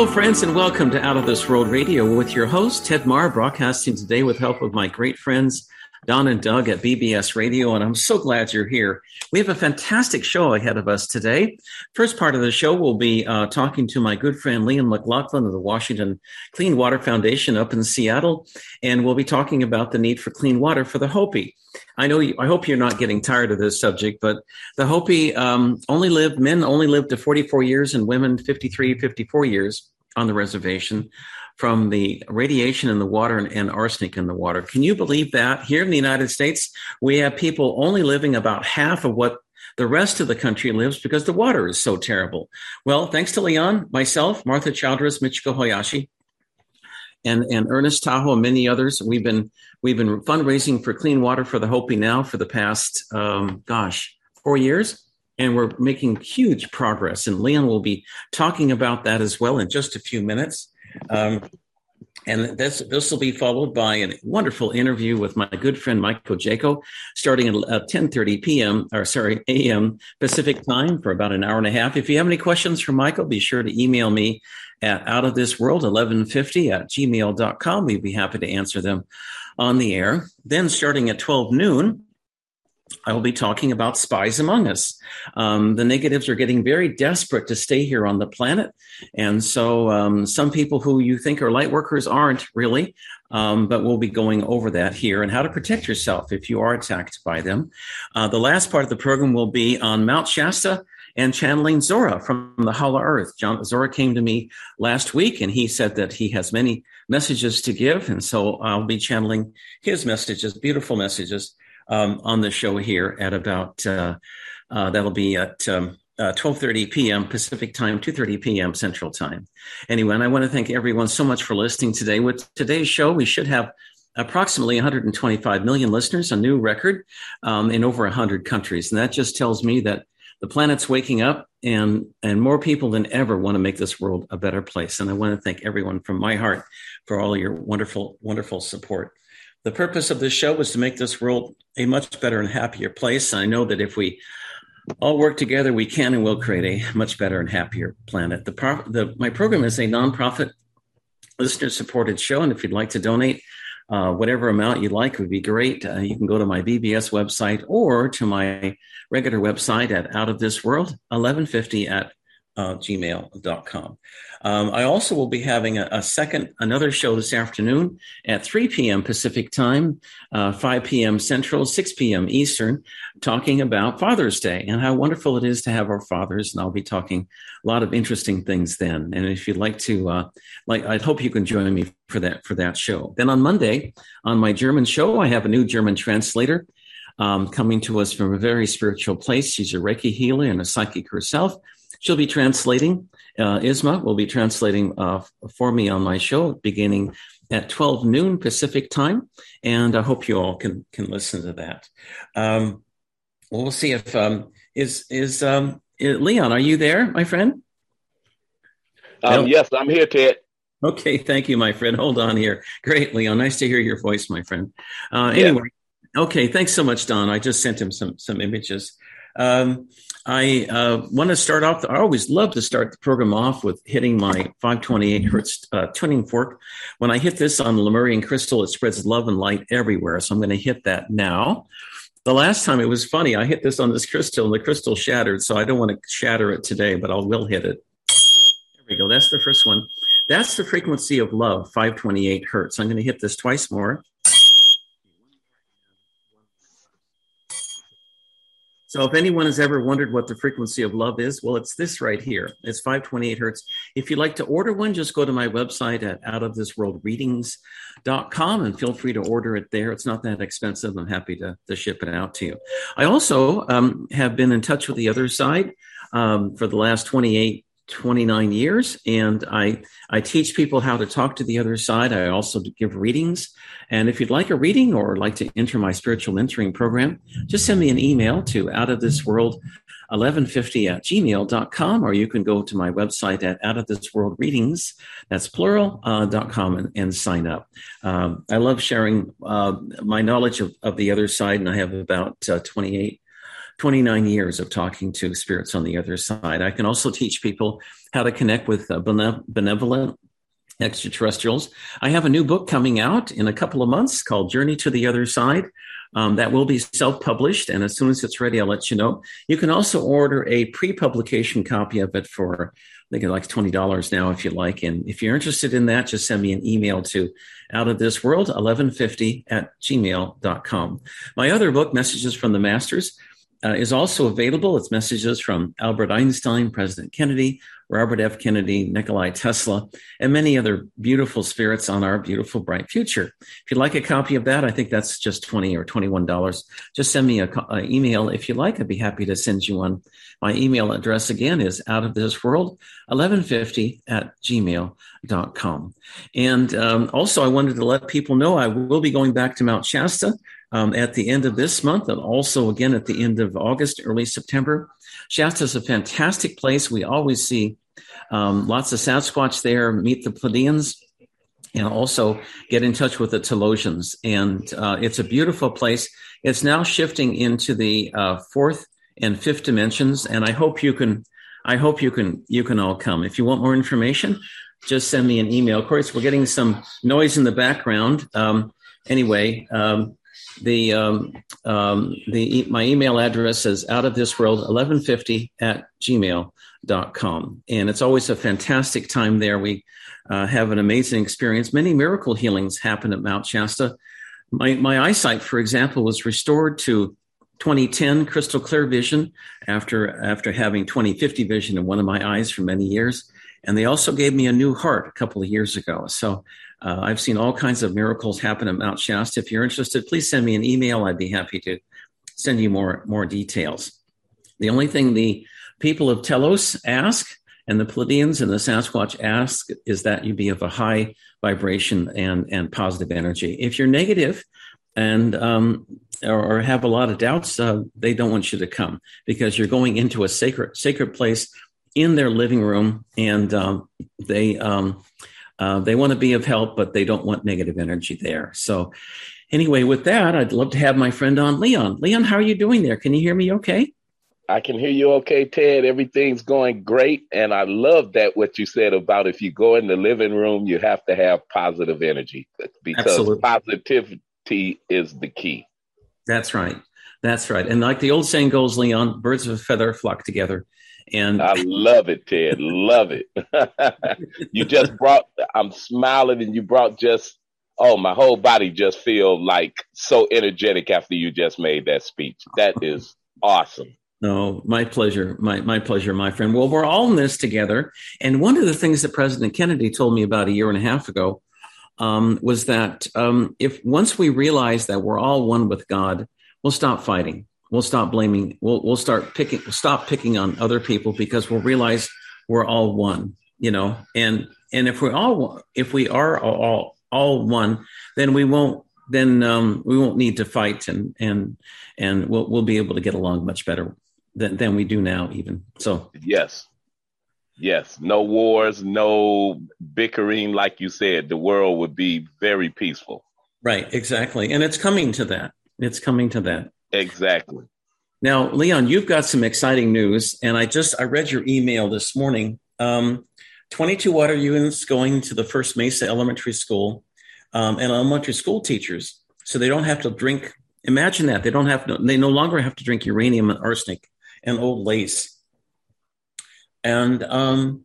Hello, friends, and welcome to Out of This World Radio with your host, Ted Mahr, broadcasting today with help of my great friends, Don and Doug at BBS Radio. And I'm so glad you're here. We have a fantastic show ahead of us today. First part of the show, we'll be uh, talking to my good friend Leon McLaughlin of the Washington Clean Water Foundation up in Seattle. And we'll be talking about the need for clean water for the Hopi. I know. You, I hope you're not getting tired of this subject, but the Hopi um, only lived men only lived to 44 years, and women 53, 54 years on the reservation from the radiation in the water and, and, arsenic in the water. Can you believe that? Here in the United States, we have people only living about half of what the rest of the country lives because the water is so terrible. Well, thanks to Leon, myself, Martha Childress, Michiko Hayashi, and, and Ernest Tahoe and many others, we've been We've been fundraising for clean water for the Hopi now for the past, um, gosh, four years, and we're making huge progress. And Leon will be talking about that as well in just a few minutes. Um, and this this will be followed by a wonderful interview with my good friend Michael Jaco, starting at 10:30 p.m. or sorry a.m. Pacific time for about an hour and a half. If you have any questions for Michael, be sure to email me at out of this world 1150 at gmail.com. We'd be happy to answer them on the air. Then, starting at 12 noon, I will be talking about spies among us. Um, the negatives are getting very desperate to stay here on the planet. And so um, some people who you think are light workers aren't really, um, but we'll be going over that here and how to protect yourself if you are attacked by them. Uh, the last part of the program will be on Mount Shasta and channeling Zora from the Hollow Earth. John, Zora came to me last week and he said that he has many messages to give. And so I'll be channeling his messages, beautiful messages, um, on the show here at about, uh, uh, that'll be at, um, uh, 12.30 p.m. Pacific time, 2.30 p.m. Central time. Anyway, and I want to thank everyone so much for listening today. With today's show, we should have approximately 125 million listeners, a new record um, in over 100 countries. And that just tells me that the planet's waking up and and more people than ever want to make this world a better place and i want to thank everyone from my heart for all your wonderful wonderful support the purpose of this show was to make this world a much better and happier place i know that if we all work together we can and will create a much better and happier planet the, pro- the my program is a nonprofit listener supported show and if you'd like to donate uh, whatever amount you'd like would be great. Uh, you can go to my BBS website or to my regular website at Out of This World 1150 at uh, gmail.com. Um, I also will be having a, a, second, another show this afternoon at 3 p.m. Pacific time, uh, 5 p.m. Central, 6 p.m. Eastern, talking about Father's Day and how wonderful it is to have our fathers. And I'll be talking a lot of interesting things then. And if you'd like to, uh, like, I'd hope you can join me for that, for that show. Then on Monday, on my German show, I have a new German translator. Um, coming to us from a very spiritual place. She's a Reiki healer and a psychic herself. She'll be translating. Uh, Isma will be translating uh, for me on my show beginning at 12 noon Pacific time, and I hope you all can can listen to that. Um, we'll see if um, is is um, Leon. Are you there, my friend? Um, Yes, I'm here, Ted. Okay, thank you, my friend. Hold on here. Great, Leon. Nice to hear your voice, my friend. Uh, anyway, yeah. okay, thanks so much, Don. I just sent him some some images. Um, I uh, want to start off. I always love to start the program off with hitting my 528 hertz uh, tuning fork. When I hit this on the Lemurian crystal, it spreads love and light everywhere. So I'm going to hit that now. The last time it was funny. I hit this on this crystal and the crystal shattered. So I don't want to shatter it today, but I will hit it. There we go. That's the first one. That's the frequency of love, 528 hertz. I'm going to hit this twice more. So if anyone has ever wondered what the frequency of love is, well, it's this right here. It's 528 hertz. If you'd like to order one, just go to my website at outofthisworldreadings.com and feel free to order it there. It's not that expensive. I'm happy to, to ship it out to you. I also um, have been in touch with the other side um, for the last 28 29 years and I, I teach people how to talk to the other side. I also give readings. And if you'd like a reading or like to enter my spiritual mentoring program, just send me an email to out of this world 1150 at gmail.com, or you can go to my website at out of this world readings, that's plural, uh, dot com and, and sign up. Um, I love sharing uh, my knowledge of, of the other side, and I have about uh, 28 29 years of talking to spirits on the other side. I can also teach people how to connect with uh, benevolent extraterrestrials. I have a new book coming out in a couple of months called Journey to the Other Side. Um, that will be self published, and as soon as it's ready, I'll let you know. You can also order a pre publication copy of it for, I think like $20 now if you like. And if you're interested in that, just send me an email to out of this world 1150 at gmail.com. My other book, Messages from the Masters, uh, is also available. It's messages from Albert Einstein, President Kennedy, Robert F. Kennedy, Nikolai Tesla, and many other beautiful spirits on our beautiful, bright future. If you'd like a copy of that, I think that's just 20 or $21. Just send me an email if you like. I'd be happy to send you one. My email address again is out of this world 1150 at gmail.com. And um, also, I wanted to let people know I will be going back to Mount Shasta um, at the end of this month and also again at the end of August, early September. Shasta is a fantastic place. We always see um, lots of Sasquatch there, meet the Pleiadians, and also get in touch with the Telosians. And uh, it's a beautiful place. It's now shifting into the uh, fourth and fifth dimensions, and I hope you can. I hope you can you can all come. If you want more information, just send me an email. Of course, we're getting some noise in the background. Um, anyway, um, the um, um, the my email address is out of this world 1150 at gmail.com and it's always a fantastic time there. We uh, have an amazing experience. Many miracle healings happen at mount shasta. My, my eyesight for example was restored to 2010 crystal clear vision after after having 2050 vision in one of my eyes for many years. And they also gave me a new heart a couple of years ago. So uh, I've seen all kinds of miracles happen at Mount Shasta. If you're interested, please send me an email. I'd be happy to send you more, more details. The only thing the people of Telos ask and the Pleiadians and the Sasquatch ask is that you be of a high vibration and, and positive energy. If you're negative and um, or, or, have a lot of doubts, uh, they don't want you to come because you're going into a sacred sacred place in their living room, and um, they um, uh, they want to be of help, but they don't want negative energy there. So, anyway, with that, I'd love to have my friend on Leon. Leon, how are you doing there? Can you hear me okay? I can hear you okay, Ted. Everything's going great. And I love that what you said about if you go in the living room, you have to have positive energy because Absolutely. positivity is the key. That's right. That's right. And like the old saying goes, Leon, birds of a feather flock together. And I love it, Ted. love it. you just brought, I'm smiling and you brought just, oh, my whole body just feel like so energetic after you just made that speech. That is awesome. No, my pleasure. My, my pleasure, my friend. Well, we're all in this together. And one of the things that President Kennedy told me about a year and a half ago um, was that um, if once we realize that we're all one with God, we'll stop fighting we'll stop blaming we'll we'll start picking stop picking on other people because we'll realize we're all one you know? And and if we're all if we are all all one then we won't then um, we won't need to fight and and and we'll we'll be able to get along much better than than we do now even so. Yes. Yes. No wars no bickering like you said the world would be very peaceful. Right. Exactly. And it's coming to that. It's coming to that Exactly. Now, Leon, you've got some exciting news, and I just I read your email this morning. Um, 22 water units going to the First Mesa Elementary School, um, and elementary school teachers, so they don't have to drink. Imagine that they don't have to. They no longer have to drink uranium and arsenic and old lace. And um,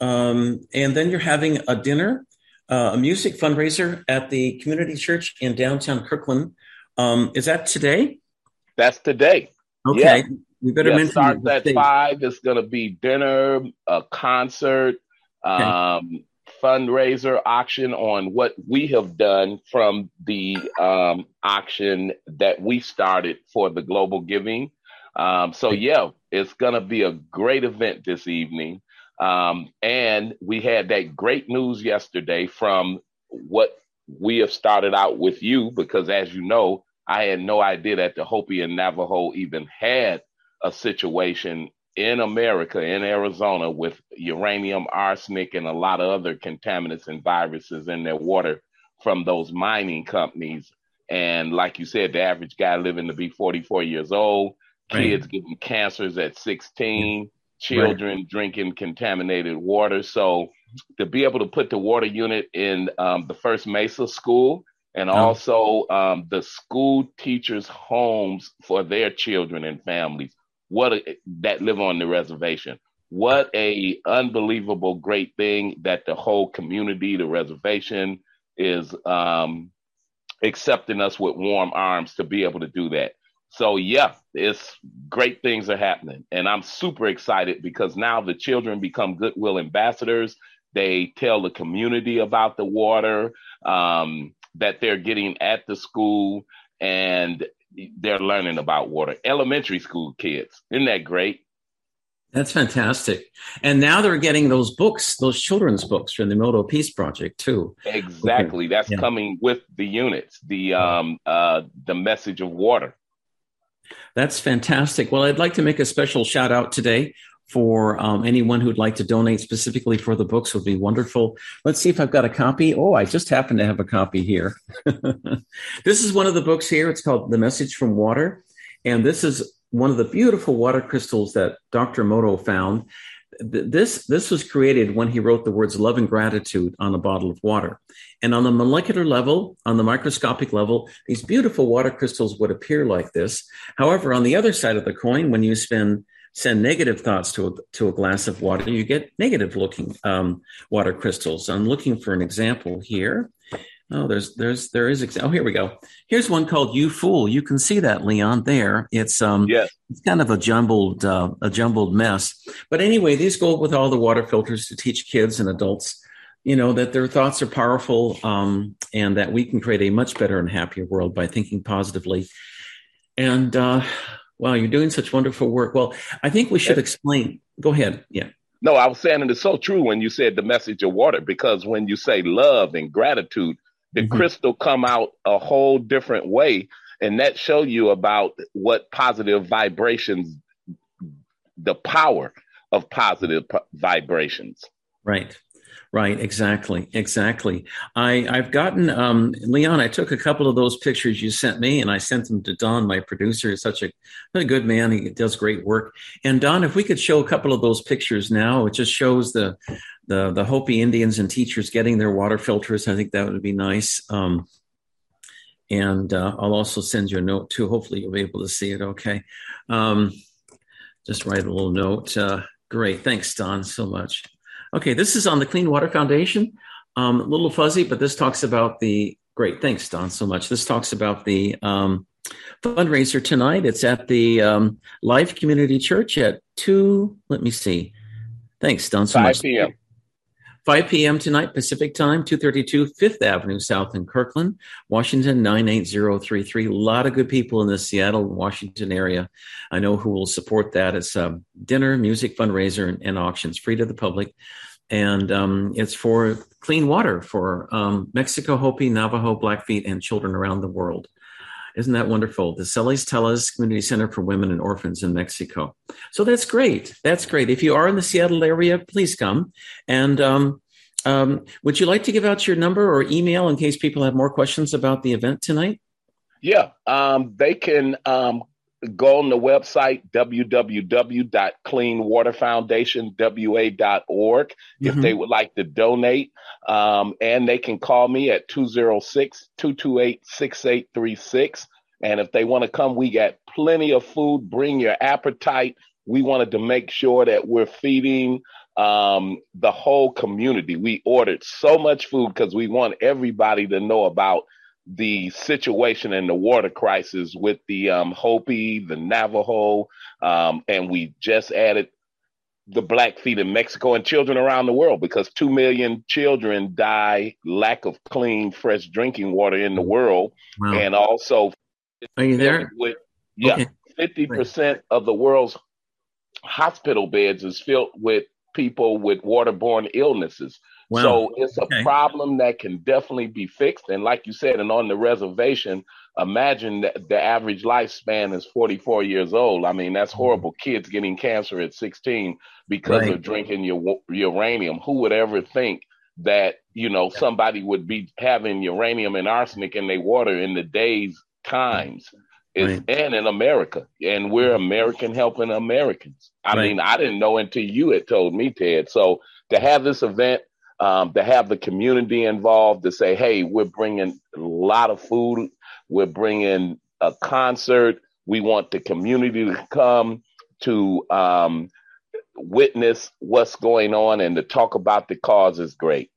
um, and then you're having a dinner, uh, a music fundraiser at the community church in downtown Kirkland. Um, is that today? That's today. Okay. Yeah. We better yeah, mention starts at five. It's going to be dinner, a concert, okay. um, fundraiser auction on what we have done from the um, auction that we started for the global giving. Um, so yeah, it's going to be a great event this evening. Um, and we had that great news yesterday from what we have started out with you, because as you know, I had no idea that the Hopi and Navajo even had a situation in America, in Arizona, with uranium, arsenic, and a lot of other contaminants and viruses in their water from those mining companies. And like you said, the average guy living to be 44 years old, kids right. getting cancers at 16, children right. drinking contaminated water. So to be able to put the water unit in um, the First Mesa school and also um, the school teachers' homes for their children and families, what a, that live on the reservation. What a unbelievable great thing that the whole community, the reservation, is um, accepting us with warm arms to be able to do that. So yeah, it's great things are happening, and I'm super excited because now the children become goodwill ambassadors. They tell the community about the water um, that they're getting at the school, and they're learning about water. Elementary school kids, isn't that great? That's fantastic. And now they're getting those books, those children's books from the Emoto Peace Project too. Exactly. Okay. That's yeah. coming with the units, the um uh the message of water. That's fantastic. Well, I'd like to make a special shout out today for um, anyone who'd like to donate specifically for the books would be wonderful. Let's see if I've got a copy. Oh, I just happen to have a copy here. this is one of the books here. It's called The Message from Water. And this is one of the beautiful water crystals that Dr. Emoto found. This, this was created when he wrote the words love and gratitude on a bottle of water. And on the molecular level, on the microscopic level, these beautiful water crystals would appear like this. However, on the other side of the coin, when you spend send negative thoughts to a, to a glass of water, you get negative looking um, water crystals. I'm looking for an example here. Oh, there's there's there is oh here we go. Here's one called "You Fool." You can see that Leon there. It's um yes. it's kind of a jumbled uh, a jumbled mess. But anyway, these go with all the water filters to teach kids and adults, you know, that their thoughts are powerful um, and that we can create a much better and happier world by thinking positively. And uh, wow, you're doing such wonderful work. Well, I think we should explain. Go ahead. Yeah. No, I was saying it is so true when you said the message of water because when you say love and gratitude the mm-hmm. crystal come out a whole different way and that show you about what positive vibrations the power of positive p- vibrations right right exactly exactly i i've gotten um leon i took a couple of those pictures you sent me and i sent them to don my producer he's such a, a good man he does great work and don if we could show a couple of those pictures now it just shows the the the Hopi Indians and teachers getting their water filters. I think that would be nice. Um, and uh, I'll also send you a note too. Hopefully, you'll be able to see it. Okay. Um, just write a little note. Uh, great. Thanks, Don, so much. Okay, this is on the Clean Water Foundation. Um, a little fuzzy, but this talks about the great. Thanks, Don, so much. This talks about the um, fundraiser tonight. It's at the um, Life Community Church at two. Let me see. Thanks, Don, so 5 much. p.m. 5 p.m. tonight, Pacific Time, 232 Fifth Avenue South in Kirkland, Washington, 98033. A lot of good people in the Seattle, Washington area. I know who will support that. It's a dinner, music fundraiser, and, and auctions free to the public. And um, it's for clean water for um, Mexico, Hopi, Navajo, Blackfeet, and children around the world. Isn't that wonderful? The Celis Tellez Community Center for Women and Orphans in Mexico. So that's great. That's great. If you are in the Seattle area, please come. And um, um, would you like to give out your number or email in case people have more questions about the event tonight? Yeah, um, they can um, go on the website www.cleanwaterfoundationwa.org mm-hmm. if they would like to donate. Um, and they can call me at 206 228 6836. And if they want to come, we got plenty of food. Bring your appetite. We wanted to make sure that we're feeding um, the whole community. We ordered so much food because we want everybody to know about the situation and the water crisis with the um, Hopi, the Navajo, um, and we just added the Blackfeet in Mexico and children around the world because 2 million children die lack of clean, fresh drinking water in the world. Wow. And also, are you there? With, yeah, okay. 50% of the world's hospital beds is filled with people with waterborne illnesses. Wow. So it's a okay. problem that can definitely be fixed. And like you said, and on the reservation, imagine that the average lifespan is 44 years old. I mean, that's mm-hmm. horrible. Kids getting cancer at 16 because right. of drinking your uranium. Who would ever think that, you know, somebody would be having uranium and arsenic in their water in the days times? Right. and in America, and we're American helping Americans. I right. mean, I didn't know until you had told me, Ted. So to have this event, um, to have the community involved, to say, "Hey, we're bringing a lot of food, we're bringing a concert, we want the community to come to um, witness what's going on and to talk about the cause is great."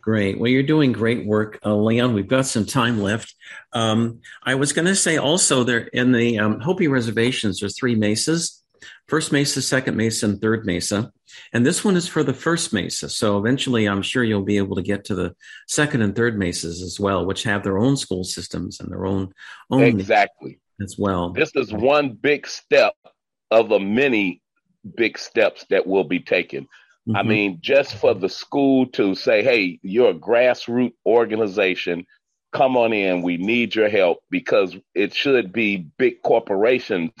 Great. Well, you're doing great work, uh, Leon. We've got some time left. Um, I was going to say also there in the um, Hopi reservations, there's three mesas first mesa, second mesa, and third mesa. And this one is for the first mesa. So eventually, I'm sure you'll be able to get to the second and third mesas as well, which have their own school systems and their own, own exactly as well. This is one big step of a many big steps that will be taken. Mm-hmm. I mean, just for the school to say, hey, you're a grassroots organization, come on in. We need your help because it should be big corporations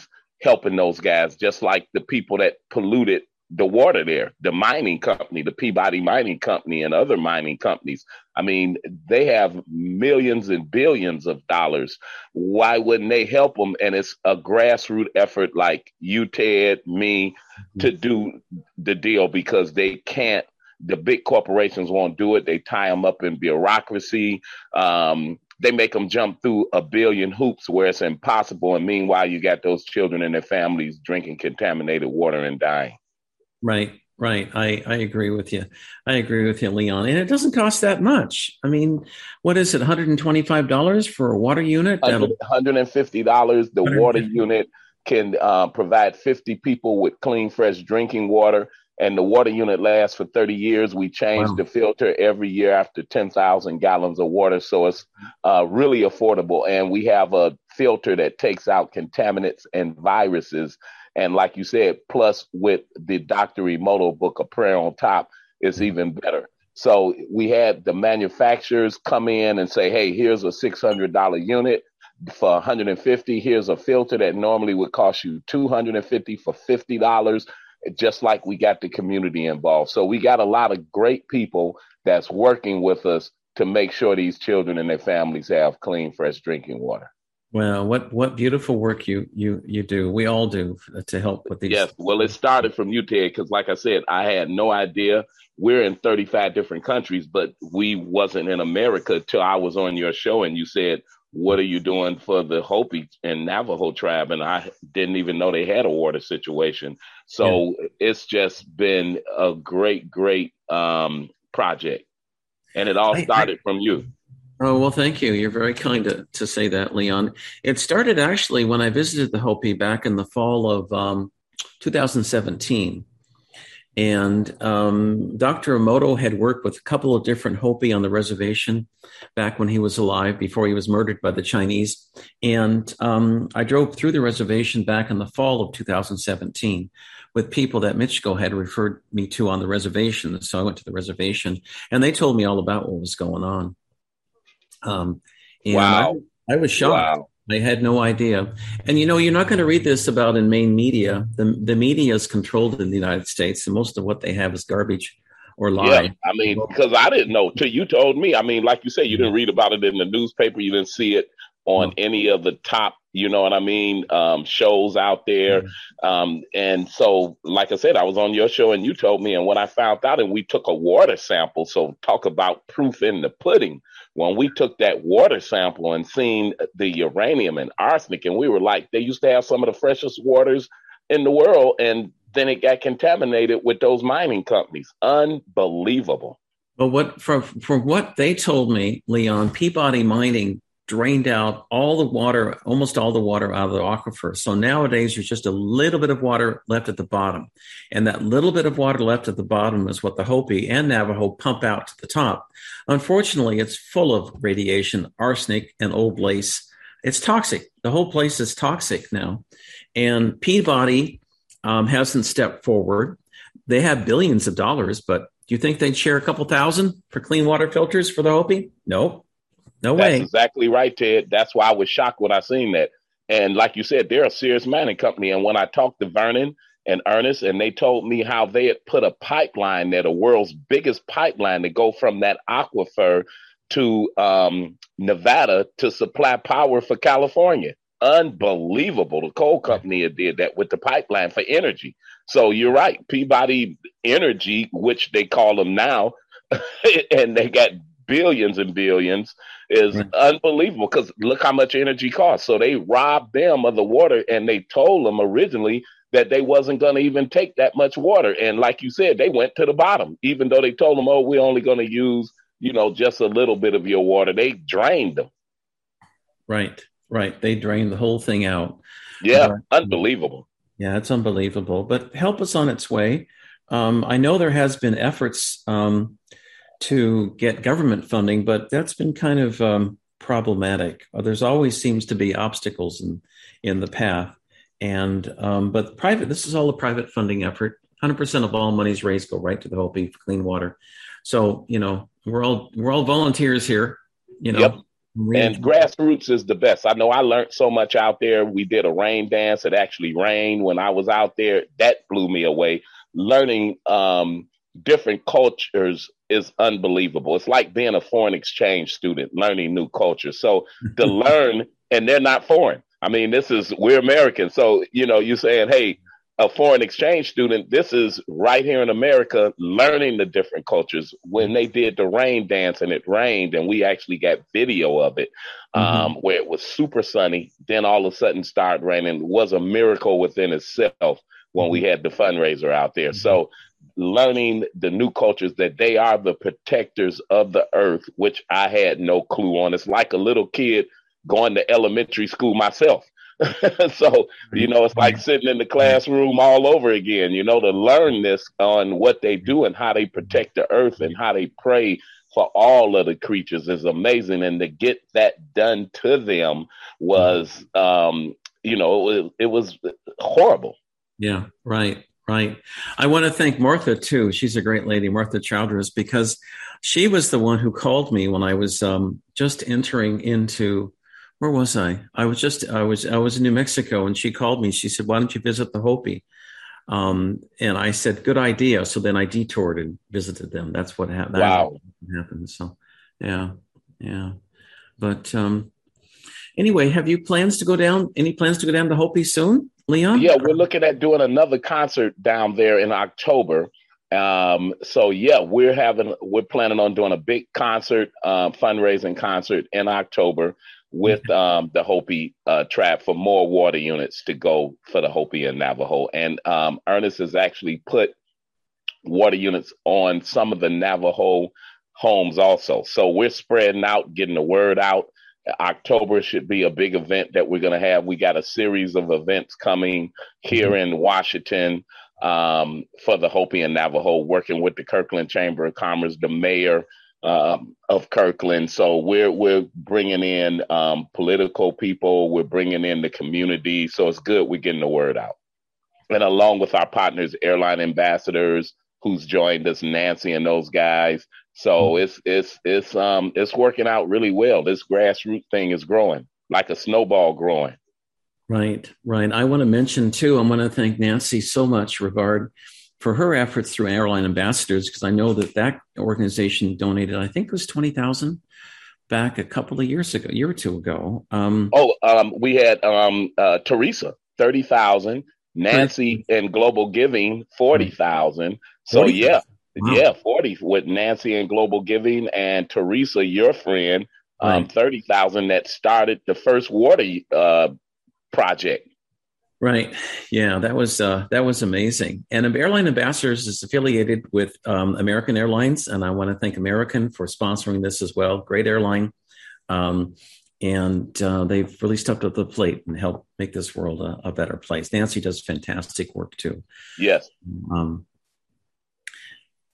helping those guys, just like the people that polluted the water there, the mining company, the Peabody Mining Company, and other mining companies. I mean, they have millions and billions of dollars. Why wouldn't they help them? And it's a grassroots effort like you, Ted, me, to do the deal because they can't. The big corporations won't do it. They tie them up in bureaucracy. Um, they make them jump through a billion hoops where it's impossible. And meanwhile, you got those children and their families drinking contaminated water and dying. Right, right. I, I agree with you. I agree with you, Leon. And it doesn't cost that much. I mean, what is it, $125 for a water unit? $150. The water unit can uh, provide 50 people with clean, fresh drinking water. And the water unit lasts for 30 years. We change wow. the filter every year after 10,000 gallons of water. So it's uh, really affordable. And we have a filter that takes out contaminants and viruses and like you said, plus with the Dr. Emoto book, A Prayer on Top, it's even better. So we had the manufacturers come in and say, hey, here's a $600 unit for 150 here's a filter that normally would cost you 250 for $50 just like we got the community involved so we got a lot of great people that's working with us to make sure these children and their families have clean fresh drinking water well, what what beautiful work you you you do. We all do uh, to help with these. Yes, well, it started from you, Ted, because like I said, I had no idea. We're in 35 different countries, but we wasn't in America till I was on your show, and you said, "What are you doing for the Hopi and Navajo tribe?" And I didn't even know they had a water situation. So yeah. it's just been a great, great um, project, and it all started I, I, from you. Oh, well, thank you. You're very kind to, to say that, Leon. It started actually when I visited the Hopi back in the fall of um, 2017. And um, Dr. Emoto had worked with a couple of different Hopi on the reservation back when he was alive, before he was murdered by the Chinese. And um, I drove through the reservation back in the fall of 2017 with people that Michiko had referred me to on the reservation. So I went to the reservation and they told me all about what was going on. Um, wow. I, I, was shocked. Wow. I had no idea. And you know, you're not going to read this about in main media. The, the media is controlled in the United States, and most of what they have is garbage or lie. Yeah, I mean, because I didn't know till you told me. I mean, like you say, you didn't read about it in the newspaper, you didn't see it on any of the top, you know what I mean, um, shows out there. Mm-hmm. Um, and so, like I said, I was on your show and you told me, and when I found out, and we took a water sample, so talk about proof in the pudding when we took that water sample and seen the uranium and arsenic, and we were like, they used to have some of the freshest waters in the world, and then it got contaminated with those mining companies. Unbelievable. But what from from what they told me, Leon, Peabody Mining drained out all the water, almost all the water out of the aquifer. So nowadays, there's just a little bit of water left at the bottom. And that little bit of water left at the bottom is what the Hopi and Navajo pump out to the top. Unfortunately, it's full of radiation, arsenic, and old lace. It's toxic. The whole place is toxic now. And Peabody um, hasn't stepped forward. They have billions of dollars, but do you think they'd share a couple thousand for clean water filters for the Hopi? No, no That's way. exactly right, Ted. That's why I was shocked when I seen that. And like you said, they're a serious mining company. And when I talked to Vernon and Ernest, and they told me how they had put a pipeline there, the world's biggest pipeline, to go from that aquifer to um, Nevada to supply power for California. Unbelievable. The coal company did that with the pipeline for energy. So you're right. Peabody Energy, which they call them now, and they got billions and billions, is right. unbelievable because look how much energy costs. So they robbed them of the water and they told them originally that they wasn't going to even take that much water. And like you said, they went to the bottom, even though they told them, oh, we're only going to use, you know, just a little bit of your water. They drained them. Right, right. They drained the whole thing out. Yeah, uh, unbelievable. Yeah, it's unbelievable. But help us on its way. Um, I know there has been efforts um, to get government funding, but that's been kind of um, problematic. Uh, there's always seems to be obstacles in in the path. And um, but private, this is all a private funding effort. 100% of all monies raised go right to the Hopi for clean water. So you know we're all we're all volunteers here. You know. Yep. And grassroots is the best. I know I learned so much out there. We did a rain dance. It actually rained when I was out there. That blew me away. Learning um, different cultures is unbelievable. It's like being a foreign exchange student, learning new culture. So to learn, and they're not foreign. I mean, this is we're American, so you know, you're saying, hey, a foreign exchange student, this is right here in America, learning the different cultures. When they did the rain dance and it rained, and we actually got video of it, mm-hmm. um, where it was super sunny, then all of a sudden started raining, was a miracle within itself when we mm-hmm. had the fundraiser out there. So learning the new cultures that they are the protectors of the earth, which I had no clue on. It's like a little kid going to elementary school myself. so, you know, it's like mm-hmm. sitting in the mm-hmm. classroom all over again, you know, to learn this on what they do and how they protect the earth and how they pray for all of the creatures is amazing. And to get that done to them was, mm-hmm. um, you know, it, it was horrible. Yeah, right. Right. I want to thank Martha too. She's a great lady, Martha Childress, because she was the one who called me when I was um, just entering into where was I? I was just I was I was in New Mexico, and she called me. She said, "Why don't you visit the Hopi?" Um, and I said, "Good idea." So then I detoured and visited them. That's what happened. Wow, happened. So, yeah, yeah. But um, anyway, have you plans to go down? Any plans to go down to Hopi soon, Leon? Yeah, we're looking at doing another concert down there in October. Um, so yeah, we're having we're planning on doing a big concert, uh, fundraising concert in October with um, the Hopi uh, tribe for more water units to go for the Hopi and Navajo. And um, Ernest has actually put water units on some of the Navajo homes also. So we're spreading out, getting the word out. October should be a big event that we're going to have. We got a series of events coming here mm-hmm. in Washington um, for the Hopi and Navajo, working with the Kirkland Chamber of Commerce, the mayor, um, of Kirkland. So we're we're bringing in um, political people. We're bringing in the community. So it's good we're getting the word out. And along with our partners, airline ambassadors, who's joined us, Nancy and those guys. So mm-hmm. it's it's it's um it's working out really well. This grassroots thing is growing like a snowball growing. Right, right. I want to mention too. I want to thank Nancy so much, regard for her efforts through airline ambassadors because I know that that organization donated, I think it was twenty thousand back a couple of years ago, a year or two ago. Um, oh, um, we had um, uh, Teresa thirty thousand, Nancy and Global Giving forty thousand. So 40, yeah, wow. yeah, forty with Nancy and Global Giving and Teresa, your friend, um, right. thirty thousand that started the first water uh, project. Right. Yeah, that was uh, that was amazing. And Airline Ambassadors is affiliated with um, American Airlines, and I want to thank American for sponsoring this as well. Great airline, um, and uh, they've really stepped up the plate and helped make this world a, a, better place. Nancy does fantastic work too. Yes. Um,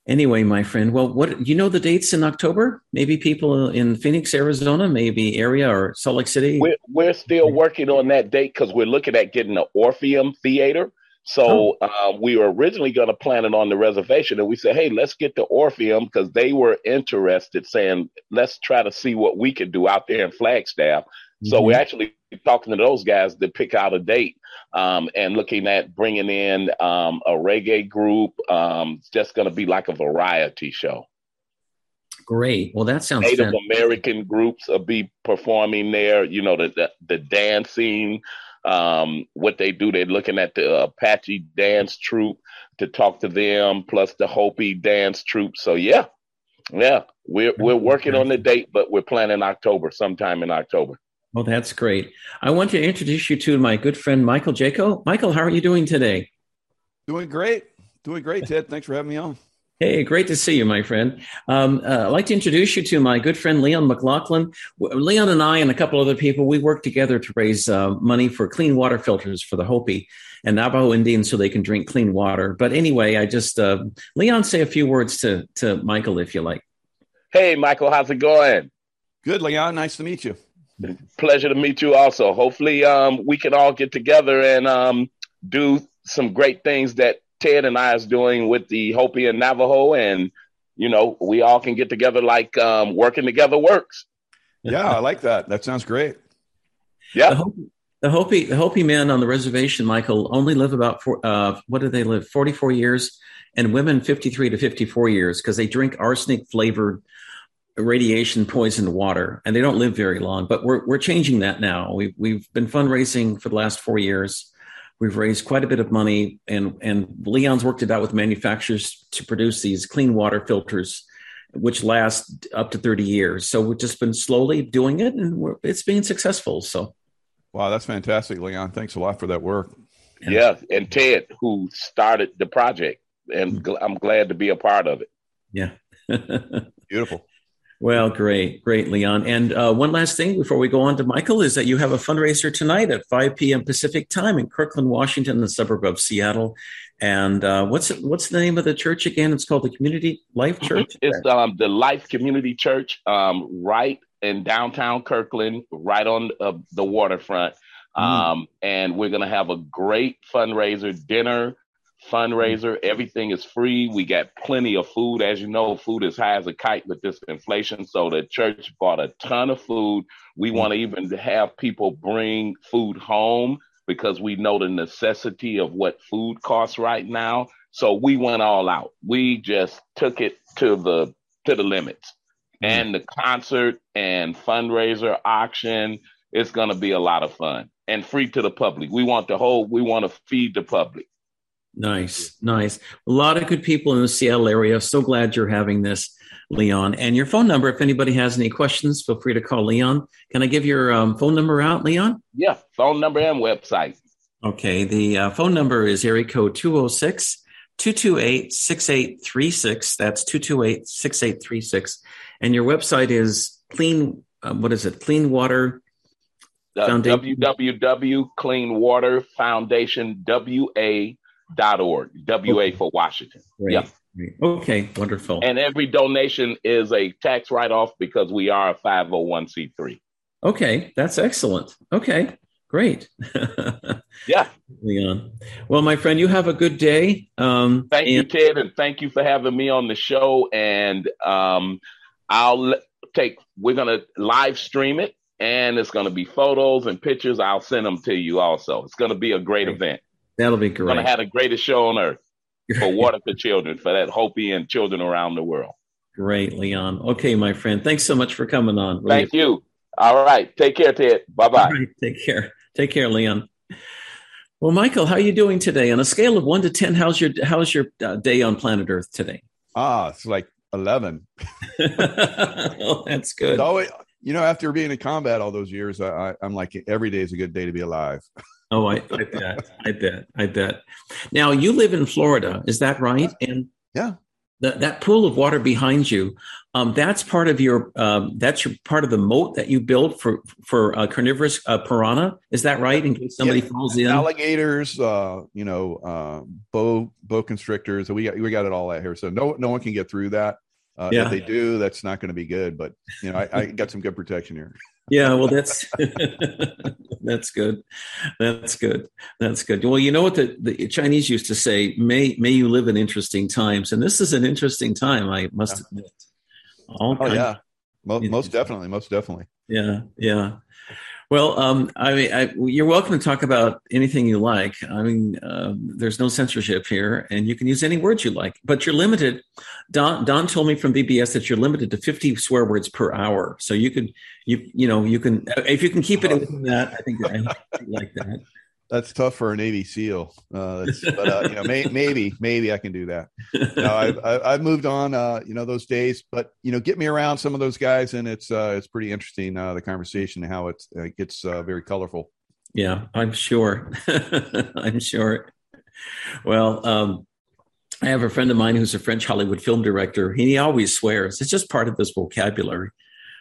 Anyway, my friend, well, what you know the dates in October? Maybe people in Phoenix, Arizona, maybe area or Salt Lake City. We're, we're still working on that date because we're looking at getting an Orpheum Theater. So oh. uh, we were originally going to plan it on the reservation, and we said, "Hey, let's get the Orpheum because they were interested, saying let's try to see what we could do out there in Flagstaff." Mm-hmm. So we're actually talking to those guys to pick out a date um, and looking at bringing in um, a reggae group. Um, it's just going to be like a variety show. Great. Well, that sounds Native fantastic. American groups will be performing there. You know, the the, the dancing, um, what they do. They're looking at the Apache dance troupe to talk to them, plus the Hopi dance troupe. So yeah, yeah, we're we're working on the date, but we're planning October, sometime in October. Well, that's great. I want to introduce you to my good friend Michael Jaco. Michael, how are you doing today? Doing great. Doing great, Ted. Thanks for having me on. Hey, great to see you, my friend. Um, uh, I'd like to introduce you to my good friend Leon McLaughlin. Leon and I and a couple other people, we work together to raise uh, money for clean water filters for the Hopi and Navajo Indians so they can drink clean water. But anyway, I just, uh, Leon, say a few words to, to Michael if you like. Hey, Michael, how's it going? Good, Leon. Nice to meet you. Pleasure to meet you also. Hopefully, um, we can all get together and um, do some great things that Ted and I is doing with the Hopi and Navajo, and you know, we all can get together like um, working together works. Yeah, I like that. That sounds great. Yeah. The Hopi, the Hopi, the Hopi men on the reservation, Michael, only live about four, uh, what do they live? 44 years, and women 53 to 54 years because they drink arsenic flavored radiation poisoned water and they don't live very long. But we're, we're changing that now. We've, we've been fundraising for the last four years. We've raised quite a bit of money, and, and Leon's worked it out with manufacturers to produce these clean water filters, which last up to 30 years. So we've just been slowly doing it, and it's being successful. So, wow, that's fantastic, Leon. Thanks a lot for that work. Yeah, and Ted, who started the project, and mm-hmm. I'm glad to be a part of it. Yeah, beautiful. Well, great, great, Leon. And uh, one last thing before we go on to Michael is that you have a fundraiser tonight at 5 p.m. Pacific time in Kirkland, Washington, the suburb of Seattle. And uh, what's what's the name of the church again? It's called the Community Life Church. It's um, the Life Community Church, um, right in downtown Kirkland, right on uh, the waterfront. Mm. Um, and we're going to have a great fundraiser dinner fundraiser. Everything is free. We got plenty of food. As you know, food is high as a kite with this inflation. So the church bought a ton of food. We mm. want to even have people bring food home because we know the necessity of what food costs right now. So we went all out. We just took it to the to the limits. Mm. And the concert and fundraiser auction is going to be a lot of fun and free to the public. We want the whole we want to feed the public. Nice, nice. A lot of good people in the Seattle area. So glad you're having this, Leon. And your phone number, if anybody has any questions, feel free to call Leon. Can I give your um, phone number out, Leon? Yeah, phone number and website. Okay, the uh, phone number is area code 206 228 6836. That's 228 6836. And your website is clean, uh, what is it? Clean Water uh, www.cleanwaterfoundation.wa dot org. WA for Washington. Great. Yeah. Okay, wonderful. And every donation is a tax write off because we are a 501c3. Okay, that's excellent. Okay, great. yeah. Leon. Well, my friend, you have a good day. Um, thank and- you, Ted, and thank you for having me on the show. And um, I'll take, we're going to live stream it, and it's going to be photos and pictures. I'll send them to you also. It's going to be a great event. That'll be great. We're going to have the greatest show on earth for water for children, for that Hopi and children around the world. Great, Leon. Okay, my friend. Thanks so much for coming on. Really Thank you. All right. Take care, Ted. Bye bye. Right, take care. Take care, Leon. Well, Michael, how are you doing today? On a scale of one to ten, how's your how's your uh, day on planet Earth today? Ah, it's like eleven. well, that's good. Always, you know, after being in combat all those years, I, I, I'm like every day is a good day to be alive. Oh, I, I bet. I bet. I bet. Now you live in Florida, is that right? And yeah, the, that pool of water behind you, um, that's part of your um, that's your part of the moat that you built for for uh, carnivorous uh, piranha. Is that right? In case somebody yeah. falls in, alligators, uh, you know, uh, bow bow constrictors. We got we got it all out here, so no no one can get through that. Uh, yeah. If they do, that's not going to be good. But you know, I, I got some good protection here yeah well that's that's good. That's good. That's good. Well you know what the, the chinese used to say may may you live in interesting times. And this is an interesting time i must admit. All oh yeah. most, most definitely most definitely. Yeah yeah Well, um, I mean, I, you're welcome to talk about anything you like. I mean, uh, there's no censorship here, and you can use any words you like, but you're limited. Don, Don told me from BBS that you're limited to 50 swear words per hour. So you could, you, you know, you can, if you can keep it in that, I think I like that that's tough for a Navy SEAL. Uh, but uh, you know, may, maybe maybe I can do that. Know, I've, I've moved on. Uh, you know, those days, but you know, get me around some of those guys, and it's uh, it's pretty interesting uh, the conversation and how it, it gets uh, very colorful. Yeah, I'm sure. I'm sure. Well, um, I have a friend of mine who's a French Hollywood film director. He always swears. It's just part of his vocabulary.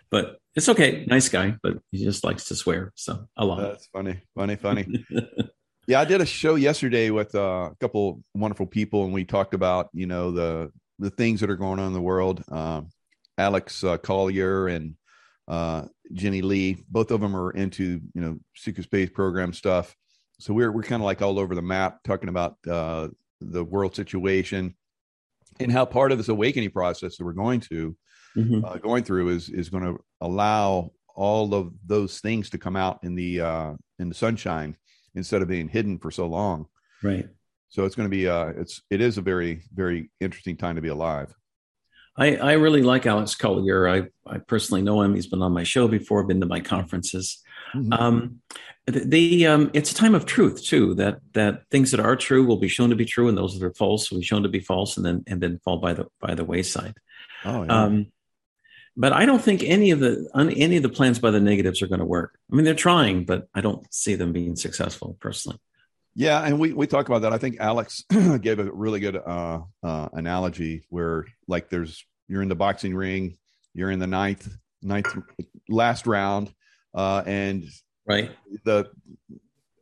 But it's okay. Nice guy, but he just likes to swear. So a lot. That's funny, funny, funny. yeah, I did a show yesterday with uh, a couple wonderful people, and we talked about you know the the things that are going on in the world. Um, Alex uh, Collier and uh, Jenny Lee, both of them are into you know secret space program stuff. So we're we're kind of like all over the map talking about uh, the world situation and how part of this awakening process that we're going to mm-hmm. uh, going through is is going to allow all of those things to come out in the uh, in the sunshine instead of being hidden for so long. Right. So it's going to be uh, it's it is a very very interesting time to be alive. I, I really like Alex Collier. I, I personally know him. He's been on my show before, been to my conferences. Mm-hmm. Um, the, the um, it's a time of truth too. That that things that are true will be shown to be true, and those that are false will be shown to be false, and then and then fall by the by the wayside. Oh, yeah. um, but I don't think any of the any of the plans by the negatives are going to work. I mean, they're trying, but I don't see them being successful personally. Yeah, and we we talk about that. I think Alex gave a really good uh, uh, analogy where like there's you're in the boxing ring, you're in the ninth ninth last round, uh, and right the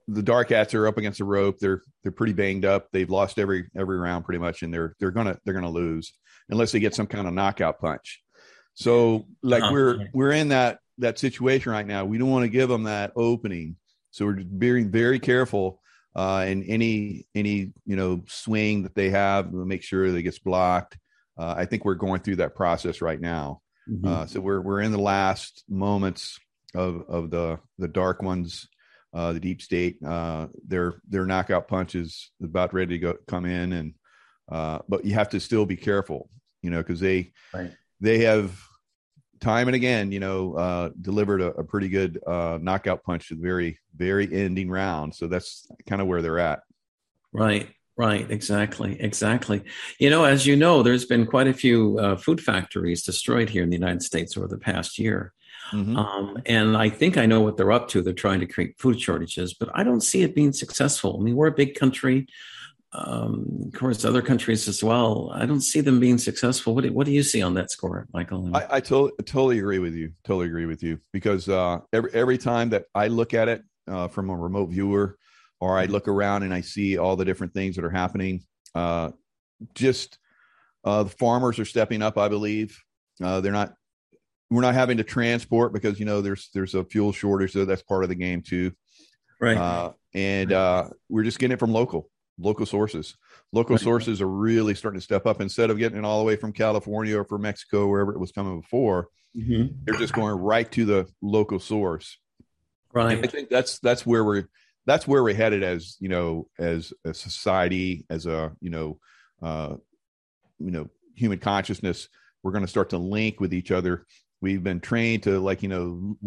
the dark hats are up against the rope. They're they're pretty banged up. They've lost every every round pretty much, and they're they're gonna they're gonna lose unless they get some kind of knockout punch. So like oh, we're we're in that that situation right now. We don't want to give them that opening. So we're being very careful uh, in any any you know swing that they have. We'll make sure that it gets blocked. Uh, I think we're going through that process right now. Mm-hmm. Uh, so we're we're in the last moments of of the the dark ones, uh, the deep state. Uh, their their knockout punches about ready to go come in, and uh, but you have to still be careful, you know, because they right. they have time and again, you know, uh, delivered a, a, pretty good uh, knockout punch to the very, very ending round. So that's kind of where they're at. Right, right, exactly, exactly. You know, as you know, there's been quite a few uh, food factories destroyed here in the United States over the past year. Mm-hmm. Um, and I think I know what they're up to. They're trying to create food shortages, but I don't see it being successful. I mean, we're a big country um, of course, other countries as well. I don't see them being successful. What do, what do you see on that score, Michael? I, I totally, totally agree with you. Totally agree with you because uh, every every time that I look at it uh, from a remote viewer, or I look around and I see all the different things that are happening, uh, just uh, the farmers are stepping up. I believe uh, they're not. We're not having to transport because you know there's there's a fuel shortage, so that's part of the game too. Right. Uh, and we're just getting it from local local sources. Local right. sources are really starting to step up instead of getting it all the way from California or from Mexico, wherever it was coming before. Mm-hmm. They're just going right to the local source. Right. And I think that's that's where we're that's where we're headed as you know as a society as a you know uh, you know human consciousness. We're going to start to link with each other. We've been trained to like you know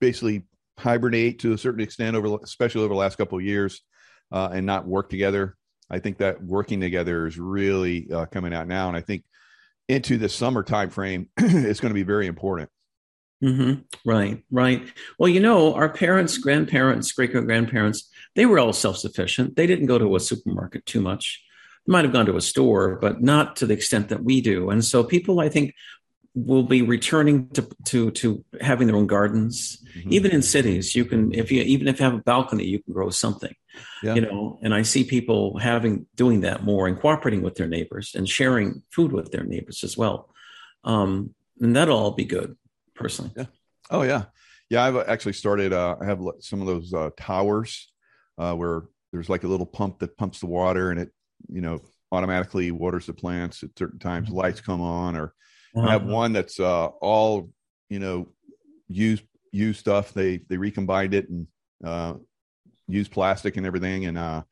basically hibernate to a certain extent over especially over the last couple of years uh, and not work together. I think that working together is really uh, coming out now, and I think into the summer time frame, it's going to be very important. Mm-hmm. Right, right. Well, you know, our parents, grandparents, great grandparents, they were all self sufficient. They didn't go to a supermarket too much. They might have gone to a store, but not to the extent that we do. And so people, I think, will be returning to to to having their own gardens mm-hmm. even in cities you can if you even if you have a balcony you can grow something yeah. you know and i see people having doing that more and cooperating with their neighbors and sharing food with their neighbors as well um and that'll all be good personally yeah oh yeah yeah i've actually started uh i have some of those uh towers uh where there's like a little pump that pumps the water and it you know automatically waters the plants at certain times mm-hmm. lights come on or uh-huh. I have one that's uh, all you know used used stuff. They they recombined it and uh, used plastic and everything and uh,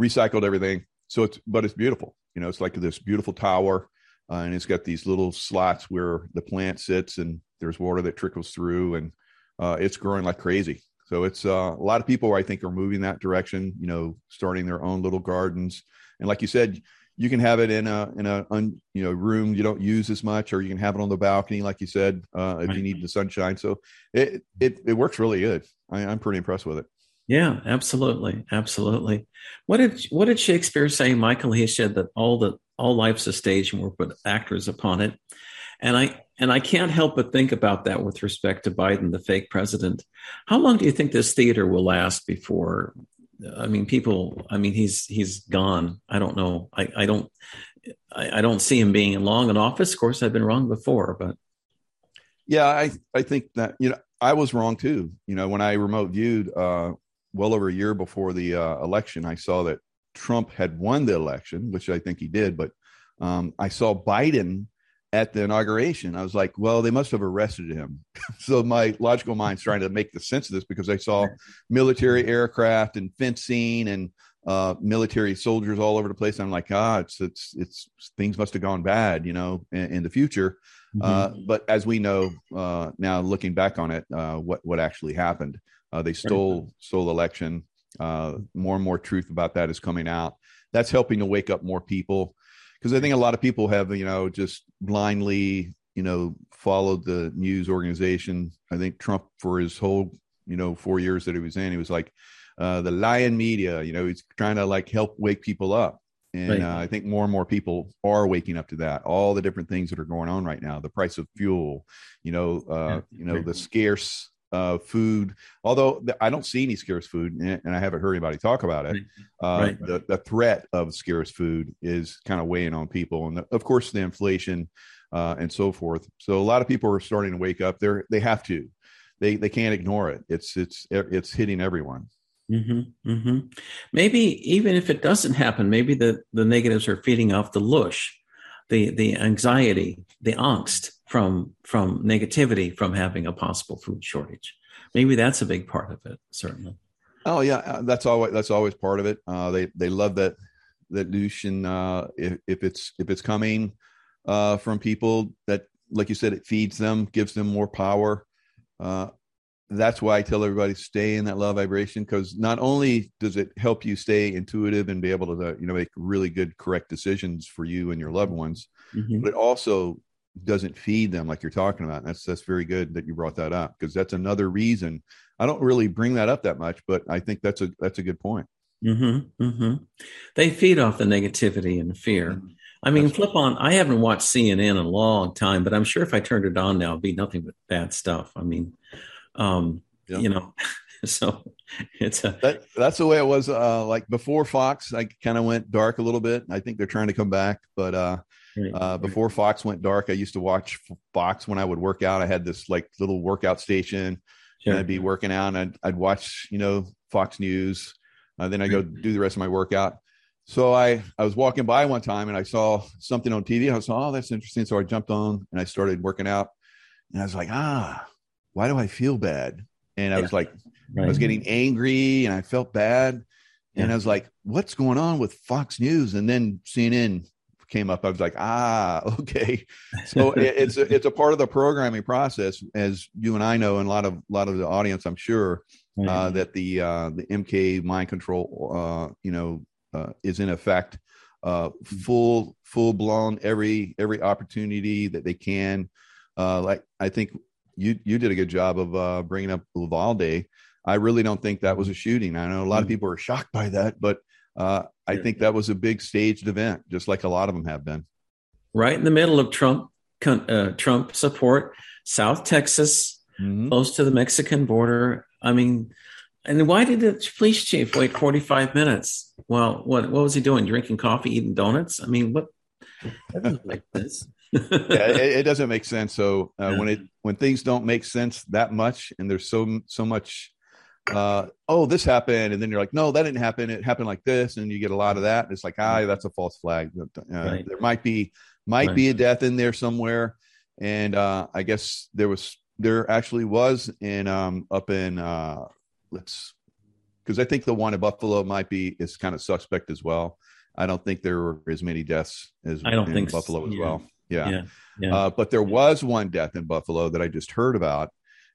recycled everything. So it's but it's beautiful. You know, it's like this beautiful tower, uh, and it's got these little slots where the plant sits, and there's water that trickles through, and uh, it's growing like crazy. So it's uh, a lot of people I think are moving that direction. You know, starting their own little gardens, and like you said, you can have it in a in a un, you know room you don't use as much, or you can have it on the balcony, like you said, uh, if right. you need the sunshine. So it it it works really good. I, I'm pretty impressed with it. Yeah, absolutely, absolutely. What did what did Shakespeare say, Michael? He said that all the all life's a stage, and we're put actors upon it. And I and I can't help but think about that with respect to Biden, the fake president. How long do you think this theater will last before? I mean, people. I mean, he's he's gone. I don't know. I I don't. I, I don't see him being long in office. Of course, I've been wrong before, but yeah, I I think that you know I was wrong too. You know, when I remote viewed uh, well over a year before the uh, election, I saw that Trump had won the election, which I think he did, but um, I saw Biden at the inauguration. I was like, well, they must have arrested him. so my logical mind's trying to make the sense of this because I saw military aircraft and fencing and uh, military soldiers all over the place. I'm like, ah, it's it's it's things must have gone bad, you know, in, in the future. Mm-hmm. Uh, but as we know uh, now, looking back on it, uh, what what actually happened? Uh, they stole right. stole election. Uh, more and more truth about that is coming out. That's helping to wake up more people because I think a lot of people have you know just blindly you know followed the news organization. I think Trump for his whole you know four years that he was in, he was like uh, the lion media. You know, he's trying to like help wake people up. And right. uh, I think more and more people are waking up to that. All the different things that are going on right now, the price of fuel, you know, uh, yeah. you know, the scarce uh, food. Although I don't see any scarce food, and I haven't heard anybody talk about it. Uh, right. the, the threat of scarce food is kind of weighing on people, and the, of course the inflation uh, and so forth. So a lot of people are starting to wake up. They're they have to. They they can't ignore it. It's it's it's hitting everyone. Mm-hmm, mm-hmm. Maybe even if it doesn't happen, maybe the the negatives are feeding off the loosh, the the anxiety, the angst from from negativity from having a possible food shortage. Maybe that's a big part of it. Certainly. Oh yeah, uh, that's always that's always part of it. Uh, they they love that that Lucian. Uh, if, if it's if it's coming uh, from people that, like you said, it feeds them, gives them more power. Uh, that's why I tell everybody stay in that love vibration because not only does it help you stay intuitive and be able to you know make really good correct decisions for you and your loved ones, mm-hmm. but it also doesn't feed them like you're talking about. That's that's very good that you brought that up because that's another reason. I don't really bring that up that much, but I think that's a that's a good point. Mm-hmm, mm-hmm. They feed off the negativity and fear. Mm-hmm. I mean, that's flip on. I haven't watched CNN in a long time, but I'm sure if I turned it on now, it'd be nothing but bad stuff. I mean, um, yeah. you know, so it's a that, that's the way it was. Uh, like before Fox, I kind of went dark a little bit. I think they're trying to come back, but uh, uh, before Fox went dark, I used to watch Fox when I would work out. I had this like little workout station, sure. and I'd be working out, and I'd, I'd watch you know Fox News. Uh, then I go do the rest of my workout. So I I was walking by one time and I saw something on TV. I was like, oh that's interesting. So I jumped on and I started working out, and I was like ah why do I feel bad? And I was like right. I was getting angry and I felt bad. And I was like, what's going on with Fox News? And then CNN came up, I was like, ah, okay. So it's a, it's a part of the programming process, as you and I know, and a lot of a lot of the audience, I'm sure, uh, that the uh, the MK mind control, uh, you know, uh, is in effect, uh, mm-hmm. full full blown every every opportunity that they can. Uh, like I think you you did a good job of bringing up Uvalde. I really don't think that was a shooting. I know a lot of mm-hmm. people are shocked by that, but uh, I think that was a big staged event, just like a lot of them have been. Right in the middle of Trump uh, Trump support, South Texas, mm-hmm. close to the Mexican border. I mean, and why did the police chief wait 45 minutes? Well, what what was he doing? Drinking coffee, eating donuts? I mean, what? That doesn't make sense. yeah, it, it, doesn't make sense. So uh, yeah. when it when things don't make sense that much, and there's so so much uh, oh, this happened, and then you're like, no, that didn't happen. It happened like this, and you get a lot of that. it's like, ah, that's a false flag. Uh, right. There might be might right. be a death in there somewhere, and uh, I guess there was there actually was in um, up in uh, let's because I think the one in Buffalo might be is kind of suspect as well. I don't think there were as many deaths as I don't think Buffalo as Yeah. well. Yeah. Yeah. Yeah. Uh, but there was one death in Buffalo that I just heard about,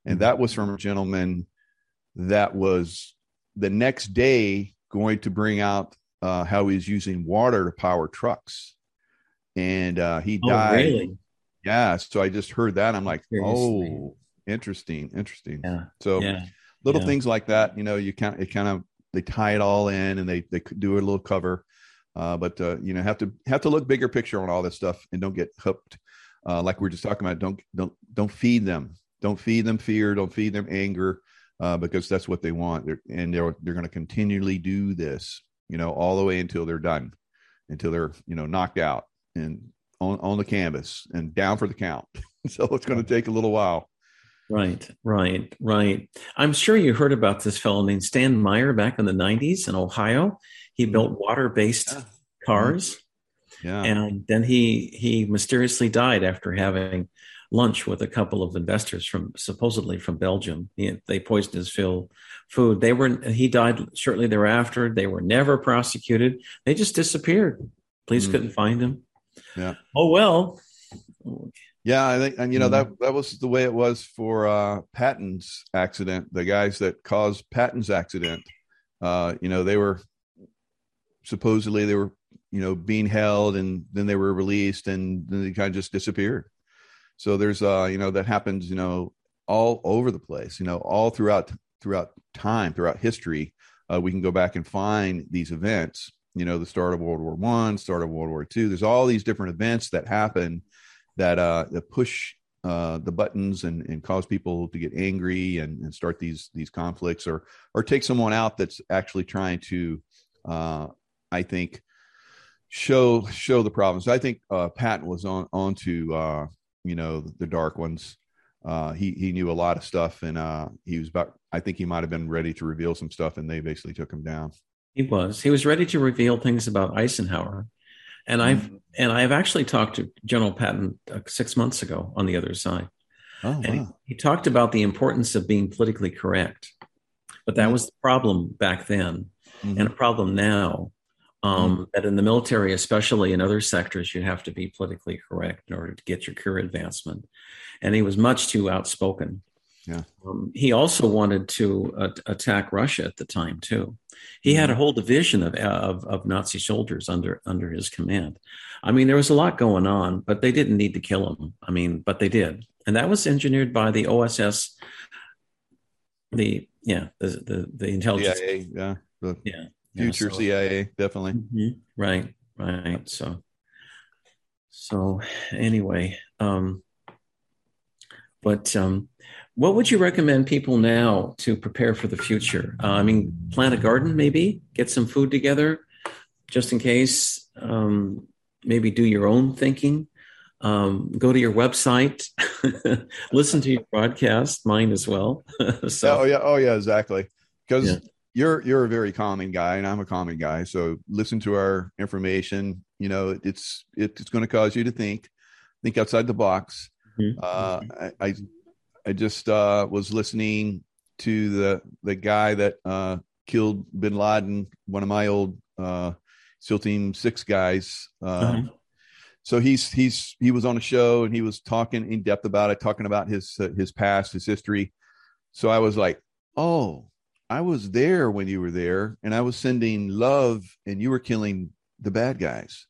and that was from a gentleman that was the next day going to bring out uh, how he's using water to power trucks, and uh, he oh, died. really? Yeah, so I just heard that. I'm like, oh, interesting, interesting. Yeah. So Yeah. little things like that, you know, you kind it kind of they tie it all in and they they do a little cover, uh, but uh, you know have to have to look bigger picture on all this stuff and don't get hooked. Uh, like we were just talking about, don't don't don't feed them, don't feed them fear, don't feed them anger, uh, because that's what they want, they're, and they're they're going to continually do this, you know, all the way until they're done, until they're you know knocked out and on on the canvas and down for the count. so it's going to take a little while. Right, right, right. I'm sure you heard about this fellow named Stan Meyer back in the 90s in Ohio. He built water based Yeah. cars. Yeah. and then he he mysteriously died after having lunch with a couple of investors from supposedly from Belgium. He, they poisoned his fill food. They were he died shortly thereafter. They were never prosecuted. They just disappeared. Police Mm. couldn't find him. Yeah. Oh well. Yeah, I think, and you know Mhm. that that was the way it was for uh, Patton's accident. The guys that caused Patton's accident, uh, you know, they were supposedly they were, you know, being held, and then they were released, and then they kind of just disappeared. So there's, uh, you know, that happens, you know, all over the place, you know, all throughout throughout time, throughout history. Uh, we can go back and find these events. You know, the start of World War One, start of World War Two. There's all these different events that happen that uh, that push uh, the buttons and, and cause people to get angry and, and start these these conflicts or or take someone out that's actually trying to uh, I think show show the problems. I think uh, Patton was on onto uh, you know the dark ones. Uh, he he knew a lot of stuff and uh, he was about. I think he might have been ready to reveal some stuff and they basically took him down. He was. He was ready to reveal things about Eisenhower. And I've and I've actually talked to General Patton uh, six months ago on the other side. Oh And he, wow! he talked about the importance of being politically correct. But that Mhm. was the problem back then Mhm. and a problem now. Um, That in the military, especially in other sectors, you have to be politically correct in order to get your career advancement. And he was much too outspoken. Yeah. Um, he also wanted to uh, attack Russia at the time too. He had a whole division of, of of Nazi soldiers under under his command. I mean, there was a lot going on, but they didn't need to kill him. I mean, but they did, and that was engineered by the OSS. The yeah, the the, the intelligence. CIA, yeah, the Yeah, future so- CIA, definitely. Mhm. Right, right. So, so anyway, um, but um, what would you recommend people now to prepare for the future? Uh, I mean, plant a garden, maybe get some food together, just in case. Um, maybe do your own thinking. Um, go to your website, listen to your broadcast, mine as well. so, oh yeah, oh yeah, exactly. Because Yeah. You're you're a very common guy, and I'm a common guy. So listen to our information. You know, it's it's going to cause you to think, think outside the box. Mhm. Uh, I, I I just uh, was listening to the the guy that uh, killed Bin Laden, one of my old uh, SEAL Team Six guys. Uh, Uh-huh. So he's he's he was on a show and he was talking in depth about it, talking about his uh, his past, his history. So I was like, oh, I was there when you were there, and I was sending love, and you were killing the bad guys.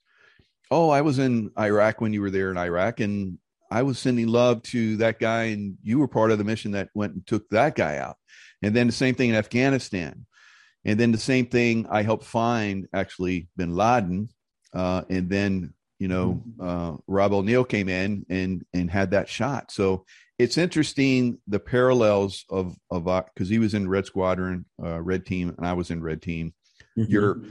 Oh, I was in Iraq when you were there in Iraq, and I was sending love to that guy, and you were part of the mission that went and took that guy out. And then the same thing in Afghanistan. And then the same thing, I helped find actually bin Laden. Uh, and then, you know, uh, Rob O'Neill came in and, and had that shot. So it's interesting the parallels of, of, because he was in Red Squadron, uh, Red Team, and I was in Red Team. Mhm. You're,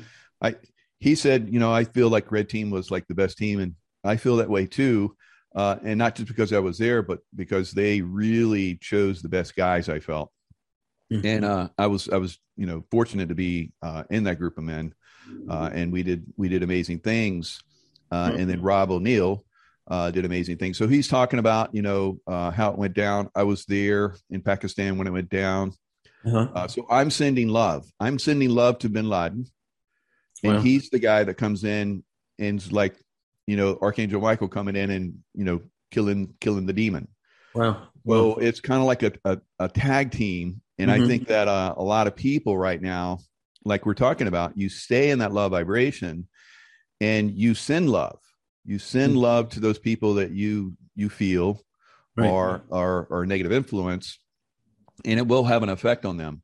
I, he said, you know, I feel like Red Team was like the best team. And I feel that way too. Uh, and not just because I was there, but because they really chose the best guys. I felt, Mhm. and uh, I was I was you know fortunate to be uh, in that group of men, uh, and we did we did amazing things. Uh, and then Rob O'Neill, uh, did amazing things. So he's talking about you know uh, how it went down. I was there in Pakistan when it went down. Uh-huh. Uh, so I'm sending love. I'm sending love to Bin Laden, and wow. he's the guy that comes in and's like, you know, Archangel Michael coming in and you know killing killing the demon. Wow. Well, wow. it's kind of like a, a, a, tag team, and mm-hmm. I think that uh, a lot of people right now, like we're talking about, you stay in that love vibration, and you send love you send mm-hmm. love to those people that you you feel right. are are are negative influence and it will have an effect on them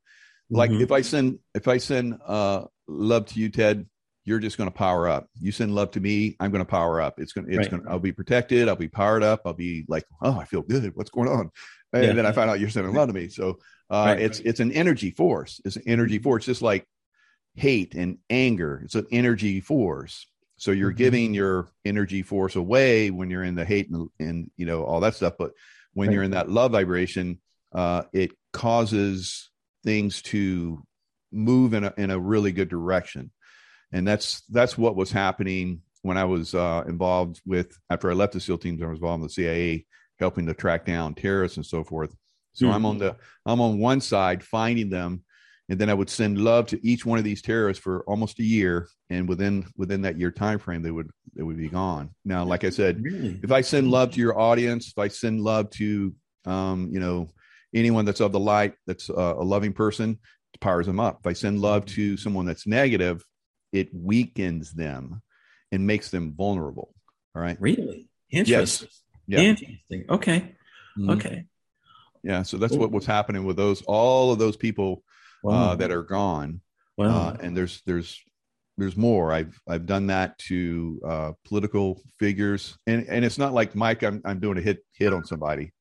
like mm-hmm. if i send if i send uh love to you ted you're just going to power up you send love to me i'm going to power up it's going to it's right. going to i'll be protected i'll be powered up i'll be like oh i feel good what's going on and yeah. then i find out you're sending love to me so uh right. it's it's an energy force it's an energy force just like hate and anger it's an energy force so you're mm-hmm. giving your energy force away when you're in the hate and, and you know all that stuff. But when right. you're in that love vibration, uh, it causes things to move in a in a really good direction, and that's that's what was happening when I was uh, involved with after I left the SEAL teams. I was involved in the CIA, helping to track down terrorists and so forth. So mm-hmm. I'm on the I'm on one side finding them and then I would send love to each one of these terrorists for almost a year, and within within that year time frame, they would they would be gone. Now, like I said, really? if I send love to your audience, if I send love to um, you know anyone that's of the light, that's uh, a loving person, it powers them up. If I send love to someone that's negative, it weakens them and makes them vulnerable. All right. Really interesting. Yes. Yeah. Interesting. Okay. Mm-hmm. Okay. Yeah. So that's what was happening with those all of those people wow. uh, that are gone. Wow. Uh, and there's there's there's more. I've I've done that to uh, political figures, and and it's not like Mike. I'm I'm doing a hit hit on somebody.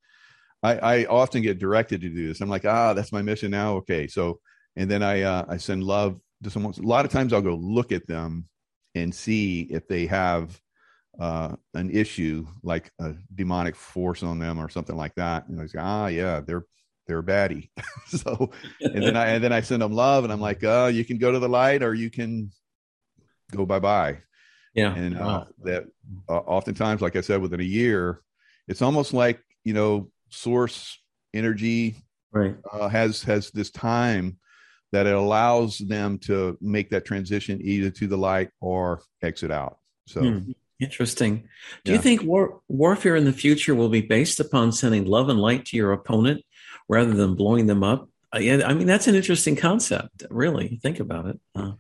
I, I often get directed to do this. I'm like, ah, that's my mission now. Okay, so and then I uh, I send love to someone. A lot of times I'll go look at them and see if they have uh, an issue like a demonic force on them or something like that. And I say, ah, yeah, they're they're a baddie. so, and then I and then I send them love, and I'm like, oh, you can go to the light, or you can go bye bye. Yeah, and uh, that uh, oftentimes, like I said, within a year, it's almost like you know, source energy right uh, has has this time that it allows them to make that transition either to the light or exit out. So. Hmm. Interesting. Do yeah. you think war- warfare in the future will be based upon sending love and light to your opponent rather than blowing them up. Uh, yeah, I mean that's an interesting concept. Really, think about it. Uh,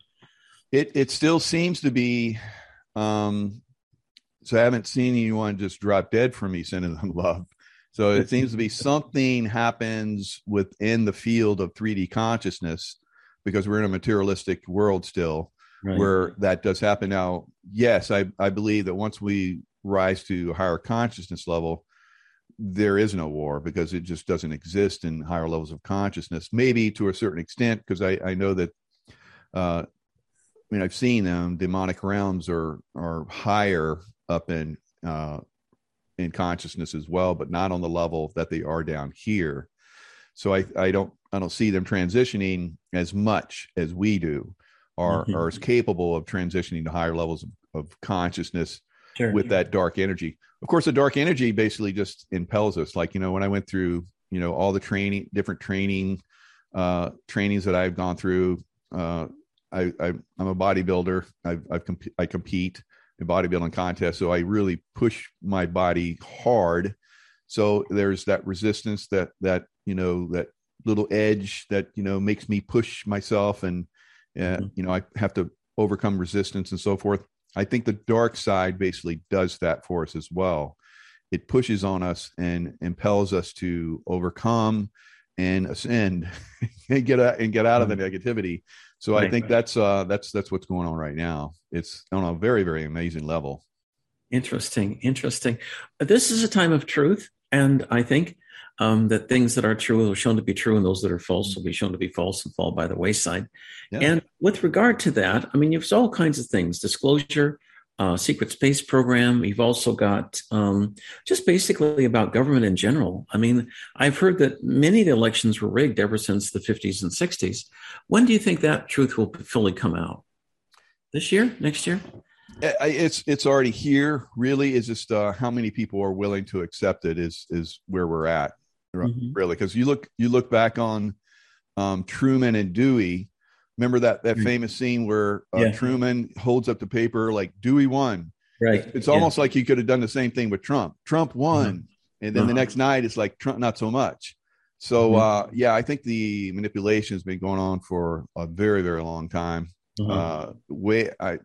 it it still seems to be. Um, so I haven't seen anyone just drop dead from me sending them love. So it seems to be something happens within the field of 3D consciousness because we're in a materialistic world still right. where that does happen. Now, yes, I, I believe that once we rise to a higher consciousness level, there is no war because it just doesn't exist in higher levels of consciousness. Maybe to a certain extent, because I, I know that, uh, I mean, I've seen them. Demonic realms are are higher up in uh, in consciousness as well, but not on the level that they are down here. So I, I don't I don't see them transitioning as much as we do, or mm-hmm. are as capable of transitioning to higher levels of, of consciousness sure. with that dark energy of course, the dark energy basically just impels us. Like, you know, when I went through, you know, all the training, different training, uh, trainings that I've gone through, uh, I, I, am a bodybuilder. I've, I've comp- I compete in bodybuilding contests. So I really push my body hard. So there's that resistance that, that, you know, that little edge that, you know, makes me push myself and, uh, mm-hmm. you know, I have to overcome resistance and so forth. I think the dark side basically does that for us as well. It pushes on us and impels us to overcome and ascend and get out and get out of the mm-hmm. negativity. So I think that's uh that's that's what's going on right now. It's on a very very amazing level. Interesting, interesting. This is a time of truth, and I think um, that things that are true are shown to be true and those that are false will be shown to be false and fall by the wayside. Yeah. And with regard to that, I mean, you've all kinds of things disclosure, uh, secret space program. You've also got um, just basically about government in general. I mean, I've heard that many of the elections were rigged ever since the 50s and 60s. When do you think that truth will fully come out? This year? Next year? it's it's already here. Really, is just uh, how many people are willing to accept it is is where we're at. Mm-hmm. Really, because you look you look back on um, Truman and Dewey. Remember that that mm-hmm. famous scene where uh, yeah. Truman holds up the paper like Dewey won. Right. It's, yeah. almost like he could have done the same thing with Trump. Trump won, uh-huh. and then uh-huh. the next night it's like Trump not so much. So mm-hmm. uh, yeah, I think the manipulation has been going on for a very very long time. Uh-huh. Uh, way I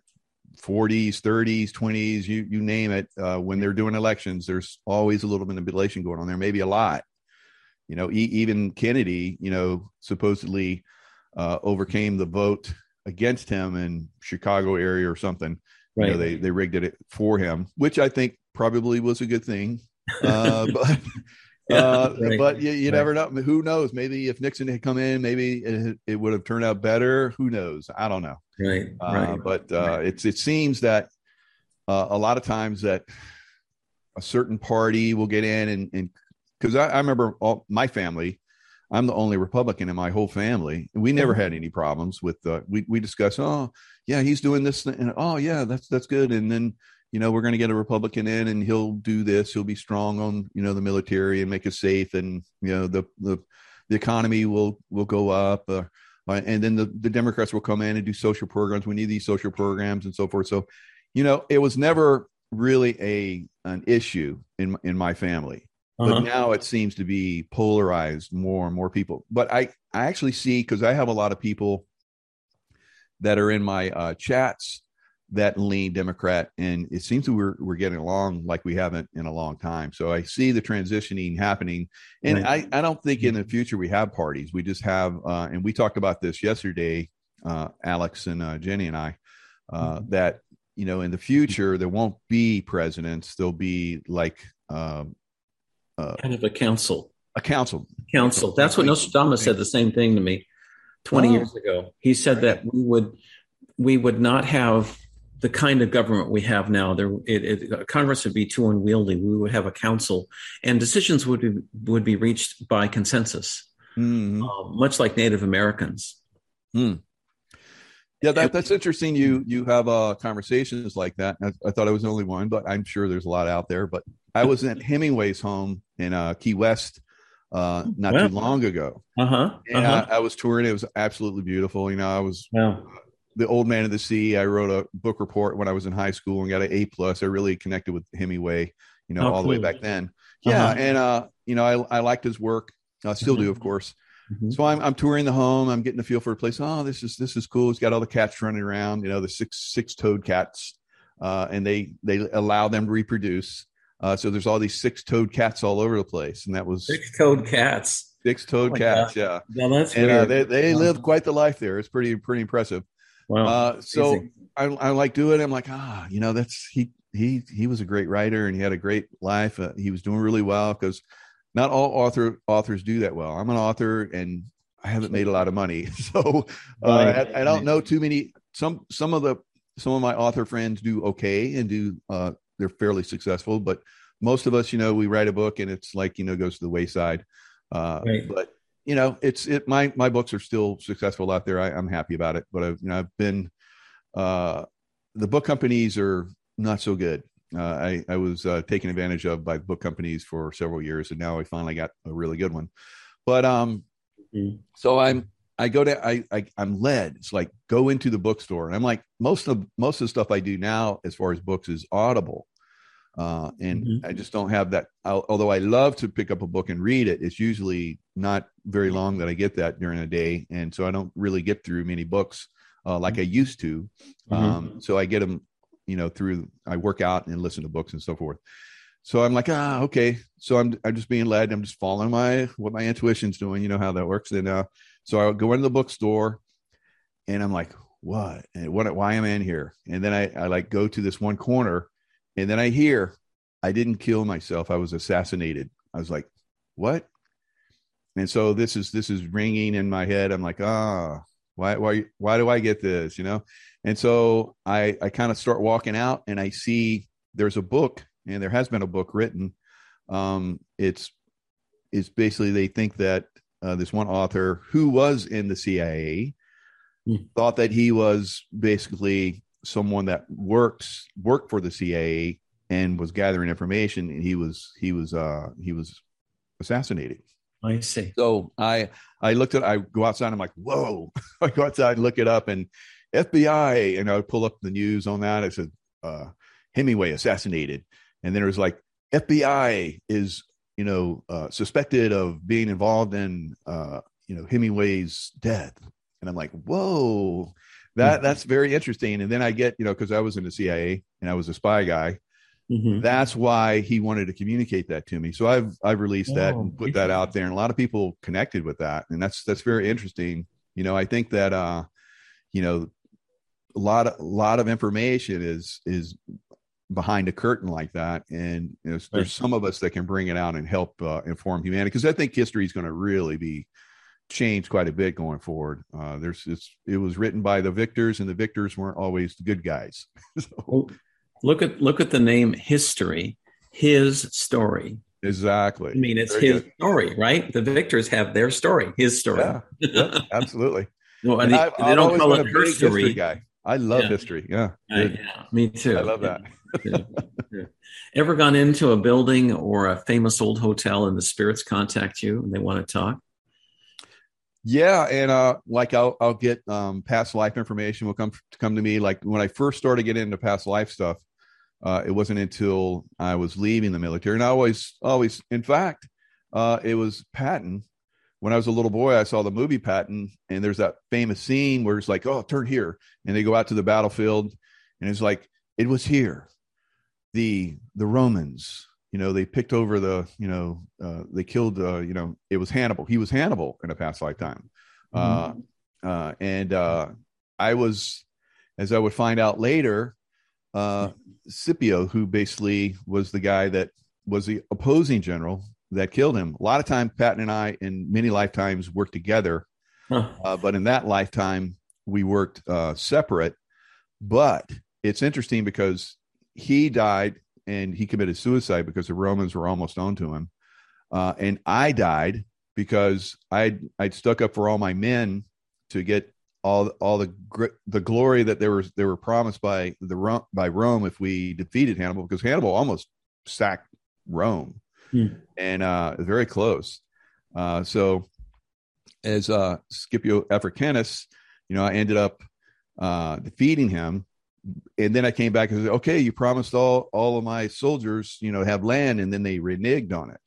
40s, 30s, 20s, you you name it. Uh, when they're doing elections, there's always a little manipulation going on there, maybe a lot. You know, e- even Kennedy, you know, supposedly uh, overcame the vote against him in Chicago area or something. Right. You know, they they rigged it for him, which I think probably was a good thing. Uh, but yeah, uh, right. but you, you right. never know. Who knows? Maybe if Nixon had come in, maybe it, it would have turned out better. Who knows? I don't know. Right. Uh, right. But uh, it's it seems that uh, a lot of times that a certain party will get in and and because I, I, remember all my family. I'm the only Republican in my whole family. We never had any problems with. Uh, we we discuss. Oh yeah, he's doing this. And oh yeah, that's that's good. And then you know we're going to get a republican in and he'll do this he'll be strong on you know the military and make us safe and you know the the, the economy will will go up uh, uh, and then the, the democrats will come in and do social programs we need these social programs and so forth so you know it was never really a an issue in in my family uh-huh. but now it seems to be polarized more and more people but i i actually see because i have a lot of people that are in my uh, chats that lean Democrat, and it seems that we're we're getting along like we haven't in a long time. So I see the transitioning happening, and right. I I don't think in the future we have parties. We just have, uh, and we talked about this yesterday, uh, Alex and uh, Jenny and I, uh, mm-hmm. that you know in the future there won't be presidents. There'll be like um, uh, kind of a council. A council. Council. That's what Nostradamus said. The same thing to me. 20 oh. years ago he said that we would we would not have the kind of government we have now, there it, it, Congress would be too unwieldy. We would have a council, and decisions would be would be reached by consensus, mm-hmm. uh, much like Native Americans. Mm. Yeah, that, that's interesting. You you have uh, conversations like that. I, I, thought I was the only one, but I'm sure there's a lot out there. But I was at Hemingway's home in uh, Key West uh, not too long ago. Uh-huh. uh-huh. I, I, was touring. It was absolutely beautiful. You know, I was yeah the Old Man of the Sea. I wrote a book report when I was in high school and got an A plus. I really connected with Hemingway, you know, oh, all cool. the way back then. Yeah, uh-huh. and uh, you know, I I liked his work. I still do, of mm-hmm. course. Mm-hmm. So I'm I'm touring the home. I'm getting a feel for a place. Oh, this is this is cool. It's got all the cats running around. You know, the six six toed cats, uh, and they they allow them to reproduce. Uh, so there's all these six toed cats all over the place, and that was six toed cats. Six toed oh cats, God. yeah. Yeah, that's and uh, they they live quite the life there. It's pretty pretty impressive. Wow. Uh, so I, I like doing it. I'm like, ah, you know, that's he he he was a great writer and he had a great life. Uh, he was doing really well because not all author authors do that well. I'm an author and I haven't made a lot of money, so uh, I, I, don't know too many. Some some of the some of my author friends do okay and do uh, they're fairly successful, but most of us, you know, we write a book and it's like you know goes to the wayside. Uh, right. But you know, it's it. My my books are still successful out there. I, am happy about it. But I've you know I've been, uh, the book companies are not so good. Uh, I I was uh, taken advantage of by book companies for several years, and now I finally got a really good one. But um, mm-hmm. so I'm I go to I, I I'm led. It's like go into the bookstore, and I'm like most of most of the stuff I do now as far as books is Audible. Uh, and mm-hmm. I just don't have that. I'll, although I love to pick up a book and read it, it's usually not very long that I get that during a day, and so I don't really get through many books uh, like I used to. Mm-hmm. Um, so I get them, you know, through I work out and listen to books and so forth. So I'm like, ah, okay. So I'm I'm just being led. I'm just following my what my intuition's doing. You know how that works. And uh, so I go into the bookstore, and I'm like, what? And what? Why am I in here? And then I I like go to this one corner and then I hear, I didn't kill myself. I was assassinated. I was like, what? And so this is this is ringing in my head. I'm like, ah, why why why do I get this? You know? And so I I kind of start walking out and I see there's a book and there has been a book written. Um, it's it's basically they think that uh, this one author who was in the CIA mm. thought that he was basically someone that works worked for the CIA and was gathering information, and he was he was uh, he was assassinated. I see. So I I looked at I go outside. I'm like, whoa! I go outside and look it up, and FBI, and I would pull up the news on that. I said uh, Hemingway assassinated, and then it was like FBI is you know uh, suspected of being involved in uh, you know Hemingway's death, and I'm like, whoa, that mm-hmm. that's very interesting. And then I get you know because I was in the CIA and I was a spy guy. Mm-hmm. That's why he wanted to communicate that to me. So I've I've released oh, that and put that out there, and a lot of people connected with that, and that's that's very interesting. You know, I think that uh, you know, a lot of a lot of information is is behind a curtain like that and you know, there's some of us that can bring it out and help uh, inform humanity because i think history is going to really be changed quite a bit going forward uh, there's it's, it was written by the victors and the victors weren't always the good guys so, look at look at the name history his story exactly i mean it's Very his good. story right the victors have their story his story yeah, yeah absolutely well, and, and they, don't call it her story guy I love yeah. history. Yeah. I, yeah. Me too. I love that. Yeah. Ever gone into a building or a famous old hotel and the spirits contact you and they want to talk? Yeah, and uh, like I'll I'll get um, past life information will come come to me. Like when I first started getting into past life stuff, uh, it wasn't until I was leaving the military, and I always always, in fact, uh, it was Patton. When I was a little boy, I saw the movie Patton, and there's that famous scene where it's like, "Oh, turn here," and they go out to the battlefield, and it's like, "It was here." The the Romans, you know, they picked over the, you know, uh, they killed, uh, you know, it was Hannibal. He was Hannibal in a past lifetime, mm-hmm. uh, uh, and uh, I was, as I would find out later, uh, Scipio, who basically was the guy that was the opposing general that killed him. A lot of time, Patton and I, in many lifetimes, worked together, huh. uh, but in that lifetime, we worked uh, separate. But it's interesting because he died and he committed suicide because the Romans were almost on to him. Uh, and I died because I'd I'd stuck up for all my men to get all all the the glory that they were they were promised by the by Rome if we defeated Hannibal because Hannibal almost sacked Rome hmm. and uh, very close. Uh, so as uh, Scipio Africanus, you know, I ended up uh, defeating him and then I came back and said, okay, you promised all all of my soldiers, you know, have land, and then they reneged on it.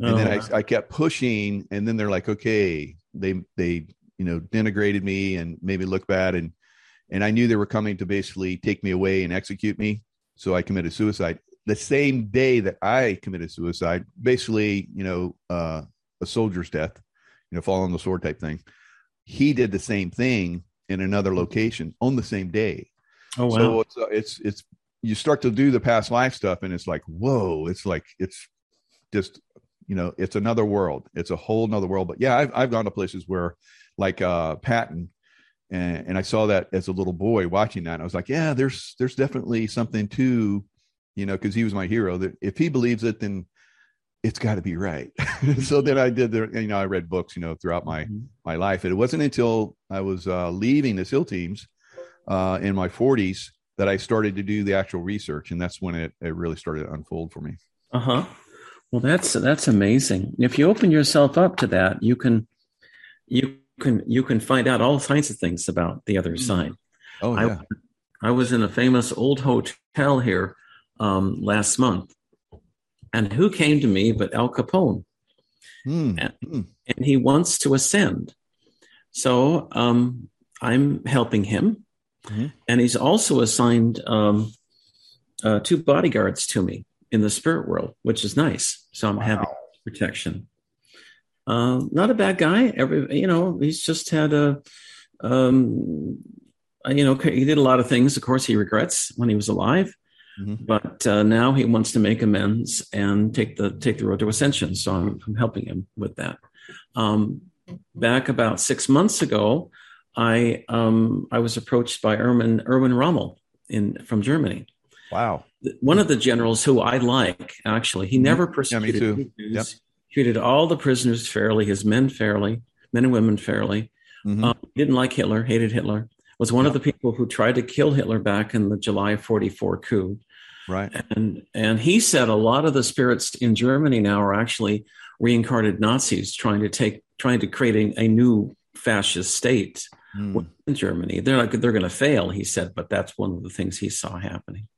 And oh. then I, I kept pushing, and then they're like, okay, they they you know denigrated me and made me look bad, and and I knew they were coming to basically take me away and execute me, so I committed suicide. The same day that I committed suicide, basically, you know, uh, a soldier's death, you know, fall on the sword type thing. He did the same thing in another location on the same day. Oh wow! So it's uh, it's it's you start to do the past life stuff, and it's like whoa! It's like it's just you know it's another world. It's a whole another world. But yeah, I've I've gone to places where like uh Patton. And, and I saw that as a little boy watching that. And I was like, yeah, there's there's definitely something to, you know, because he was my hero. That if he believes it, then it's got to be right. so then I did the, you know, I read books, you know, throughout my mm-hmm. my life. And it wasn't until I was uh, leaving the SEAL teams uh, in my 40s that I started to do the actual research, and that's when it, it really started to unfold for me. Uh huh. Well, that's that's amazing. If you open yourself up to that, you can you can you can find out all kinds of things about the other mm. side. Oh yeah. I, I was in a famous old hotel here um, last month, and who came to me but Al Capone, mm. And, mm. and, he wants to ascend. So um, I'm helping him Mm-hmm. And he's also assigned um, uh, two bodyguards to me in the spirit world, which is nice. So I'm wow. having protection. Uh, not a bad guy. Every you know, he's just had a, um, you know, he did a lot of things. Of course, he regrets when he was alive, mm-hmm. but uh, now he wants to make amends and take the take the road to ascension. So I'm, I'm helping him with that. Um, back about six months ago, I um, I was approached by Erwin Erwin Rommel in from Germany. Wow. One of the generals who I like, actually, he mm-hmm. never persecuted yeah, Jews, yep. treated all the prisoners fairly, his men fairly, men and women fairly. Mm-hmm. Um, didn't like Hitler, hated Hitler, was one of the people who tried to kill Hitler back in the July 44 coup. Right. And and he said a lot of the spirits in Germany now are actually reincarnated Nazis trying to take trying to create a, a new fascist state mm. in Germany. They're not they're going to fail, he said, but that's one of the things he saw happening.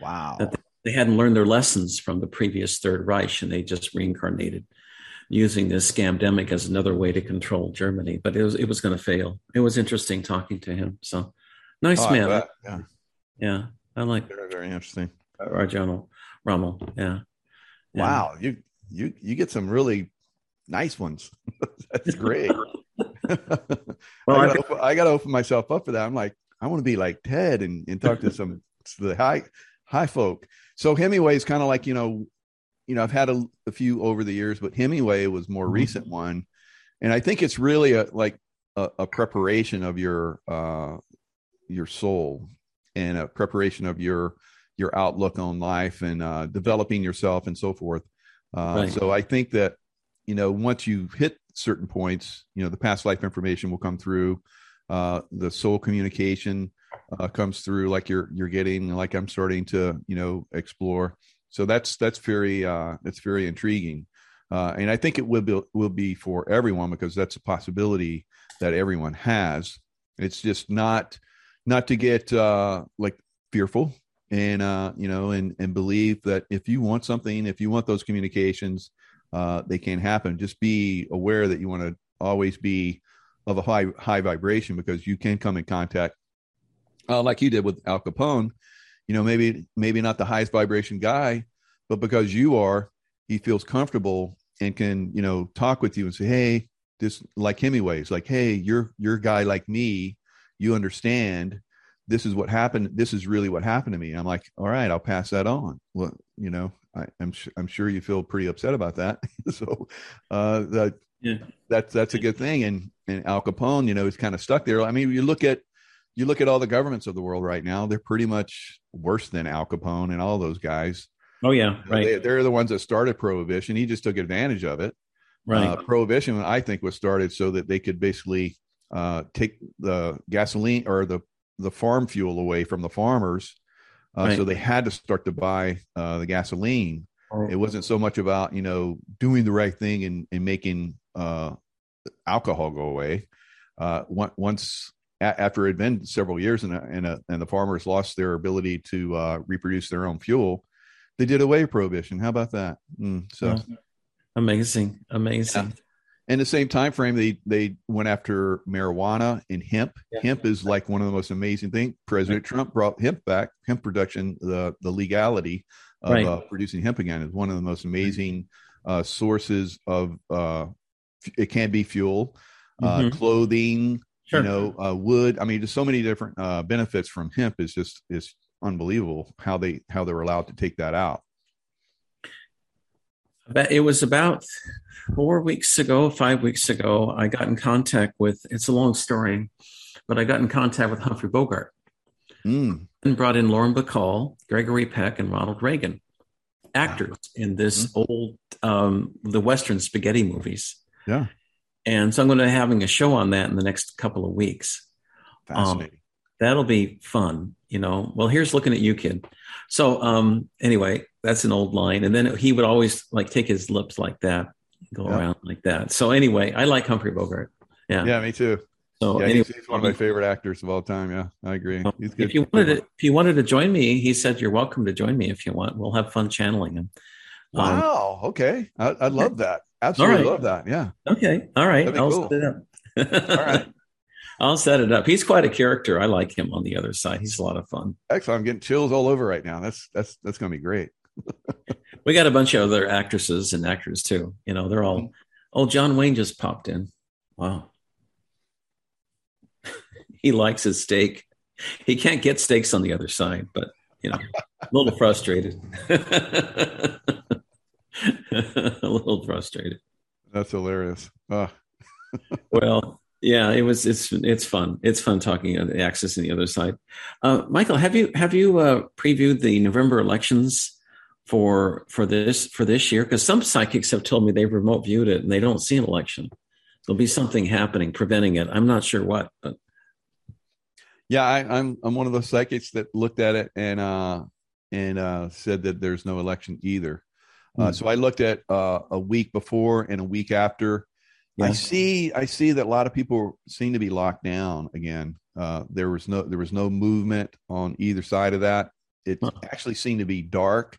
Wow. That they hadn't learned their lessons from the previous Third Reich and they just reincarnated using this scamdemic as another way to control Germany. But it was it was going to fail. It was interesting talking to him. So nice oh, man. Yeah. yeah. I like very, very interesting. Arjano Rommel. Yeah. yeah. Wow. You you you get some really nice ones. That's great. Well, I gotta, open, I gotta, open, myself up for that. I'm like, I want to be like Ted and, and talk to some the high high folk. So Hemingway is kind of like you know, you know, I've had a, a, few over the years, but Hemingway was more mm-hmm. recent one, and I think it's really a like a, a preparation of your uh your soul and a preparation of your your outlook on life and uh, developing yourself and so forth. Uh, right. So I think that you know once you hit certain points, you know the past life information will come through, uh, the soul communication uh, comes through, like you're you're getting, like I'm starting to you know explore. So that's that's very uh, that's very intriguing, uh, and I think it will be will be for everyone because that's a possibility that everyone has. It's just not not to get uh, like fearful and uh, you know, and and believe that if you want something, if you want those communications, uh, they can happen. Just be aware that you want to always be of a high high vibration because you can come in contact, uh, like you did with Al Capone. You know, maybe maybe not the highest vibration guy, but because you are, he feels comfortable and can you know talk with you and say, hey, this like Hemingway's like, hey, you're you're a guy like me, you understand this is what happened. This is really what happened to me. I'm like, all right, I'll pass that on. Well, you know, I, am sh- I'm sure you feel pretty upset about that. so, uh, that, yeah. that's, that's a good thing. And, and Al Capone, you know, is kind of stuck there. I mean, you look at, you look at all the governments of the world right now, they're pretty much worse than Al Capone and all those guys. Oh yeah. Right. They, are the ones that started prohibition. He just took advantage of it. Right. Uh, prohibition, I think was started so that they could basically, uh, take the gasoline or the the farm fuel away from the farmers. Uh, right. So they had to start to buy uh, the gasoline. Oh. It wasn't so much about you know doing the right thing and, and making uh, alcohol go away. Uh, once after it had been several years and and, a, and the farmers lost their ability to uh, reproduce their own fuel, they did away prohibition. How about that? Mm, so amazing, amazing. Yeah in the same time frame they they went after marijuana and hemp yeah. hemp is like one of the most amazing things president right. trump brought hemp back hemp production the the legality of right. uh, producing hemp again is one of the most amazing uh, sources of uh, it can be fuel uh, mm-hmm. clothing sure. you know uh, wood i mean there's so many different uh, benefits from hemp is just is unbelievable how they how they're allowed to take that out it was about four weeks ago, five weeks ago, I got in contact with, it's a long story, but I got in contact with Humphrey Bogart mm. and brought in Lauren Bacall, Gregory Peck, and Ronald Reagan, actors wow. in this mm-hmm. old, um, the Western spaghetti movies. Yeah. And so I'm going to be having a show on that in the next couple of weeks. Fascinating. Um, that'll be fun, you know. Well, here's looking at you, kid. So um, anyway, that's an old line. And then he would always like take his lips like that go yeah. around like that. So anyway, I like Humphrey Bogart. Yeah, yeah, me too. So yeah, anyway, he's, he's, one of my favorite actors of all time. Yeah, I agree. He's good. If you wanted to, if you wanted to join me, he said you're welcome to join me if you want. We'll have fun channeling him. Um, wow. Okay. I, I love that. Absolutely right. love that. Yeah. Okay. All right. I'll cool. set it up. all right. I'll set it up. He's quite a character. I like him on the other side. He's a lot of fun. Excellent. I'm getting chills all over right now. That's that's that's gonna be great. We got a bunch of other actresses and actors too. You know, they're all. Oh, John Wayne just popped in. Wow. he likes his steak. He can't get steaks on the other side, but you know, a little frustrated. a little frustrated. That's hilarious. Uh. well, yeah, it was. It's it's fun. It's fun talking the access on the other side. Uh, Michael, have you have you uh, previewed the November elections for for this for this year because some psychics have told me they've remote viewed it and they don't see an election there'll be something happening preventing it i'm not sure what but Yeah, I, am I'm, I'm one of those psychics that looked at it and uh and uh said that there's no election either. Mm. Uh, hmm. so I looked at uh, a week before and a week after. I see I see that a lot of people seem to be locked down again. Uh, there was no there was no movement on either side of that. It huh. actually seemed to be dark.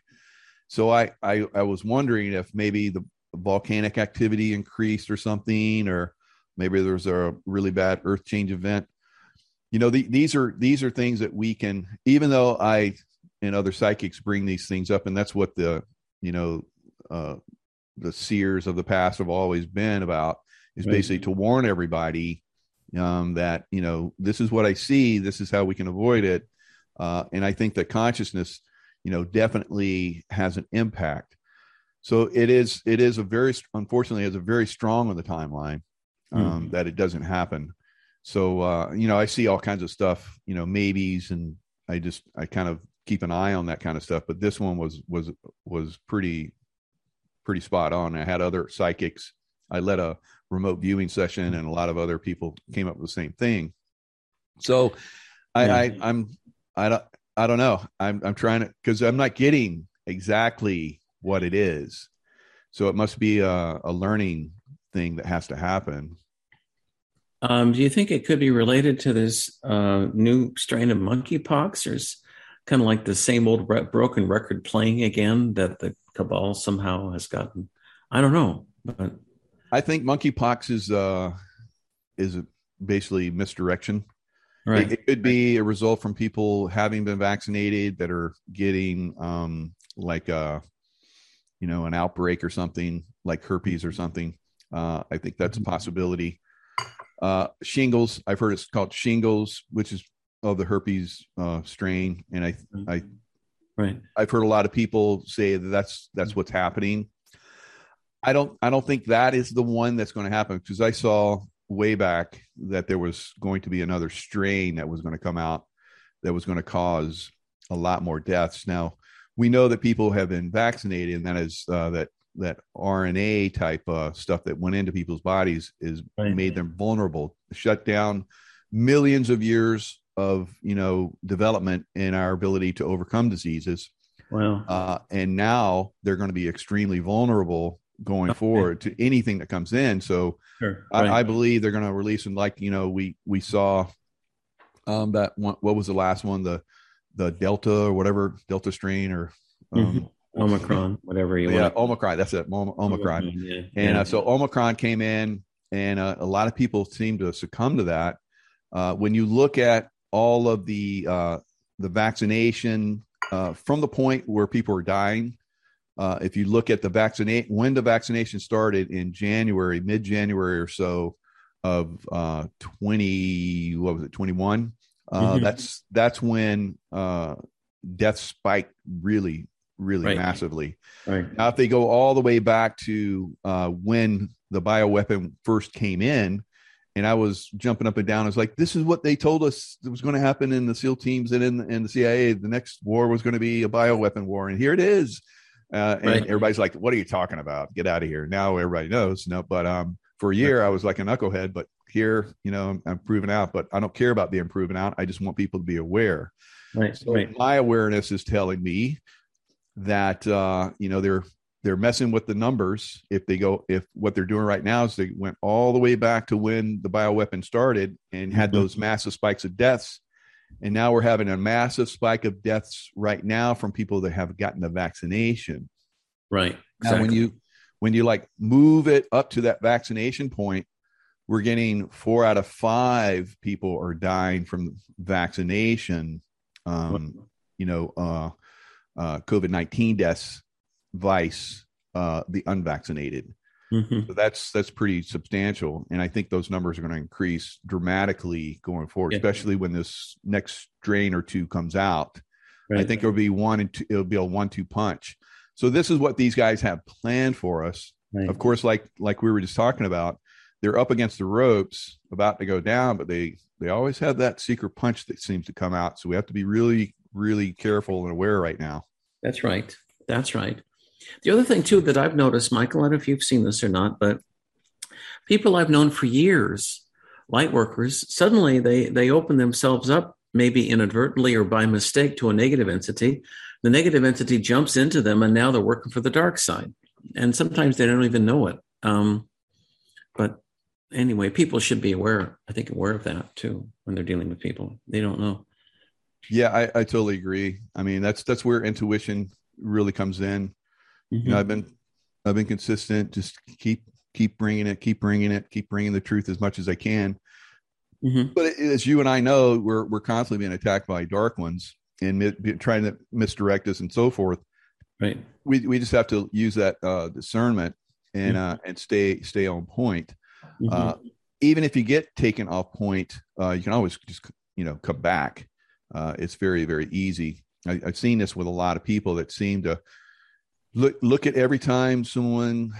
So I, I I was wondering if maybe the volcanic activity increased or something, or maybe there was a really bad earth change event. You know, the, these are these are things that we can, even though I and other psychics bring these things up, and that's what the you know uh, the seers of the past have always been about is right. basically to warn everybody um, that you know this is what I see, this is how we can avoid it, uh, and I think that consciousness, you know, definitely has an impact. So it is it is a very unfortunately is a very strong on the timeline um, mm. that it doesn't happen. So uh, you know I see all kinds of stuff, you know, maybes, and I just I kind of keep an eye on that kind of stuff. But this one was was was pretty pretty spot on. I had other psychics. I led a remote viewing session, and a lot of other people came up with the same thing. So I, yeah. I I'm I don't I don't know. I'm I'm trying to because I'm not getting exactly what it is. So it must be a, a learning thing that has to happen. Um, do you think it could be related to this uh, new strain of monkeypox, or is kind of like the same old re- broken record playing again that the cabal somehow has gotten? I don't know, but I think monkeypox is uh, is basically misdirection. Right. It, it, could be a result from people having been vaccinated that are getting um, like a uh, you know an outbreak or something like herpes or something. Uh, i think that's a mm-hmm. possibility. Uh, shingles i've heard it's called shingles which is of the herpes uh, strain. And i i mm-hmm. right. I've heard a lot of people say that that's that's what's happening. I don't i don't think that is the one that's going to happen because i saw way back that there was going to be another strain that was going to come out that was going to cause a lot more deaths now we know that people have been vaccinated, and that is uh, that that RNA type uh, stuff that went into people's bodies is right. made them vulnerable, shut down millions of years of you know development in our ability to overcome diseases. Wow. Uh, and now they're going to be extremely vulnerable going okay. forward to anything that comes in. So sure. right. I, I, believe they're going to release and like you know we we saw um, that one, what was the last one the the Delta or whatever Delta strain or um, mm-hmm. Omicron, whatever you yeah, want. Omicron. That's it. Omicron. Omicron yeah. And yeah. Uh, so Omicron came in, and uh, a lot of people seem to succumb to that. Uh, when you look at all of the uh, the vaccination uh, from the point where people are dying, uh, if you look at the vaccinate when the vaccination started in January, mid January or so of twenty, what was it, twenty one? Uh, mm-hmm. That's that's when uh, death spiked really, really right. massively. Right. Now, if they go all the way back to uh, when the bioweapon first came in, and I was jumping up and down, I was like, "This is what they told us was going to happen in the SEAL teams and in, in the CIA. The next war was going to be a bioweapon war, and here it is." Uh, and right. everybody's like, "What are you talking about? Get out of here!" Now everybody knows. No, but um, for a year I was like a knucklehead, but here, you know, I'm, I'm proven out, but I don't care about being proven out. I just want people to be aware. Right. So right. my awareness is telling me that uh, you know they're they're messing with the numbers if they go if what they're doing right now is they went all the way back to when the bioweapon started and had mm-hmm. those massive spikes of deaths and now we're having a massive spike of deaths right now from people that have gotten the vaccination right exactly. now when you when you like move it up to that vaccination point we're getting four out of five people are dying from vaccination. Um, you know, uh, uh, COVID nineteen deaths, vice uh, the unvaccinated. Mm-hmm. So that's that's pretty substantial, and I think those numbers are going to increase dramatically going forward, yeah. especially when this next strain or two comes out. Right. I think it'll be one and two, it'll be a one-two punch. So this is what these guys have planned for us. Right. Of course, like like we were just talking about, they're up against the ropes, about to go down, but they they always have that secret punch that seems to come out. So we have to be really, really careful and aware right now. That's right. That's right. The other thing too that I've noticed, Michael, I don't know if you've seen this or not, but people I've known for years, light workers, suddenly they they open themselves up maybe inadvertently or by mistake to a negative entity, the negative entity jumps into them and now they're working for the dark side. And sometimes they don't even know it. Um, but anyway, people should be aware, I think, aware of that too when they're dealing with people. They don't know. Yeah, I, I totally agree. I mean, that's that's where intuition really comes in. Mm-hmm. You know, mm-hmm. I've been I've been consistent. Just keep keep bringing it, keep bringing it, keep bringing the truth as much as I can. Mm-hmm. But as you and I know, we're we're constantly being attacked by dark ones and mi- trying to misdirect us and so forth. Right. We we just have to use that uh, discernment and mm-hmm. uh, and stay stay on point. Mm-hmm. Uh, even if you get taken off point, uh, you can always just you know come back. Uh, it's very very easy. I, I've seen this with a lot of people that seem to look look at every time someone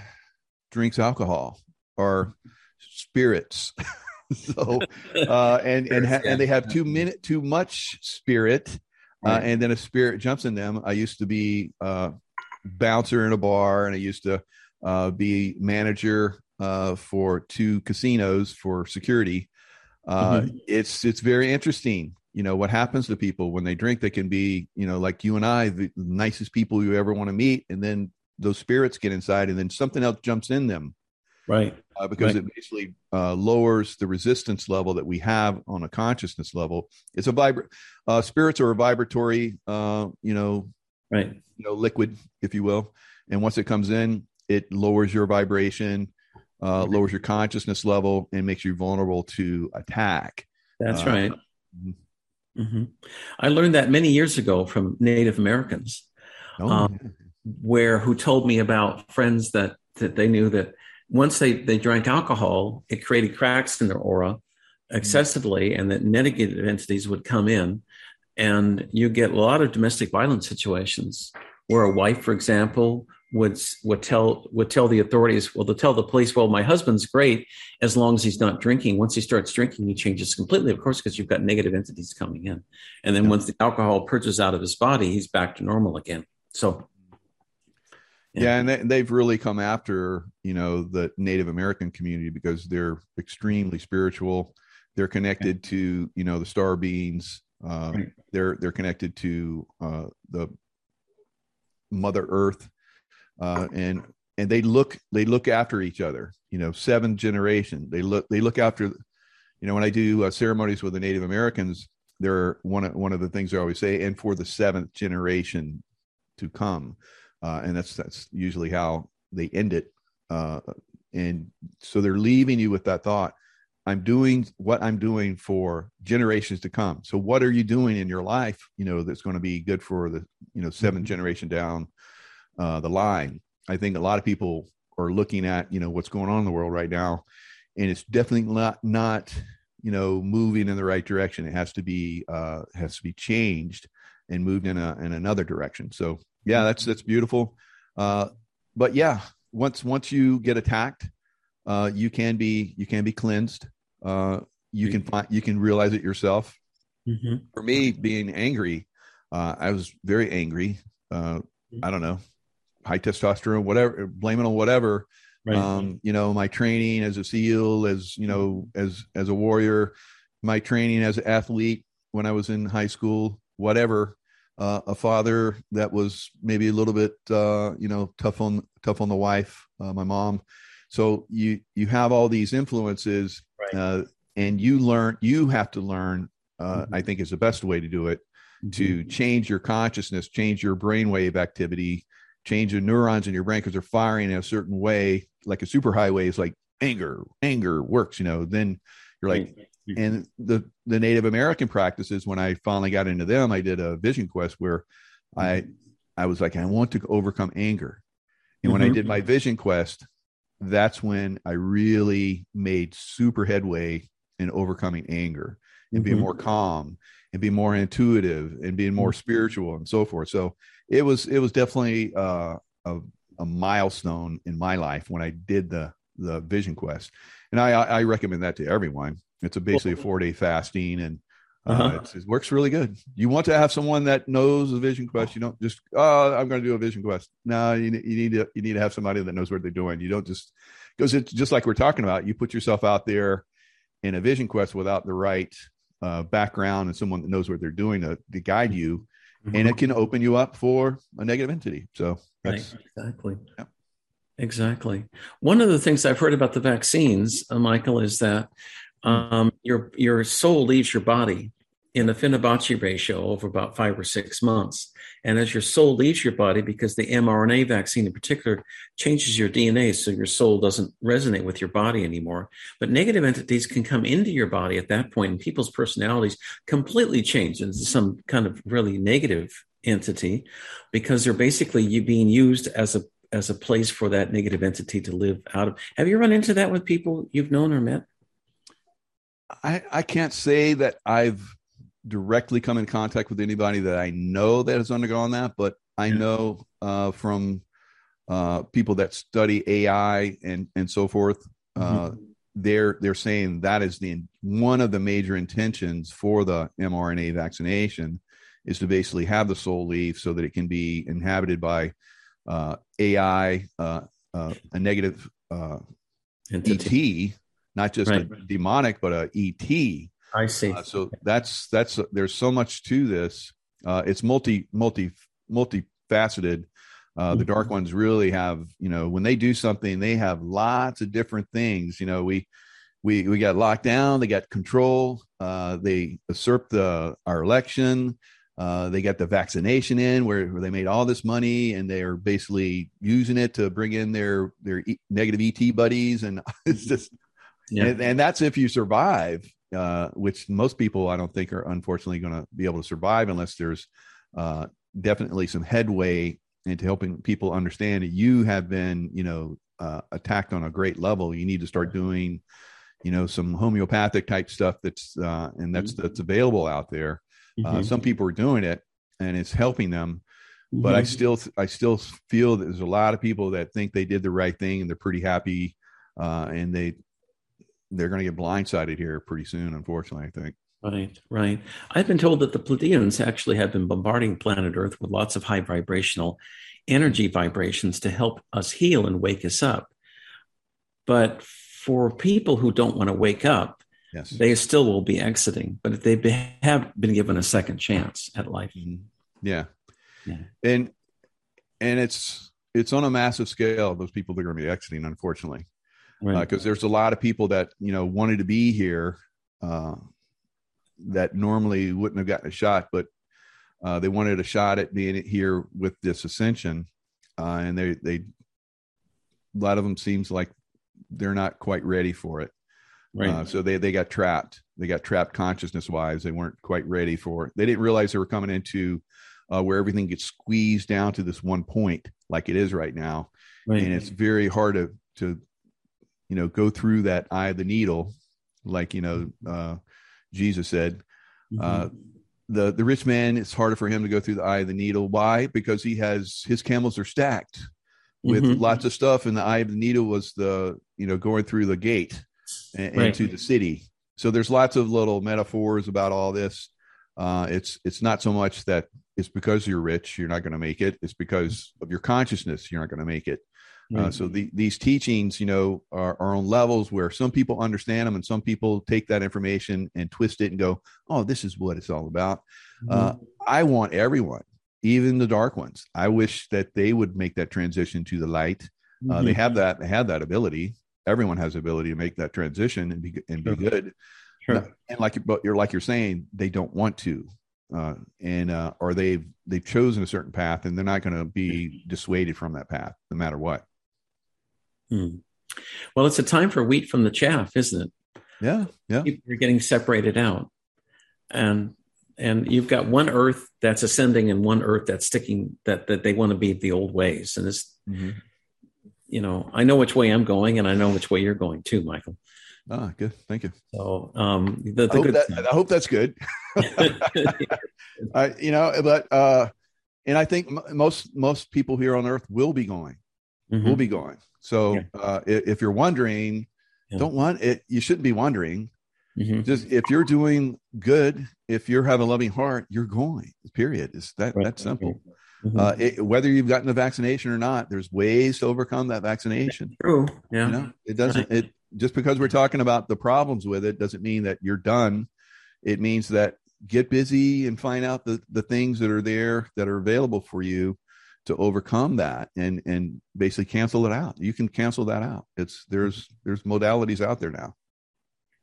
drinks alcohol or spirits. so uh, and and ha- and they have too minute too much spirit, uh, and then a spirit jumps in them. I used to be uh, bouncer in a bar, and I used to uh, be manager uh, for two casinos for security. Uh, mm-hmm. It's it's very interesting. You know what happens to people when they drink. They can be, you know, like you and I, the nicest people you ever want to meet, and then those spirits get inside, and then something else jumps in them, right? Uh, because right. it basically uh, lowers the resistance level that we have on a consciousness level. It's a vibrant. Uh, spirits are a vibratory, uh, you know, right? You know, liquid, if you will, and once it comes in, it lowers your vibration, uh, lowers your consciousness level, and makes you vulnerable to attack. That's uh, right. Mm-hmm. mm-hmm. I learned that many years ago from Native Americans, oh. um, where who told me about friends that that they knew that once they they drank alcohol, it created cracks in their aura excessively, and that negative entities would come in, and you get a lot of domestic violence situations where a wife, for example, would would tell would tell the authorities, well, to tell the police, well, my husband's great as long as he's not drinking. Once he starts drinking, he changes completely, of course, because you've got negative entities coming in. And then yeah. once the alcohol purges out of his body, he's back to normal again. So yeah, yeah and they, have really come after you know the Native American community because they're extremely spiritual. They're connected to you know the star beings. Uh, right. They're they're connected to uh, the Mother Earth uh, and and they look they look after each other. You know, seven generation. They look they look after. You know, when I do uh, ceremonies with the Native Americans, they're one of one of the things I always say, and for the seventh generation to come, uh, and that's that's usually how they end it. Uh, and so they're leaving you with that thought. I'm doing what I'm doing for generations to come. So what are you doing in your life, you know, that's going to be good for the, you know, seventh mm-hmm. generation down uh, the line. I think a lot of people are looking at you know what's going on in the world right now, and it's definitely not not you know moving in the right direction. It has to be uh, has to be changed and moved in a in another direction. So yeah, that's that's beautiful. Uh, but yeah, once once you get attacked, uh, you can be you can be cleansed. Uh, you can find you can realize it yourself. Mm-hmm. For me, being angry, uh, I was very angry. Uh, I don't know, high testosterone, whatever, blame it on whatever. Right. Um, you know, my training as a SEAL, as you know, as as a warrior, my training as an athlete when I was in high school, whatever. Uh, a father that was maybe a little bit, uh, you know, tough on tough on the wife, uh, my mom. So you you have all these influences, right. Uh, and you learn. You have to learn. Uh, mm-hmm. I think is the best way to do it mm-hmm. to change your consciousness, change your brainwave activity, change the neurons in your brain because they're firing in a certain way, like a superhighway is like anger, anger works, you know, then you're like, mm-hmm. and the, the Native American practices, when I finally got into them, I did a vision quest where I, mm-hmm. I was like, I want to overcome anger. And when mm-hmm. I did my vision quest, that's when I really made super headway in overcoming anger and being mm-hmm. more calm and being more intuitive and being more mm-hmm. spiritual and so forth. So it was it was definitely uh, a, a milestone in my life when I did the the Vision Quest, and I I recommend that to everyone. It's a basically a four day fasting and. Uh, uh-huh. it works really good. You want to have someone that knows the Vision Quest. You don't just, oh, I'm going to do a Vision Quest. No, you, you need to you need to have somebody that knows what they're doing. You don't just because it's just like we're talking about. You put yourself out there in a Vision Quest without the right uh, background and someone that knows what they're doing to, to guide you, Mm-hmm. and it can open you up for a negative entity. So that's right, exactly. Yeah. Exactly. One of the things I've heard about the vaccines, uh, Michael, is that um, your your soul leaves your body in a Fibonacci ratio over about five or six months. And as your soul leaves your body, because the mRNA vaccine in particular changes your DNA, so your soul doesn't resonate with your body anymore. But negative entities can come into your body at that point, and people's personalities completely change into some kind of really negative entity because they're basically you being used as a as a place for that negative entity to live out of. Have you run into that with people you've known or met? I, I can't say that I've directly come in contact with anybody that I know that has undergone that, but I Yeah. know uh, from uh, people that study AI and and so forth, uh, they're they're saying that is the one of the major intentions for the mRNA vaccination is to basically have the soul leave so that it can be inhabited by uh, AI, uh, uh, a negative uh, ET, not just a demonic, but a ET. I see. Uh, so that's that's there's so much to this. Uh, it's multi multi multifaceted. Uh, the dark Mhm. ones really have you know when they do something they have lots of different things. You know we we we got locked down. They got control. Uh, they usurped the our election. Uh, they got the vaccination in where, where they made all this money and they're basically using it to bring in their their e- negative ET buddies and it's just yeah. and, and that's if you survive, uh, which most people I don't think are unfortunately going to be able to survive unless there's uh, definitely some headway into helping people understand that you have been, you know, uh, attacked on a great level. You need to start doing, you know, some homeopathic type stuff that's uh, and that's that's available out there. Uh, Mhm. some people are doing it and it's helping them but I Mhm. still I still feel that there's a lot of people that think they did the right thing and they're pretty happy, uh, and they they're going to get blindsided here pretty soon. Unfortunately, I think. Right, right. I've been told that the Pleiadians actually have been bombarding planet Earth with lots of high vibrational energy vibrations to help us heal and wake us up. But for people who don't want to wake up, Yes. they still will be exiting. But if they be, have been given a second chance at life, Mhm. Yeah. Yeah. And and it's it's on a massive scale. Those people that are going to be exiting, unfortunately, right? because there's a lot of people that you know wanted to be here uh, that normally wouldn't have gotten a shot, but uh, they wanted a shot at being here with this ascension, uh, and they they a lot of them seems like they're not quite ready for it. right. Uh, so they they got trapped. They got trapped consciousness wise. They weren't quite ready for. it. They didn't realize they were coming into uh, where everything gets squeezed down to this one point, like it is right now, right. and it's very hard to to you know go through that eye of the needle, like you know uh, Jesus said. Mhm. uh, the the rich man it's harder for him to go through the eye of the needle why because he has his camels are stacked with Mhm. lots of stuff and the eye of the needle was the you know going through the gate and, Right. into the city so there's lots of little metaphors about all this uh, it's it's not so much that it's because you're rich you're not going to make it it's because of your consciousness you're not going to make it uh, Right. so the, these teachings, you know, are, are on levels where some people understand them and some people take that information and twist it and go, "Oh, this is what it's all about." Uh, Mhm. I want everyone, even the dark ones. I wish that they would make that transition to the light. Uh, They Mhm. have that. They have that ability. Everyone has the ability to make that transition and be and be Sure. good. Sure. And like, but you're like you're saying, they don't want to, uh, and uh, or they've they've chosen a certain path and they're not going to be dissuaded from that path, no matter what. Hmm. Well, it's a time for wheat from the chaff, isn't it? Yeah, yeah. People are getting separated out, and and you've got one Earth that's ascending and one Earth that's sticking that that they want to be the old ways. And it's Mm-hmm. you know I know which way I'm going, and I know which way you're going too, Michael. Ah, good. Thank you. So um, the, the I hope, good that, I hope that's good. I, you know, but uh, and I think m- most most people here on Earth will be going, Mhm. will be going. So Yeah. uh, if you're wondering, Yeah. don't want it. You shouldn't be wondering. Mhm. Just if you're doing good, if you're having a loving heart, you're going. Period. It's that Right. that simple. Mhm. Uh, it, whether you've gotten the vaccination or not, there's ways to overcome that vaccination. True. Yeah. You know, it doesn't. It just because we're talking about the problems with it doesn't mean that you're done. it means that get busy and find out the the things that are there that are available for you to overcome that and and basically cancel it out. You can cancel that out. It's there's there's modalities out there now.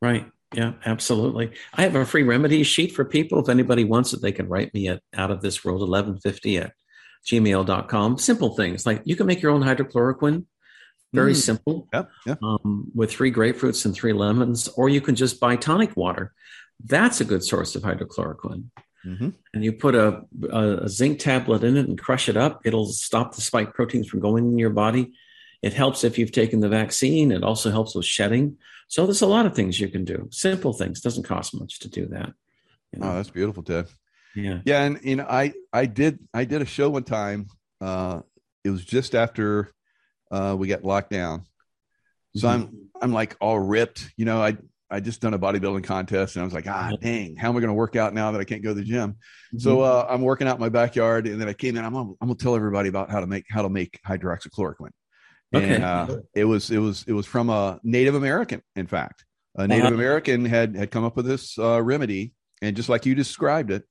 Right. Yeah absolutely. I have a free remedies sheet for people. If anybody wants it they can write me at out of this world 1150 at gmail.com simple things like you can make your own hydrochloroquine. Very mm. simple. Yep, yep. Um, with three grapefruits and three lemons or you can just buy tonic water. That's a good source of hydrochloroquine. Mm-hmm. And you put a, a, zinc tablet in it and crush it up. It'll stop the spike proteins from going in your body. It helps if you've taken the vaccine. It also helps with shedding. So there's a lot of things you can do. Simple things. Doesn't cost much to do that. You know? Oh, that's beautiful, Ted. Yeah. Yeah. And, you know, I, I did, I did a show one time. Uh, it was just after uh, we got locked down. So mm-hmm. I'm, I'm like all ripped, you know, I, I just done a bodybuilding contest and I was like, ah, dang, how am I going to work out now that I can't go to the gym? Mm-hmm. So uh, I'm working out in my backyard, and then I came in. I'm gonna, I'm gonna tell everybody about how to make how to make hydroxychloroquine. Okay. And uh, it was it was it was from a Native American, in fact, a Native uh-huh. American had had come up with this uh, remedy, and just like you described it.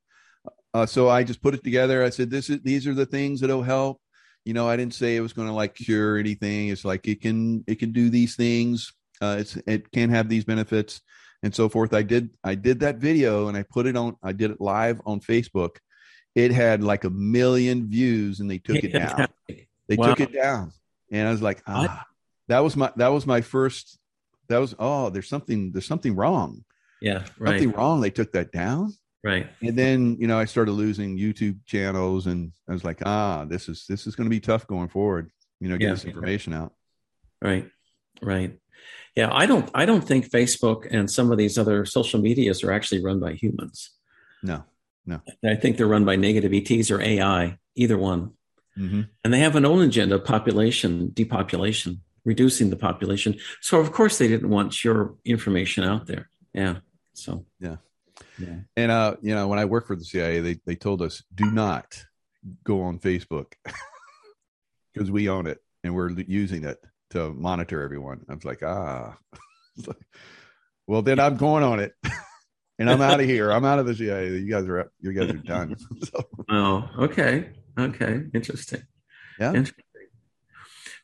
Uh, so I just put it together. I said, "This is these are the things that'll help." You know, I didn't say it was going to like cure anything. It's like it can it can do these things uh, it's it can have these benefits and so forth. I did I did that video and I put it on. I did it live on Facebook. It had like a million views and they took it down. They wow. took it down, and I was like, ah, what? that was my that was my first. That was oh, there's something there's something wrong. Yeah, right. Something wrong. They took that down. Right. And then you know I started losing YouTube channels, and I was like, ah, this is this is going to be tough going forward. You know, get yeah. this information out. Right. Right. Yeah, I don't I don't think Facebook and some of these other social medias are actually run by humans. No, no. I think they're run by negative ETs or AI, either one. Mm-hmm. And they have an own agenda, population depopulation, reducing the population. So of course they didn't want your information out there. Yeah. So yeah. Yeah. And uh, you know, when I worked for the CIA, they they told us do not go on Facebook because we own it and we're using it to monitor everyone. I was like, ah, well, then I'm going on it. and I'm out of here. I'm out of the CIA. You guys are you guys are done. so. Oh, okay, okay, interesting. Yeah. Interesting.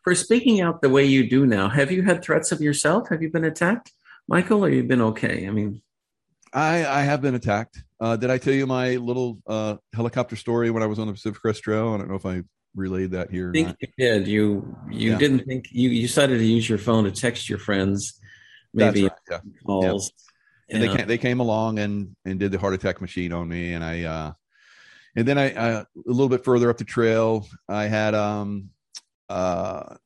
For speaking out the way you do now, have you had threats of yourself? Have you been attacked, Michael, or you been okay? I mean, I I have been attacked. Uh, did I tell you my little uh, helicopter story when I was on the Pacific Crest Trail? I don't know if I relayed that here. I think you did. You you yeah. didn't think you you decided to use your phone to text your friends, maybe right. yeah. calls. Yeah. And they came, they came along and and did the heart attack machine on me, and I uh, and then I, I a little bit further up the trail, I had um uh,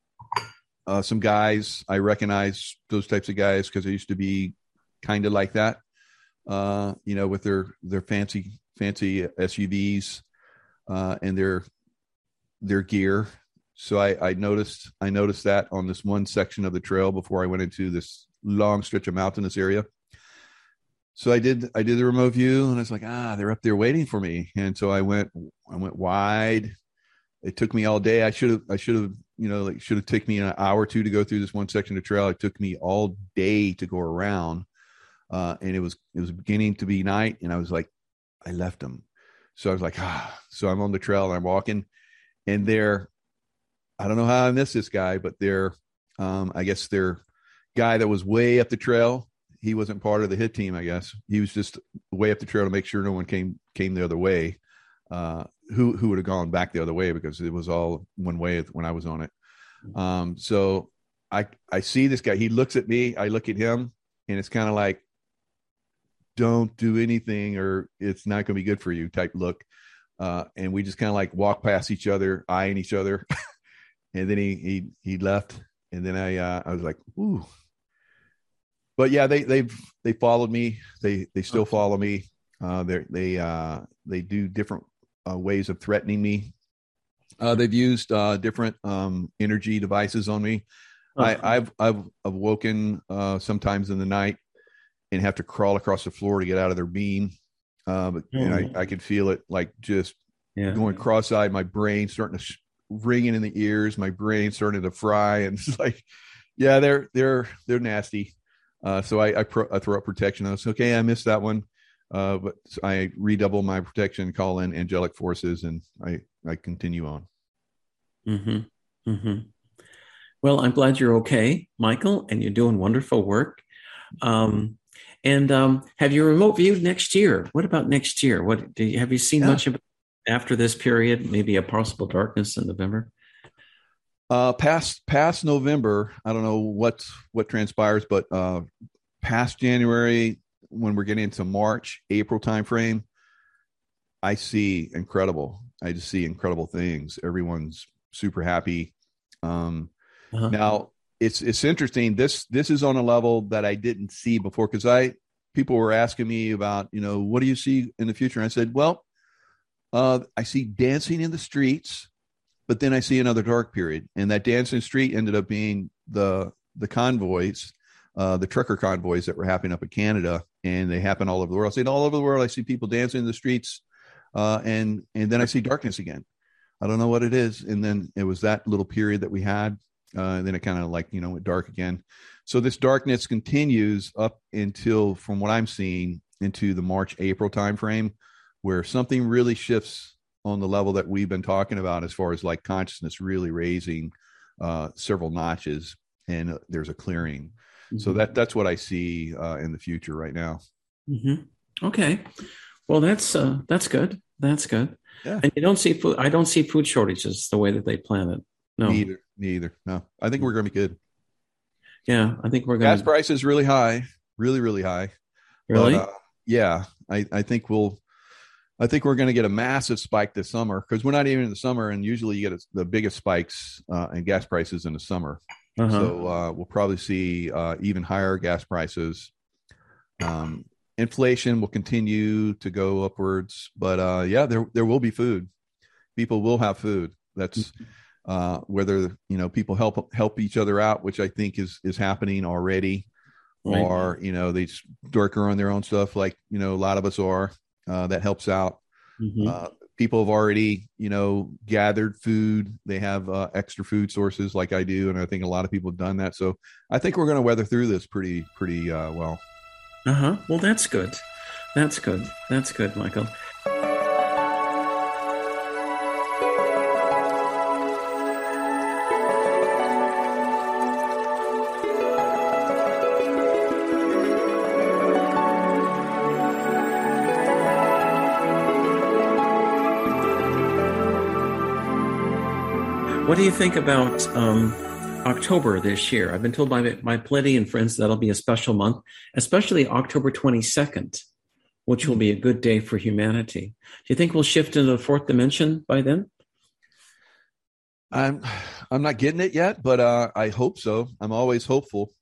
uh some guys I recognize those types of guys because I used to be kind of like that, uh, you know, with their their fancy fancy SUVs, uh, and their their gear. So I, I noticed I noticed that on this one section of the trail before I went into this long stretch of mountainous area. So I did I did the remote view and I was like, ah, they're up there waiting for me. And so I went I went wide. It took me all day. I should have I should have you know like should have taken me an hour or two to go through this one section of trail. It took me all day to go around. Uh, and it was it was beginning to be night and I was like, I left them. So I was like, ah. So I'm on the trail and I'm walking and they're I don't know how I missed this guy, but they're um, I guess their guy that was way up the trail. He wasn't part of the hit team, I guess. He was just way up the trail to make sure no one came came the other way. Uh, who who would have gone back the other way because it was all one way when I was on it. Um, so I I see this guy. He looks at me. I look at him, and it's kind of like, don't do anything, or it's not going to be good for you type look. Uh, and we just kind of like walk past each other, eyeing each other. and then he he he left, and then I uh, I was like, ooh. But yeah, they they've they followed me. They they still follow me. Uh, they they uh, they do different uh, ways of threatening me. Uh, they've used uh, different um, energy devices on me. Uh-huh. I, I've I've awoken uh, sometimes in the night and have to crawl across the floor to get out of their beam. Uh, but mm. I, hmm. I could feel it like just yeah. going cross-eyed. My brain starting to sh- ringing in the ears. My brain starting to fry, and it's like, yeah, they're they're they're nasty. Uh, so I I, pro- I throw up protection. I was okay. I missed that one. uh, but I redouble my protection, call in angelic forces, and I I continue on. Mm-hmm. Mm-hmm. Well, I'm glad you're okay, Michael, and you're doing wonderful work. Um, and um, have you remote viewed next year? What about next year? What do you, have you seen yeah. much of after this period? Maybe a possible darkness in November. Uh, past past November, I don't know what what transpires, but uh, past January, when we're getting into March, April timeframe, I see incredible. I just see incredible things. Everyone's super happy. Um, uh-huh. Now it's it's interesting. This this is on a level that I didn't see before because I people were asking me about you know what do you see in the future. And I said, well, uh, I see dancing in the streets, but then I see another dark period, and that dancing street ended up being the the convoys, uh, the trucker convoys that were happening up in Canada, and they happen all over the world. I said all over the world. I see people dancing in the streets, uh, and and then I see darkness again. I don't know what it is. And then it was that little period that we had uh, then it kind of like you know went dark again. So this darkness continues up until, from what I'm seeing, into the March April timeframe, where something really shifts on the level that we've been talking about, as far as like consciousness really raising uh, several notches, and uh, there's a clearing. Mm-hmm. So that that's what I see uh, in the future right now. Mm-hmm. Okay, well that's uh, that's good. That's good. Yeah. And you don't see food. I don't see food shortages the way that they plan it. No. Me either. Me either. No. I think we're going to be good. Yeah, I think we're going. Gas price is really high, really, really high. Really? But, uh, yeah, I, I think we'll. I think we're going to get a massive spike this summer because we're not even in the summer, and usually you get a, the biggest spikes uh, in gas prices in the summer. Uh-huh. So uh, we'll probably see uh, even higher gas prices. Um, inflation will continue to go upwards, but uh, yeah, there there will be food. People will have food. That's mm-hmm uh, whether you know people help help each other out, which I think is is happening already, right. or you know they just darker on their own stuff, like you know a lot of us are. Uh, that helps out. Mm-hmm. Uh, people have already you know gathered food. They have uh, extra food sources, like I do, and I think a lot of people have done that. So I think we're going to weather through this pretty pretty uh, well. Uh huh. Well, that's good. That's good. That's good, Michael. What do you think about um, October this year? I've been told by my Pleiadian friends that'll be a special month, especially October 22nd, which will be a good day for humanity. Do you think we'll shift into the fourth dimension by then? I'm I'm not getting it yet, but uh, I hope so. I'm always hopeful.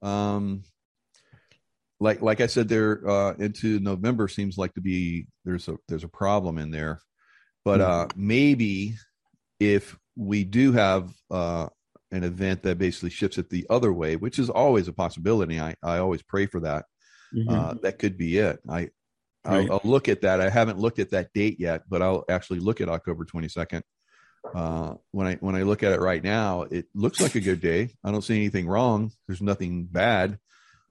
Um, like like I said, there uh, into November seems like to be there's a there's a problem in there, but hmm. uh, maybe if we do have uh, an event that basically shifts it the other way, which is always a possibility. I, I always pray for that. Mm-hmm. Uh, that could be it. I I'll, I'll, look at that. I haven't looked at that date yet, but I'll actually look at October 22nd. Uh, when I when I look at it right now, it looks like a good day. I don't see anything wrong. There's nothing bad.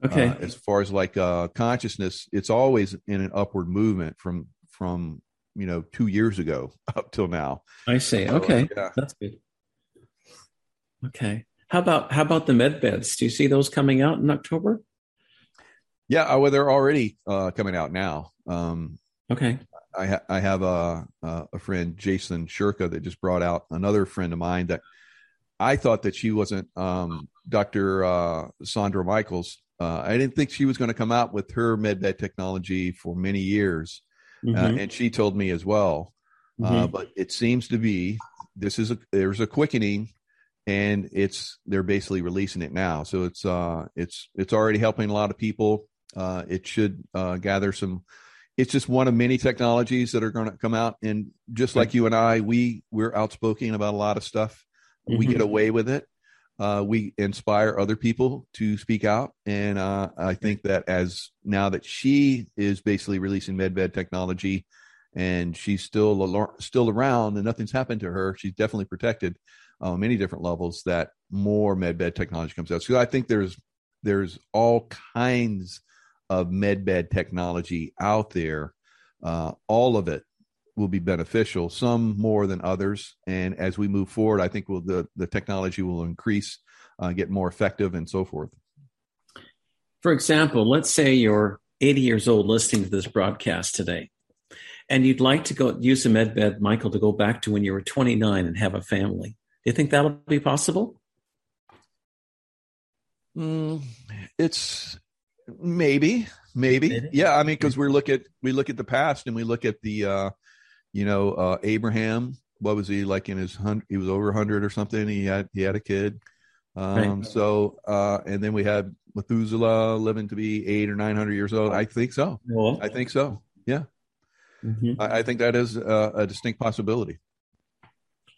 Okay. Uh, as far as like uh, consciousness, it's always in an upward movement from from you know two years ago up till now. I see. So, okay, yeah. that's good. Okay. How about how about the med beds? Do you see those coming out in October? Yeah, well, they're already uh, coming out now. Um, okay. I, ha- I have a, a friend, Jason Shurka, that just brought out another friend of mine that I thought that she wasn't um, Dr. Uh, Sandra Michaels. Uh, I didn't think she was going to come out with her medbed technology for many years. Uh, mm-hmm. uh, and she told me as well. Uh, mm-hmm. Uh, but it seems to be this is a there's a quickening, and it's they're basically releasing it now. So it's uh it's it's already helping a lot of people. Uh, it should uh, gather some. It's just one of many technologies that are going to come out, and just like you and I, we we're outspoken about a lot of stuff. Mm-hmm. We get away with it uh, we inspire other people to speak out. And uh, I think that as now that she is basically releasing MedBed technology and she's still still around and nothing's happened to her, she's definitely protected on many different levels. That more MedBed technology comes out. So I think there's there's all kinds of medbed technology out there. Uh, all of it will be beneficial, some more than others. And as we move forward, I think will the, the technology will increase, uh, get more effective, and so forth. For example, let's say you're 80 years old listening to this broadcast today, and you'd like to go use a medbed, Michael, to go back to when you were 29 and have a family. Do you think that'll be possible? Mm, it's maybe, maybe, maybe, yeah. I mean, because we look at we look at the past and we look at the uh, you know, uh, Abraham, what was he like in his hundred? He was over hundred or something. He had he had a kid. Um, right. So, uh, and then we had Methuselah living to be eight or nine hundred years old. I think so. Well, I think so. Yeah, mm-hmm. I, I, think that is a, a distinct possibility.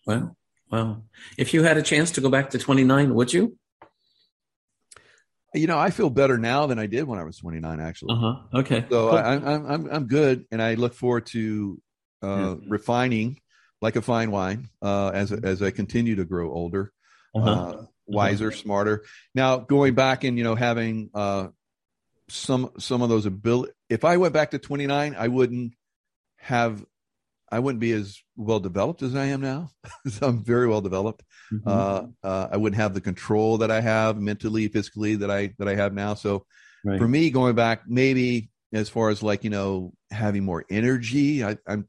Well, well, if you had a chance to go back to twenty nine, would you? You know, I feel better now than I did when I was 29. Actually. Uh huh. Okay. So cool. I, I'm I'm I'm good, and I look forward to uh, refining like a fine wine uh, as as I continue to grow older, uh-huh. uh, wiser, uh-huh. smarter. Now going back and you know having uh, some some of those ability. If I went back to 29, I wouldn't have. I wouldn't be as well developed as I am now. so I'm very well developed. Mm-hmm. Uh, uh, I wouldn't have the control that I have mentally, physically that I that I have now. So right. for me, going back, maybe as far as like you know having more energy, I, I'm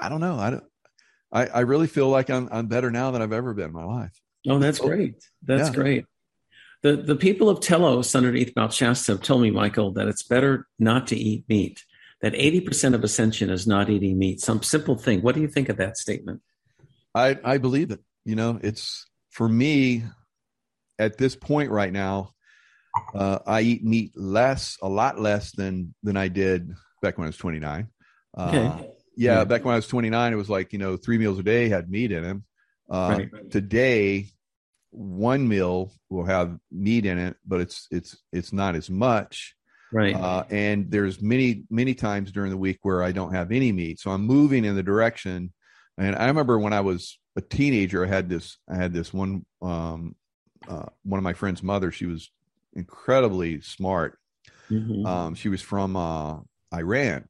I don't know. I don't. I, I really feel like I'm I'm better now than I've ever been in my life. Oh, that's great. That's yeah. great. The the people of Telos underneath Mount Shasta have told me, Michael, that it's better not to eat meat. That eighty percent of ascension is not eating meat. Some simple thing. What do you think of that statement? I I believe it. You know, it's for me at this point right now. Uh, I eat meat less, a lot less than than I did back when I was 29. Uh, okay yeah, yeah, back when I was 29, it was like, you know, three meals a day had meat in them. Uh, right. Today, one meal will have meat in it, but it's it's it's not as much. Right. Uh, and there's many many times during the week where I don't have any meat, so I'm moving in the direction. And I remember when I was a teenager, I had this I had this one um, uh, one of my friend's mother. She was incredibly smart. Mm-hmm. Um, she was from uh, Iran,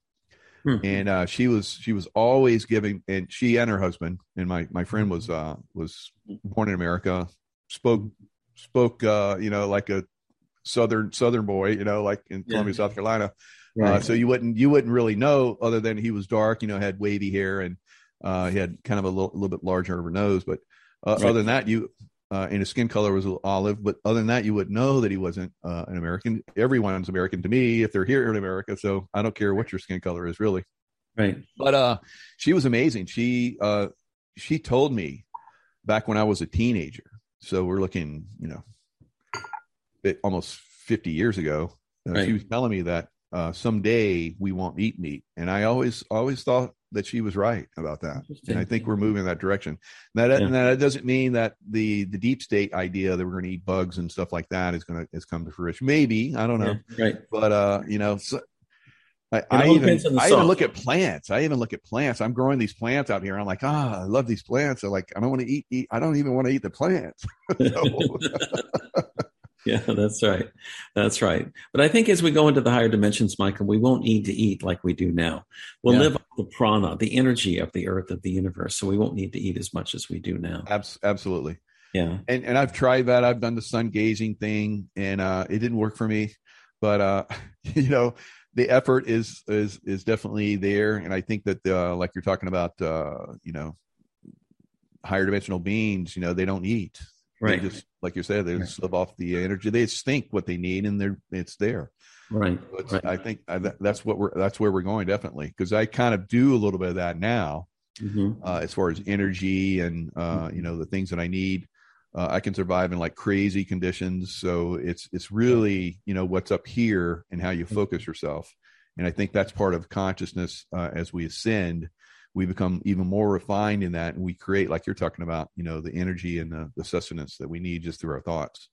Hmm. And uh, she was she was always giving, and she and her husband and my my friend was uh, was born in America, spoke spoke uh, you know like a southern southern boy, you know, like in Columbia, yeah. South Carolina. Uh, right. Uh, so you wouldn't you wouldn't really know other than he was dark, you know, had wavy hair and uh, he had kind of a little, little bit larger of a nose. But uh, right. other than that, you uh, and his skin color was olive. But other than that, you would know that he wasn't uh, an American. Everyone's American to me if they're here in America. So I don't care what your skin color is, really. Right. But uh, she was amazing. She uh, she told me back when I was a teenager. So we're looking, you know, it, almost fifty years ago. Uh, right. She was telling me that uh, someday we won't eat meat, and I always always thought that she was right about that. And I think we're moving in that direction. That yeah. that doesn't mean that the the deep state idea that we're going to eat bugs and stuff like that is going to has come to fruition. Maybe I don't know. Yeah, right. But uh, you know, so, I, I even I even look at plants. I even look at plants. I'm growing these plants out here. I'm like, ah, I love these plants. Like. I don't want to eat, eat. I don't even want to eat the plants. yeah, that's right. That's right. But I think as we go into the higher dimensions, Michael, we won't need to eat like we do now. We'll yeah. live off the prana, the energy of the earth, of the universe. So we won't need to eat as much as we do now. Abs- absolutely. Yeah. And and I've tried that. I've done the sun gazing thing, and uh, it didn't work for me. But uh, you know, the effort is is is definitely there, and I think that uh, like you're talking about, uh, you know, higher dimensional beings, you know, they don't eat. Right. They just like you said, they just live off the energy. They just think what they need, and they're it's there. Right. right. I think I, that's what we're that's where we're going definitely because I kind of do a little bit of that now, mm-hmm. uh, as far as energy and uh, mm-hmm. you know the things that I need. Uh, I can survive in like crazy conditions. So it's it's really you know what's up here and how you mm-hmm. focus yourself. And I think that's part of consciousness uh, as we ascend. We become even more refined in that, and we create, like you're talking about, you know, the energy and the, the sustenance that we need just through our thoughts.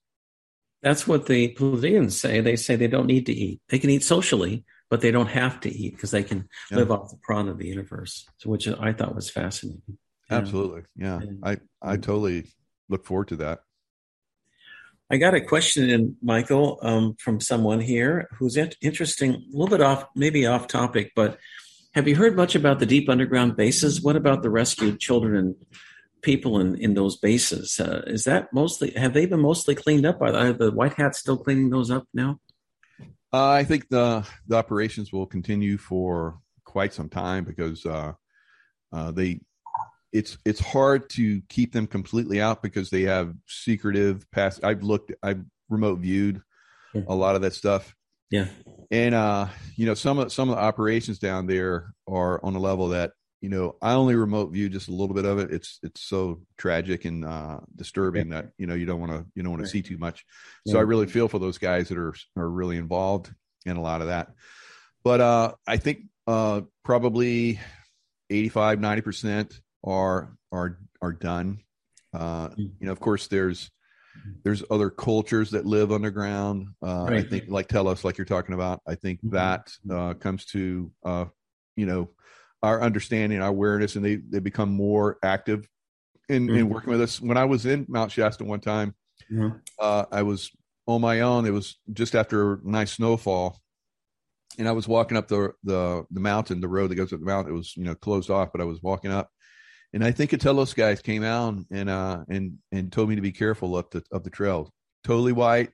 That's what the Pleiadians say. They say they don't need to eat. They can eat socially, but they don't have to eat because they can yeah. live off the prana of the universe, which I thought was fascinating. Absolutely, yeah. yeah. I I totally look forward to that. I got a question in Michael um, from someone here who's interesting, a little bit off, maybe off topic, but have you heard much about the deep underground bases? What about the rescued children and people in, in those bases? Uh, is that mostly, have they been mostly cleaned up? Are the white hats still cleaning those up now? Uh, I think the the operations will continue for quite some time because uh, uh, they it's it's hard to keep them completely out because they have secretive past. I've looked, I've remote viewed yeah. a lot of that stuff. Yeah, and uh, you know some of some of the operations down there are on a level that you know I only remote view just a little bit of it. It's it's so tragic and uh, disturbing that you know you don't want to you don't want right. to see too much. So. I really feel for those guys that are are really involved in a lot of that. But uh, I think uh, probably 85 90 percent are are are done. Uh, hmm. you know, of course, there's there's other cultures that live underground. Uh, right. I think, like Telos, like you're talking about. I think mm-hmm. that uh, comes to uh, you know our understanding, our awareness, and they they become more active in mm-hmm. in working with us. When I was in Mount Shasta one time, mm-hmm. uh, I was on my own. It was just after a nice snowfall, and I was walking up the the the mountain, the road that goes up the mountain. It was you know closed off, but I was walking up, and I think a Telos guys came out and uh and and told me to be careful up the of the trail. Totally white,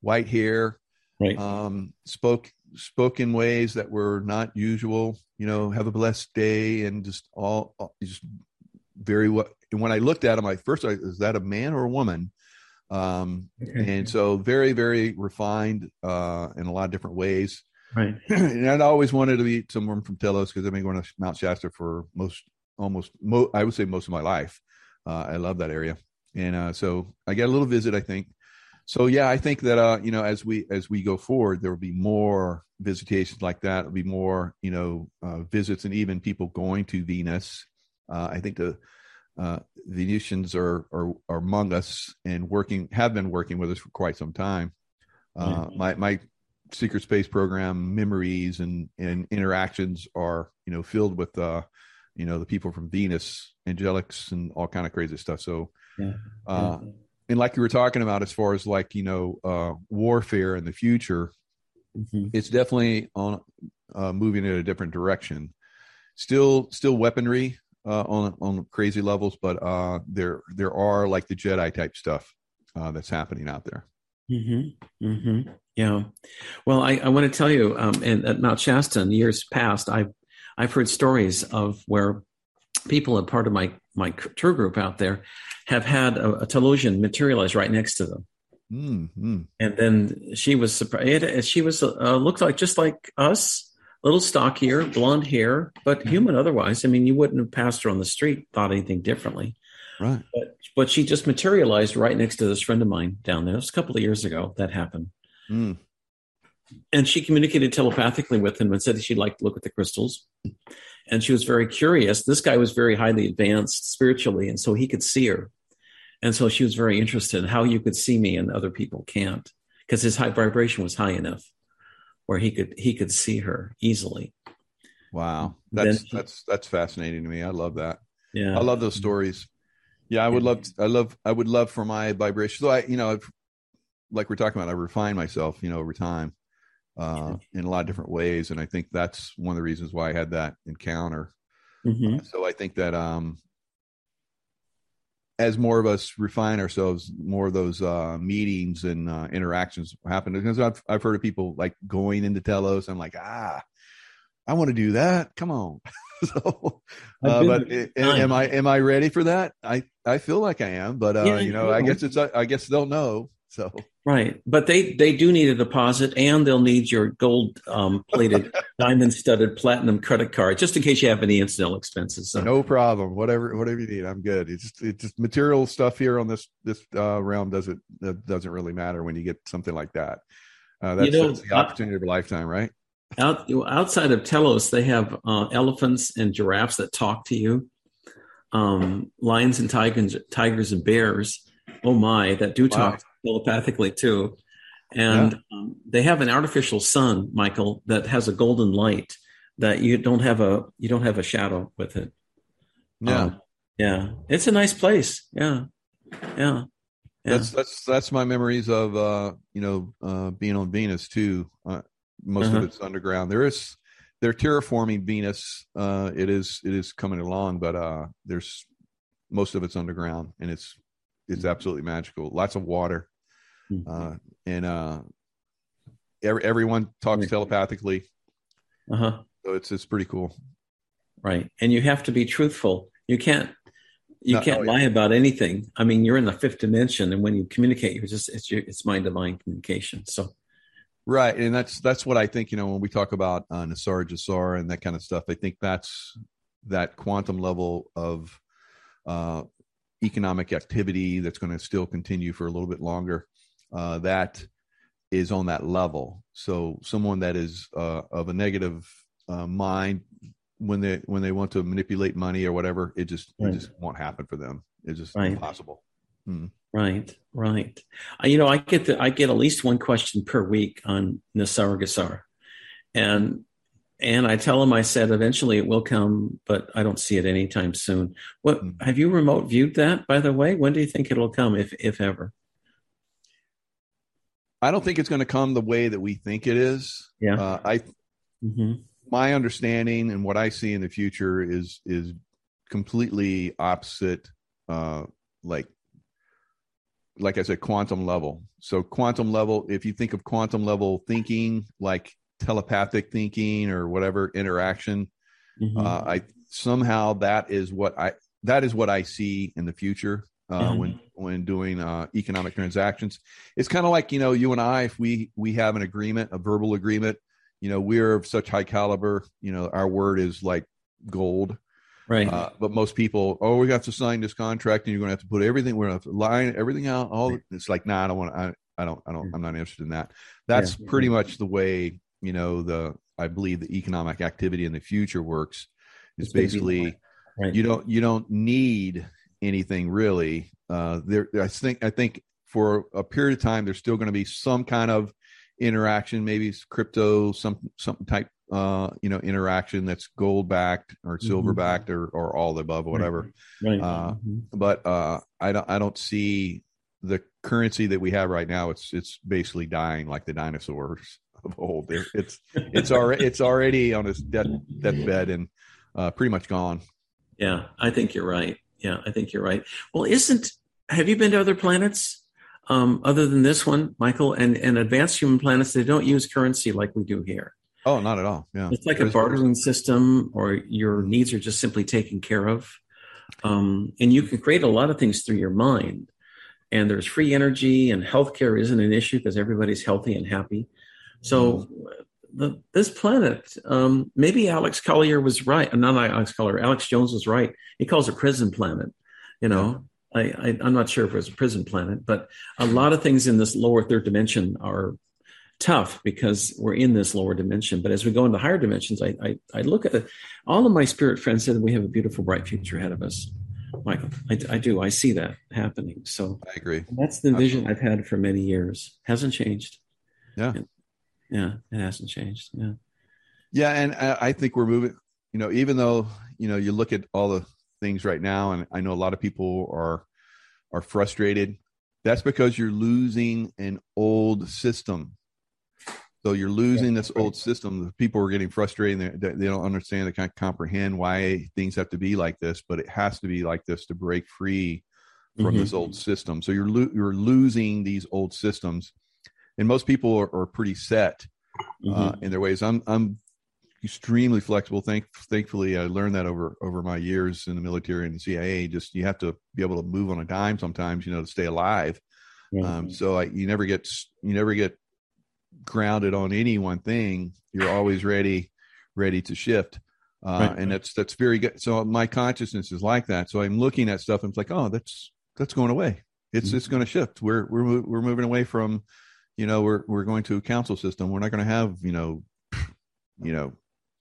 white hair, right. um, spoke spoke in ways that were not usual. You know, have a blessed day, and just all just very what. And when I looked at him, I first I, is that a man or a woman? Um, okay. and so very very refined uh, in a lot of different ways. Right. and I'd always wanted to meet someone from Telos because I've been going to Mount Shasta for most almost mo- I would say most of my life. Uh, I love that area, and uh, so I get a little visit. I think so. Yeah, I think that uh, you know as we as we go forward, there will be more visitations like that. There'll be more you know uh, visits and even people going to Venus. Uh, I think the uh, Venusians are, are, are among us and working have been working with us for quite some time. Mm-hmm. My my secret space program memories and and interactions are you know filled with uh you know the people from venus angelics and all kind of crazy stuff so yeah. uh and like you were talking about as far as like you know uh warfare in the future mm-hmm. it's definitely on uh moving in a different direction still still weaponry uh on on crazy levels but uh there there are like the jedi type stuff uh that's happening out there mm-hmm. Mm-hmm. yeah well i i want to tell you um and at mount shasta in years past i've I've heard stories of where people, a part of my my tour group out there, have had a, a Telosian materialize right next to them. Mm-hmm. And then she was surprised. She was uh, looked like just like us, a little stockier, blonde hair, but mm-hmm. human otherwise. I mean, you wouldn't have passed her on the street, thought anything differently. Right. But, but she just materialized right next to this friend of mine down there. It was a couple of years ago that happened. Mm and she communicated telepathically with him and said she'd like to look at the crystals. And she was very curious. This guy was very highly advanced spiritually, and so he could see her. And so she was very interested in how you could see me and other people can't, because his high vibration was high enough where he could he could see her easily. Wow, that's then, that's that's fascinating to me. I love that. Yeah, I love those stories. Yeah, I would love. To, I love. I would love for my vibration. So I, you know, I've, like we're talking about, I refine myself, you know, over time uh, in a lot of different ways. And I think that's one of the reasons why I had that encounter. Mm-hmm. Uh, so I think that um, as more of us refine ourselves, more of those uh, meetings and uh, interactions happen. Because I've, I've heard of people like going into Telos. I'm like, ah, I want to do that. Come on. so, uh, but it, am I am I ready for that? I I feel like I am, but uh, yeah, you know, I guess it's I guess they'll know. So right, but they they do need a deposit, and they'll need your gold um, plated, diamond studded, platinum credit card, just in case you have any incidental expenses. So. No problem. Whatever whatever you need, I'm good. It's just it's just material stuff here on this this uh, realm doesn't doesn't really matter when you get something like that. Uh, that's, you know, that's the opportunity of a lifetime, right? Out, outside of Telos, they have uh, elephants and giraffes that talk to you, um, lions and tigers, tigers and bears. Oh my, that do talk. Telepathically too. And yeah. um, they have an artificial sun, Michael, that has a golden light that you don't have a you don't have a shadow with it. Yeah, um, yeah, it's a nice place. Yeah, yeah, Yeah. That's that's that's my memories of uh, you know uh, being on Venus too. Uh, most uh-huh. of it's underground. There is they're terraforming Venus. Uh, it is it is coming along, but uh, there's most of it's underground, and it's it's absolutely magical. Lots of water, mm-hmm. uh, and uh, every, everyone talks telepathically. Uh huh. So it's it's pretty cool. Right, and you have to be truthful. You can't you can't oh, lie yeah. about anything. I mean, you're in the fifth dimension, and when you communicate, you're just it's your, it's mind to mind communication. So Right, and that's that's what I think. You know, when we talk about uh, Nesara Gesara and that kind of stuff, I think that's that quantum level of uh, economic activity that's going to still continue for a little bit longer. Uh, that is on that level. So someone that is uh, of a negative uh, mind when they when they want to manipulate money or whatever, it just right. it just won't happen for them. It's just right. impossible. Hmm. Right, right. You know, I get the, I get at least one question per week on Nesara Gesara, and and I tell them I said eventually it will come, but I don't see it anytime soon. What mm-hmm. have you remote viewed that? By the way, when do you think it'll come, if if ever? I don't think it's going to come the way that we think it is. Yeah, uh, I. Mm-hmm. My understanding and what I see in the future is is completely opposite. Uh, like like I said, quantum level. So quantum level, if you think of quantum level thinking, like telepathic thinking or whatever interaction, mm-hmm. uh, I somehow that is what I that is what I see in the future uh, mm-hmm. when when doing uh, economic transactions. It's kind of like you know you and I, if we we have an agreement, a verbal agreement, you know, we're of such high caliber, you know, our word is like gold Right. Uh, but most people, oh, we have to sign this contract, and you're going to have to put everything. We're going to have to line everything out. All it's like, nah, I don't want. I, I don't. I don't. I'm not interested in that. That's yeah. pretty much the way you know the. I believe the economic activity in the future works. Is basically right. you don't you don't need anything really. Uh, there, I think I think for a period of time, there's still going to be some kind of interaction, maybe crypto, some some type uh, you know, interaction that's gold backed or silver backed mm-hmm. or, or all the above or whatever. Right. Uh, mm-hmm. But uh, I don't I don't see the currency that we have right now. It's it's basically dying like the dinosaurs of old. It's it's already it's already on its death deathbed and uh, pretty much gone. Yeah, I think you're right. Yeah, I think you're right. Well, isn't have you been to other planets? Um, other than this one, Michael, and, and advanced human planets, they don't use currency like we do here. Oh, not at all. Yeah. It's like a bartering system, or your needs are just simply taken care of. Um, and you can create a lot of things through your mind. And there's free energy, and healthcare isn't an issue because everybody's healthy and happy. So, mm. the, this planet, um, maybe Alex Collier was right. Not Alex Collier, Alex Jones was right. He calls it prison planet. You know, I, I, I'm not sure if it was a prison planet, but a lot of things in this lower third dimension are tough because we're in this lower dimension. But as we go into higher dimensions, I, I, I look at it. All of my spirit friends said we have a beautiful, bright future ahead of us. Michael, I, I do. I see that happening. So I agree. That's the vision I've had for many years. Hasn't changed. Yeah. Yeah, it hasn't changed. Yeah. Yeah, and I think we're moving. You know, even though you know you look at all the things right now, and I know a lot of people are are frustrated. That's because you're losing an old system so you're losing yeah, this right. old system. The people are getting frustrated. They, they don't understand. They can't comprehend why things have to be like this, but it has to be like this to break free from mm-hmm. this old system. So you're lo- you're losing these old systems, and most people are, are pretty set uh, mm-hmm. in their ways. I'm I'm extremely flexible. Thank thankfully, I learned that over over my years in the military and the CIA. Just you have to be able to move on a dime sometimes, you know, to stay alive. Mm-hmm. Um, so I, you never get you never get grounded on any one thing, you're always ready, ready to shift. Uh, right. And that's that's very good. So my consciousness is like that. So I'm looking at stuff and it's like, oh, that's that's going away. It's mm-hmm. it's going to shift. We're we're we're moving away from, you know, we're we're going to a council system. We're not going to have you know, you know,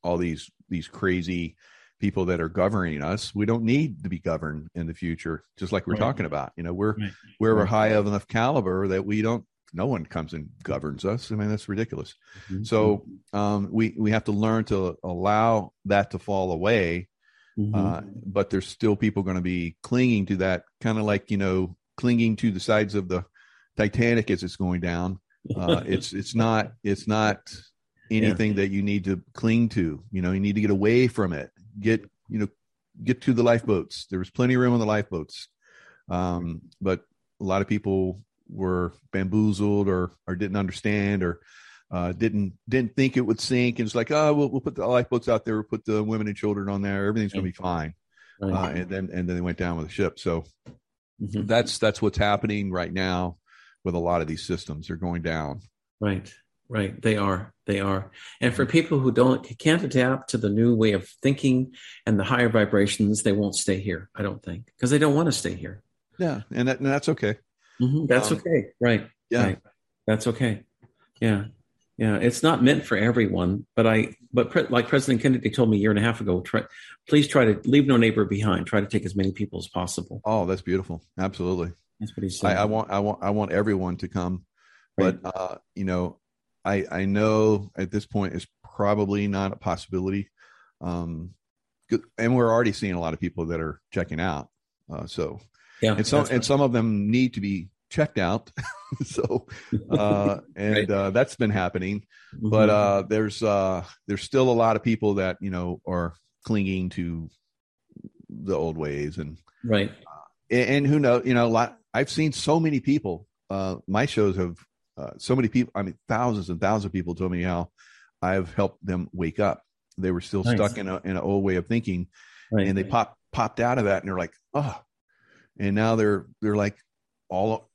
all these these crazy people that are governing us. We don't need to be governed in the future, just like we're right. talking about. You know, we're right. we're high of enough caliber that we don't no one comes and governs us. I mean, that's ridiculous. Mm-hmm. So um, we we have to learn to allow that to fall away. Mm-hmm. Uh, but there's still people going to be clinging to that, kind of like you know clinging to the sides of the Titanic as it's going down. Uh, it's it's not it's not anything yeah. that you need to cling to. You know, you need to get away from it. Get you know, get to the lifeboats. There was plenty of room on the lifeboats, um, but a lot of people were bamboozled or or didn't understand or uh, didn't didn't think it would sink. And it's like, oh, we'll, we'll put the lifeboats out there, we'll put the women and children on there. Everything's going to be fine. Right. Uh, and then and then they went down with the ship. So mm-hmm. that's that's what's happening right now with a lot of these systems. They're going down. Right. Right. They are. They are. And for people who don't can't adapt to the new way of thinking and the higher vibrations, they won't stay here. I don't think because they don't want to stay here. Yeah, and, that, and that's okay. Mm-hmm. That's um, okay. Right. Yeah. Right. That's okay. Yeah. Yeah. It's not meant for everyone, but I. But pre- like President Kennedy told me a year and a half ago, try, please try to leave no neighbor behind. Try to take as many people as possible. Oh, that's beautiful. Absolutely. That's what he said. I, I want. I want. I want everyone to come, right. but uh, you know, I, I know at this point it's probably not a possibility. Um, and we're already seeing a lot of people that are checking out. Uh, so, yeah, and some and some of them need to be checked out. so, uh, and right. uh, that's been happening. Mm-hmm. But uh, there's uh, there's still a lot of people that you know are clinging to the old ways and right. Uh, and, and who knows? You know, a lot. I've seen so many people. Uh, my shows have uh, so many people, I mean, thousands and thousands of people told me how I've helped them wake up. They were still nice. stuck in a, in an old way of thinking right, and they right. pop, popped out of that and they're like, oh, and now they're, they're like all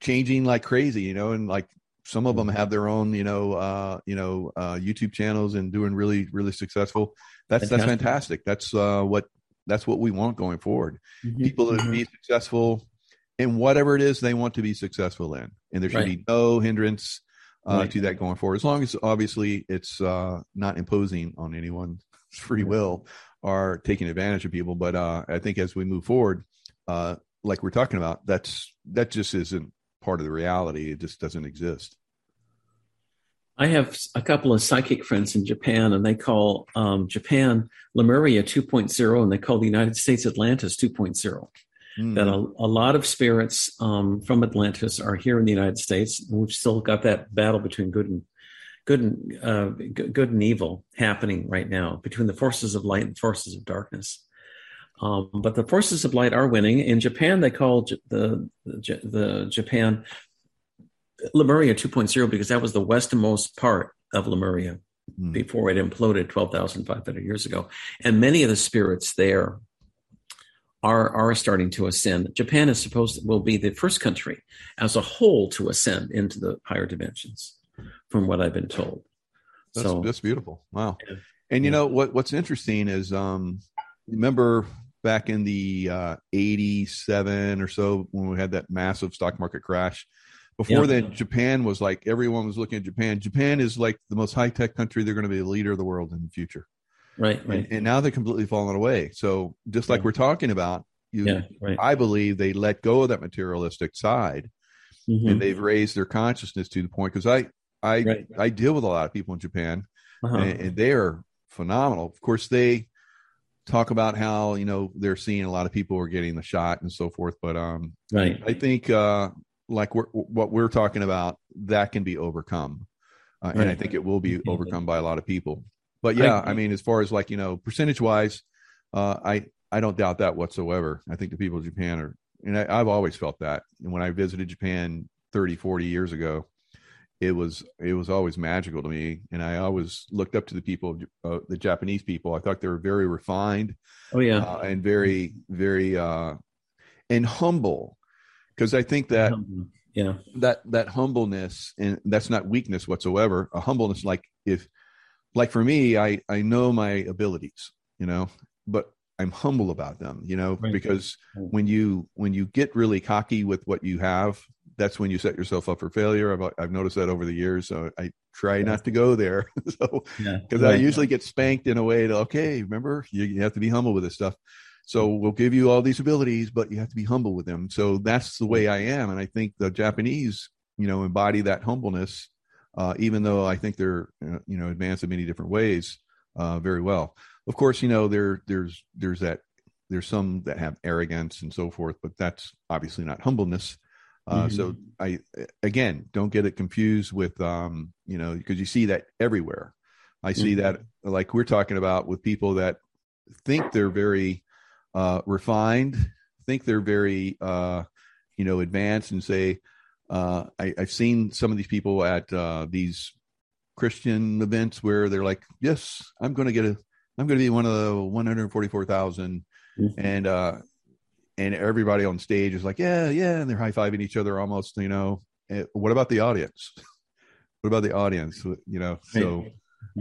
changing like crazy, you know, and like some of them have their own, you know, uh, you know, uh, YouTube channels and doing really, really successful. That's, fantastic. that's fantastic. That's, uh, what, that's what we want going forward. Mm-hmm. People to mm-hmm. be successful in whatever it is they want to be successful in, and there should right. be no hindrance uh, right. to that going forward. As long as obviously it's uh, not imposing on anyone's free will or taking advantage of people. But uh, I think as we move forward, uh, like we're talking about, that's that just isn't part of the reality. It just doesn't exist. I have a couple of psychic friends in Japan, and they call um, Japan Lemuria 2.0, and they call the United States Atlantis 2.0 mm. that a, a, lot of spirits um, from Atlantis are here in the United States. We've still got that battle between good and good and uh, good and evil happening right now between the forces of light and forces of darkness. Um, but the forces of light are winning. In Japan, they call J- the, the, the Japan Lemuria 2.0 because that was the westernmost part of Lemuria mm. before it imploded 12,500 years ago. And many of the spirits there are are starting to ascend. Japan is supposed to, will be the first country as a whole to ascend into the higher dimensions, from what I've been told. That's, so that's beautiful. Wow. Yeah. And you yeah. know what what's interesting is um remember back in the uh 87 or so when we had that massive stock market crash before yeah. then japan was like everyone was looking at japan japan is like the most high-tech country they're going to be the leader of the world in the future Right, right. And, and now they're completely fallen away. So just like yeah. we're talking about, you, yeah, right. I believe they let go of that materialistic side, mm-hmm. and they've raised their consciousness to the point. Because I, I, right. I deal with a lot of people in Japan, uh-huh. and, and they are phenomenal. Of course, they talk about how you know they're seeing a lot of people are getting the shot and so forth. But um, right, I think uh, like we're, what we're talking about that can be overcome, uh, right. and I think it will be overcome by a lot of people. But yeah, I, I mean, as far as like you know, percentage wise, uh, I I don't doubt that whatsoever. I think the people of Japan are, and I, have always felt that. And when I visited Japan 30, 40 years ago, it was it was always magical to me, and I always looked up to the people, uh, the Japanese people. I thought they were very refined. Oh yeah, uh, and very very uh, and humble, because I think that. Yeah, that that humbleness and that's not weakness whatsoever. A humbleness, like if like for me, I I know my abilities, you know, but I'm humble about them, you know, right. because when you when you get really cocky with what you have, that's when you set yourself up for failure. I've I've noticed that over the years, so I try not to go there. so because yeah. I usually get spanked in a way to okay, remember you, you have to be humble with this stuff. So mm-hmm. we'll give you all these abilities, but you have to be humble with them. So that's the way I am, and I think the Japanese, you know, embody that humbleness uh, even though I think they're uh, you know advanced in many different ways uh, very well. Of course, you know there there's there's that there's some that have arrogance and so forth, but that's obviously not humbleness. Uh, mm-hmm. So I again don't get it confused with um, you know because you see that everywhere. I see mm-hmm. that like we're talking about with people that think they're very uh, refined, think they're very uh, you know advanced, and say uh, I, have seen some of these people at uh, these Christian events where they're like, "Yes, I'm going to get a, I'm going to be one of the 144,000," mm-hmm. and uh, and everybody on stage is like, "Yeah, yeah," and they're high fiving each other almost. You know, eh, what about the audience? what about the audience? You know, so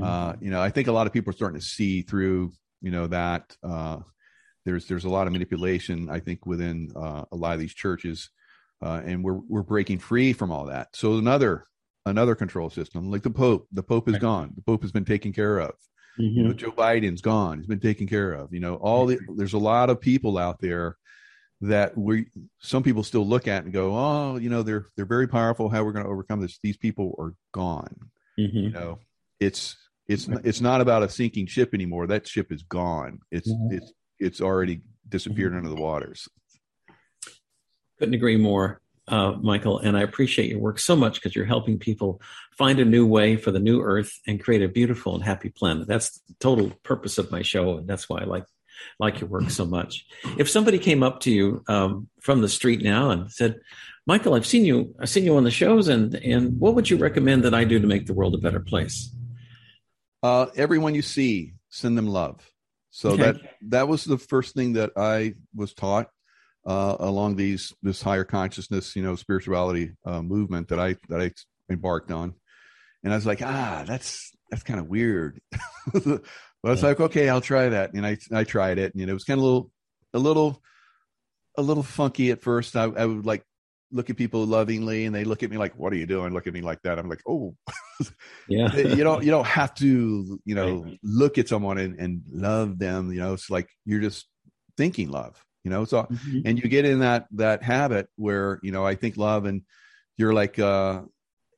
uh, you know, I think a lot of people are starting to see through, you know, that uh, there's there's a lot of manipulation. I think within uh, a lot of these churches, uh, and we're we're breaking free from all that. So another another control system, like the Pope. The Pope is right. gone. The Pope has been taken care of. Mm-hmm. You know, Joe Biden's gone. He's been taken care of. You know, all the there's a lot of people out there that we some people still look at and go, oh, you know, they're they're very powerful. How we're going to overcome this? These people are gone. Mm-hmm. You know, it's it's it's not about a sinking ship anymore. That ship is gone. It's mm-hmm. it's it's already disappeared mm-hmm. under the waters. Couldn't agree more, uh, Michael. And I appreciate your work so much because you're helping people find a new way for the new Earth and create a beautiful and happy planet. That's the total purpose of my show, and that's why I like like your work so much. If somebody came up to you um, from the street now and said, "Michael, I've seen you. I've seen you on the shows, and and what would you recommend that I do to make the world a better place?" Uh, everyone you see, send them love. So okay. that that was the first thing that I was taught uh, along these this higher consciousness, you know, spirituality uh, movement that I that I embarked on, and I was like, ah, that's that's kind of weird. but I was like, okay, I'll try that, and I I tried it, and it was kind of a little a little a little funky at first. I, I would like look at people lovingly and they look at me like what are you doing look at me like that? I'm like oh. Yeah. You don't you don't have to you know right. look at someone and, and love them you know it's like you're just thinking love you know so mm-hmm. and you get in that that habit where you know i think love and you're like uh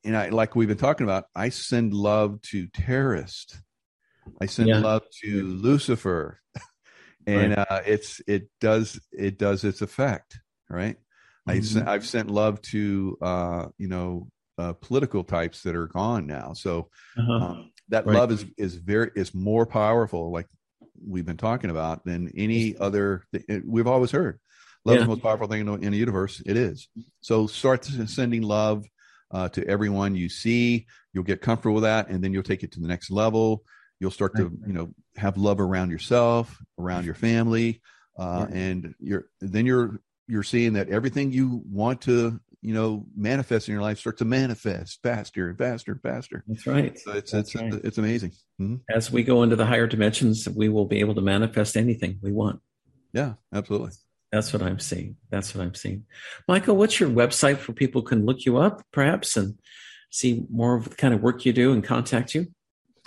and i like we've been talking about i send love to terrorists i send yeah. love to lucifer and right. uh it's it does it does its effect right Mm-hmm. I, I've sent love to uh, you know uh, political types that are gone now. So uh-huh. um, that right. love is is very is more powerful, like we've been talking about, than any other. We've always heard love yeah. is the most powerful thing in the, in the universe. It is. So start sending love uh, to everyone you see. You'll get comfortable with that, and then you'll take it to the next level. You'll start to you know have love around yourself, around your family. Uh, and you're then you're you're seeing that everything you want to you know manifest in your life starts to manifest faster and faster and faster. That's right. So it's that's it's, right. it's amazing. Mm-hmm. as we go into the higher dimensions we will be able to manifest anything we want. Yeah absolutely. That's what i'm seeing. That's what i'm seeing. Michael what's your website for people can look you up perhaps and see more of the kind of work you do and contact you?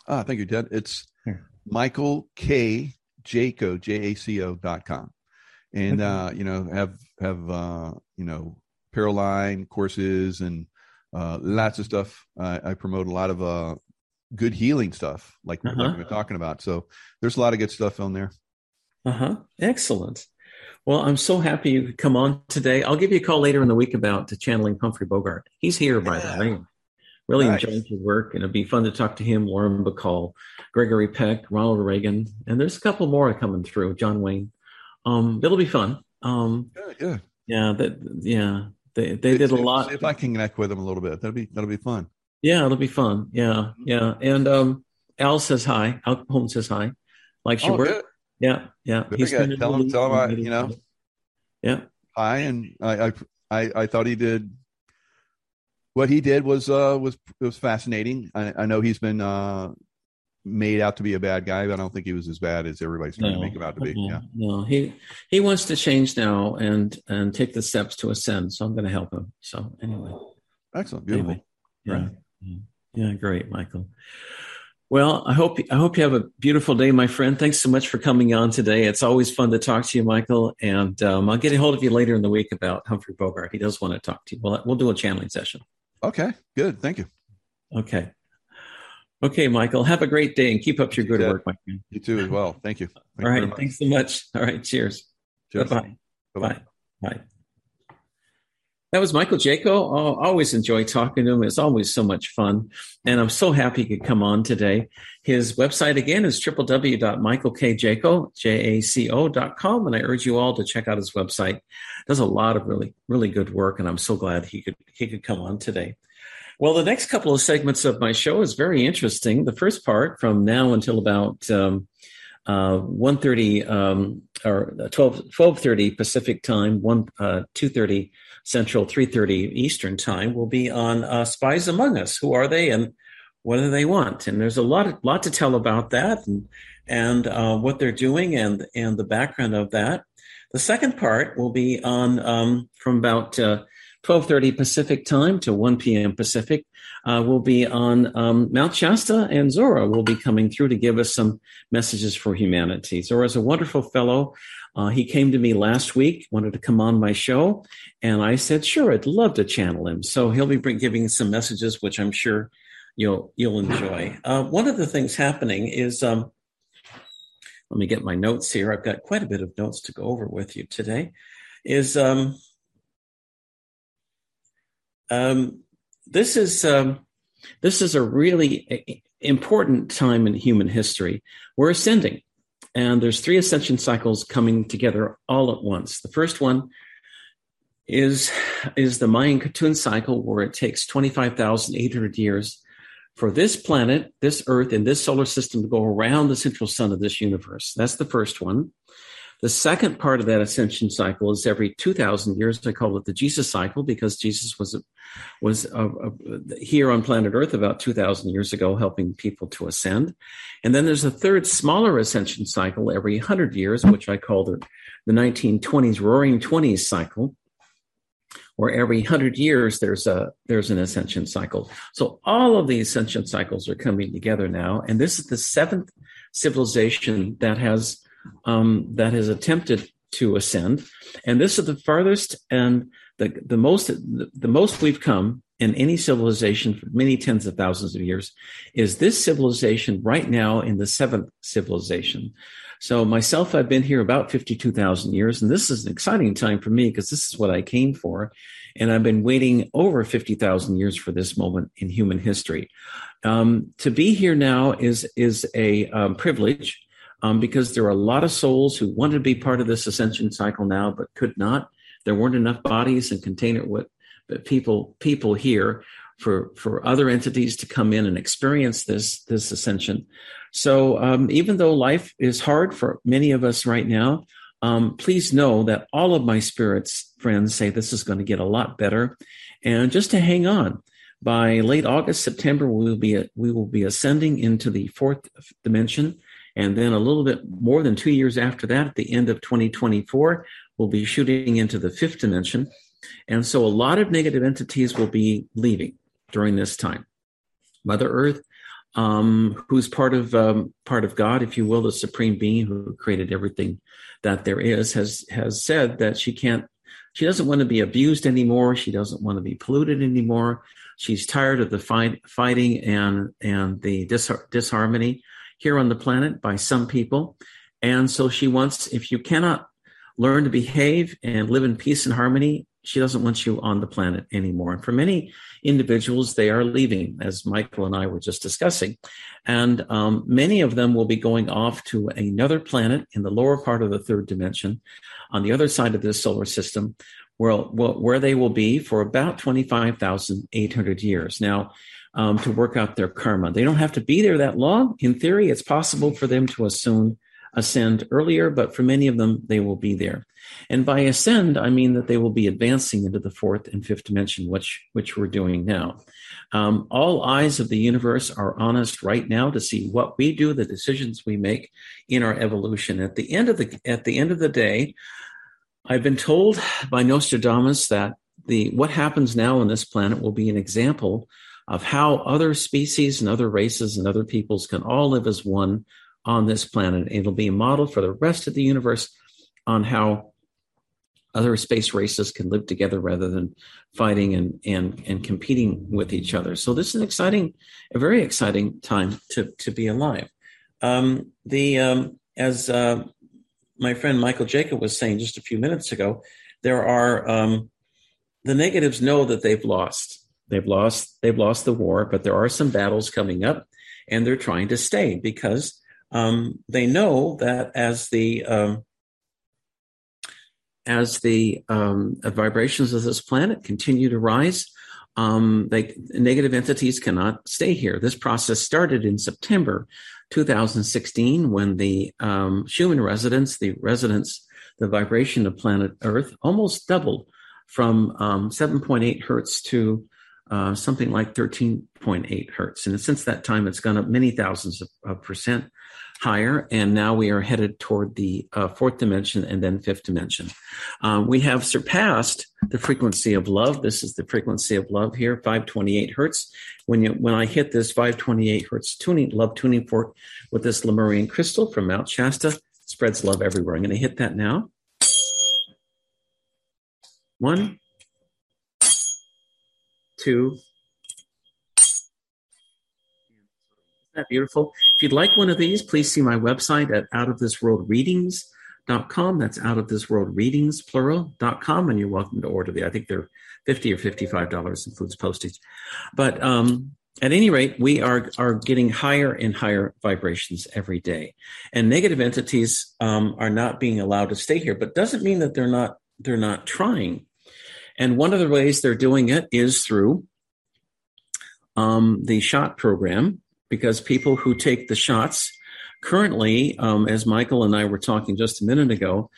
Ah thank you ted it's Here. michael k. Jaco j-a-c-o dot com. And uh, you know have have uh, you know Paroline courses and uh, lots of stuff. I promote a lot of uh, good healing stuff, like, uh-huh. like we've been talking about. So there's a lot of good stuff on there. Uh huh. Excellent. Well, I'm so happy you could come on today. I'll give you a call later in the week about channeling Humphrey Bogart. He's here, by yeah. the way. Really nice. enjoyed his work, and it'd be fun to talk to him, Lauren Bacall, Gregory Peck, Ronald Reagan, and there's a couple more coming through. John Wayne. Um, it'll be fun. Um, yeah, yeah, yeah. That yeah, they they did a lot. If I can connect with them a little bit, that'll be that'll be fun. Yeah, it'll be fun. Yeah, yeah. And um, Al says hi. Al says hi. Likes your oh, work. Good. Yeah, yeah. He's tell him, tell him, I, you know. Yeah. Hi, and I, I, I thought he did. What he did was uh was was fascinating. I, I know he's been uh made out to be a bad guy, but I don't think he was as bad as everybody's trying no, to make him out to be. No, yeah. No, he he wants to change now and and take the steps to ascend. So I'm going to help him. So anyway, excellent, beautiful. Anyway, yeah, right. yeah, yeah, great, Michael. Well, I hope I hope you have a beautiful day, my friend. Thanks so much for coming on today. It's always fun to talk to you, Michael. And um, I'll get a hold of you later in the week about Humphrey Bogart. He does want to talk to you. Well, we'll do a channeling session. Okay, good. Thank you. Okay. Okay, Michael. Have a great day and keep up your good work, my friend. You too as well. Thank you. Thank All right. Thanks so much. All right. Cheers. Bye-bye. Bye. Bye. That was Michael Jaco. Oh, always enjoy talking to him. It's always so much fun. And I'm so happy he could come on today. His website again is www.michaelkjaco.com. And I urge you all to check out his website. Does a lot of really, really good work. And I'm so glad he could, he could come on today. Well, the next couple of segments of my show is very interesting. The first part from now until about, um, uh, 1.30 um, or 12, 12.30 Pacific time, 1, uh, 2.30 Central, 3.30 Eastern time will be on uh, Spies Among Us. Who are they and what do they want? And there's a lot, lot to tell about that and, and uh, what they're doing and, and the background of that. The second part will be on um, from about uh, 12.30 Pacific time to 1 p.m. Pacific uh, will be on um, Mount Shasta, and Zora will be coming through to give us some messages for humanity. Zora is a wonderful fellow. Uh, he came to me last week, wanted to come on my show, and I said, "Sure, I'd love to channel him." So he'll be bring, giving some messages, which I'm sure you'll you'll enjoy. Uh, one of the things happening is, um, let me get my notes here. I've got quite a bit of notes to go over with you today. Is um, um, this is um, this is a really important time in human history. We're ascending, and there's three ascension cycles coming together all at once. The first one is is the Mayan Katun cycle, where it takes 25,800 years for this planet, this Earth, and this solar system to go around the central sun of this universe. That's the first one. The second part of that ascension cycle is every 2,000 years. I call it the Jesus cycle because Jesus was was uh, uh, here on planet Earth about 2,000 years ago, helping people to ascend. And then there's a third, smaller ascension cycle every 100 years, which I call the, the 1920s Roaring Twenties cycle, where every 100 years there's a there's an ascension cycle. So all of the ascension cycles are coming together now, and this is the seventh civilization that has um, that has attempted to ascend, and this is the farthest and the the most the, the most we've come in any civilization for many tens of thousands of years is this civilization right now in the seventh civilization. So myself, I've been here about 52,000 years, and this is an exciting time for me because this is what I came for. And I've been waiting over 50,000 years for this moment in human history. Um, to be here now is, is a um, privilege um, because there are a lot of souls who wanted to be part of this ascension cycle now, but could not. There weren't enough bodies and container with people people here for for other entities to come in and experience this this ascension. So um, even though life is hard for many of us right now, um, please know that all of my spirits friends say this is going to get a lot better, and just to hang on. By late August, September, we will be we will be ascending into the fourth dimension and then a little bit more than two years after that, at the end of 2024, we'll be shooting into the fifth dimension. And so a lot of negative entities will be leaving during this time. Mother Earth, um, who's part of um, part of God, if you will, the supreme being who created everything that there is, has has said that she can't, she doesn't want to be abused anymore. She doesn't want to be polluted anymore. She's tired of the fight, fighting and and the dis- disharmony here on the planet by some people. And so she wants, if you cannot learn to behave and live in peace and harmony, she doesn't want you on the planet anymore. And for many individuals, they are leaving, as Michael and I were just discussing. And um, many of them will be going off to another planet in the lower part of the third dimension on the other side of this solar system, where, where they will be for about 25,800 years. Now, um, to work out their karma. They don't have to be there that long. In theory, it's possible for them to assume ascend earlier, but for many of them, they will be there. And by ascend, I mean that they will be advancing into the fourth and fifth dimension, which which we're doing now. Um, all eyes of the universe are on us right now to see what we do, the decisions we make in our evolution. At the end of the at the end of the day, I've been told by Nostradamus that the what happens now on this planet will be an example of how other species and other races and other peoples can all live as one on this planet. It'll be a model for the rest of the universe on how other space races can live together rather than fighting and, and, and competing with each other. So this is an exciting, a very exciting time to, to be alive. Um, the, um, as, uh, my friend Michael Jaco was saying just a few minutes ago, there are um, the negatives know that they've lost. They've lost. They've lost the war, but there are some battles coming up, and they're trying to stay because um, they know that as the um, as the um, vibrations of this planet continue to rise, um, they, negative entities cannot stay here. This process started in September 2016 when the um, Schumann resonance, the resonance, the vibration of planet Earth, almost doubled from um, 7.8 hertz to uh, something like 13.8 hertz. And since that time, it's gone up many thousands of, of percent higher, and now we are headed toward the uh, fourth dimension and then fifth dimension. Um, we have surpassed the frequency of love. This is the frequency of love here, 528 hertz. When you when I hit this 528 hertz tuning love tuning fork with this Lemurian crystal from Mount Shasta, spreads love everywhere. I'm going to hit that now. One, two, is that beautiful? If you'd like one of these, please see my website at outofthisworldreadings.com. That's out of this world readings, plural.com, and you're welcome to order the. I think they're 50 or $55 includes postage. But um, at any rate, we are, are getting higher and higher vibrations every day. And negative entities um, are not being allowed to stay here, but doesn't mean that they're not they're not trying. And one of the ways they're doing it is through um, the shot program, because people who take the shots currently, um, as Michael and I were talking just a minute ago,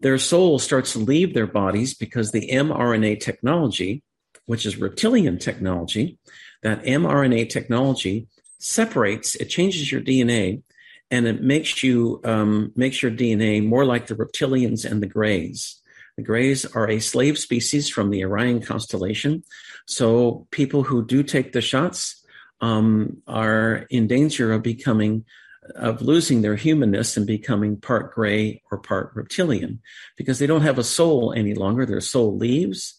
their soul starts to leave their bodies because the mRNA technology, which is reptilian technology, that mRNA technology separates, it changes your DNA and it makes you um, makes your DNA more like the reptilians and the grays. The grays are a slave species from the Orion constellation. So people who do take the shots um, are in danger of becoming of losing their humanness and becoming part gray or part reptilian because they don't have a soul any longer. Their soul leaves.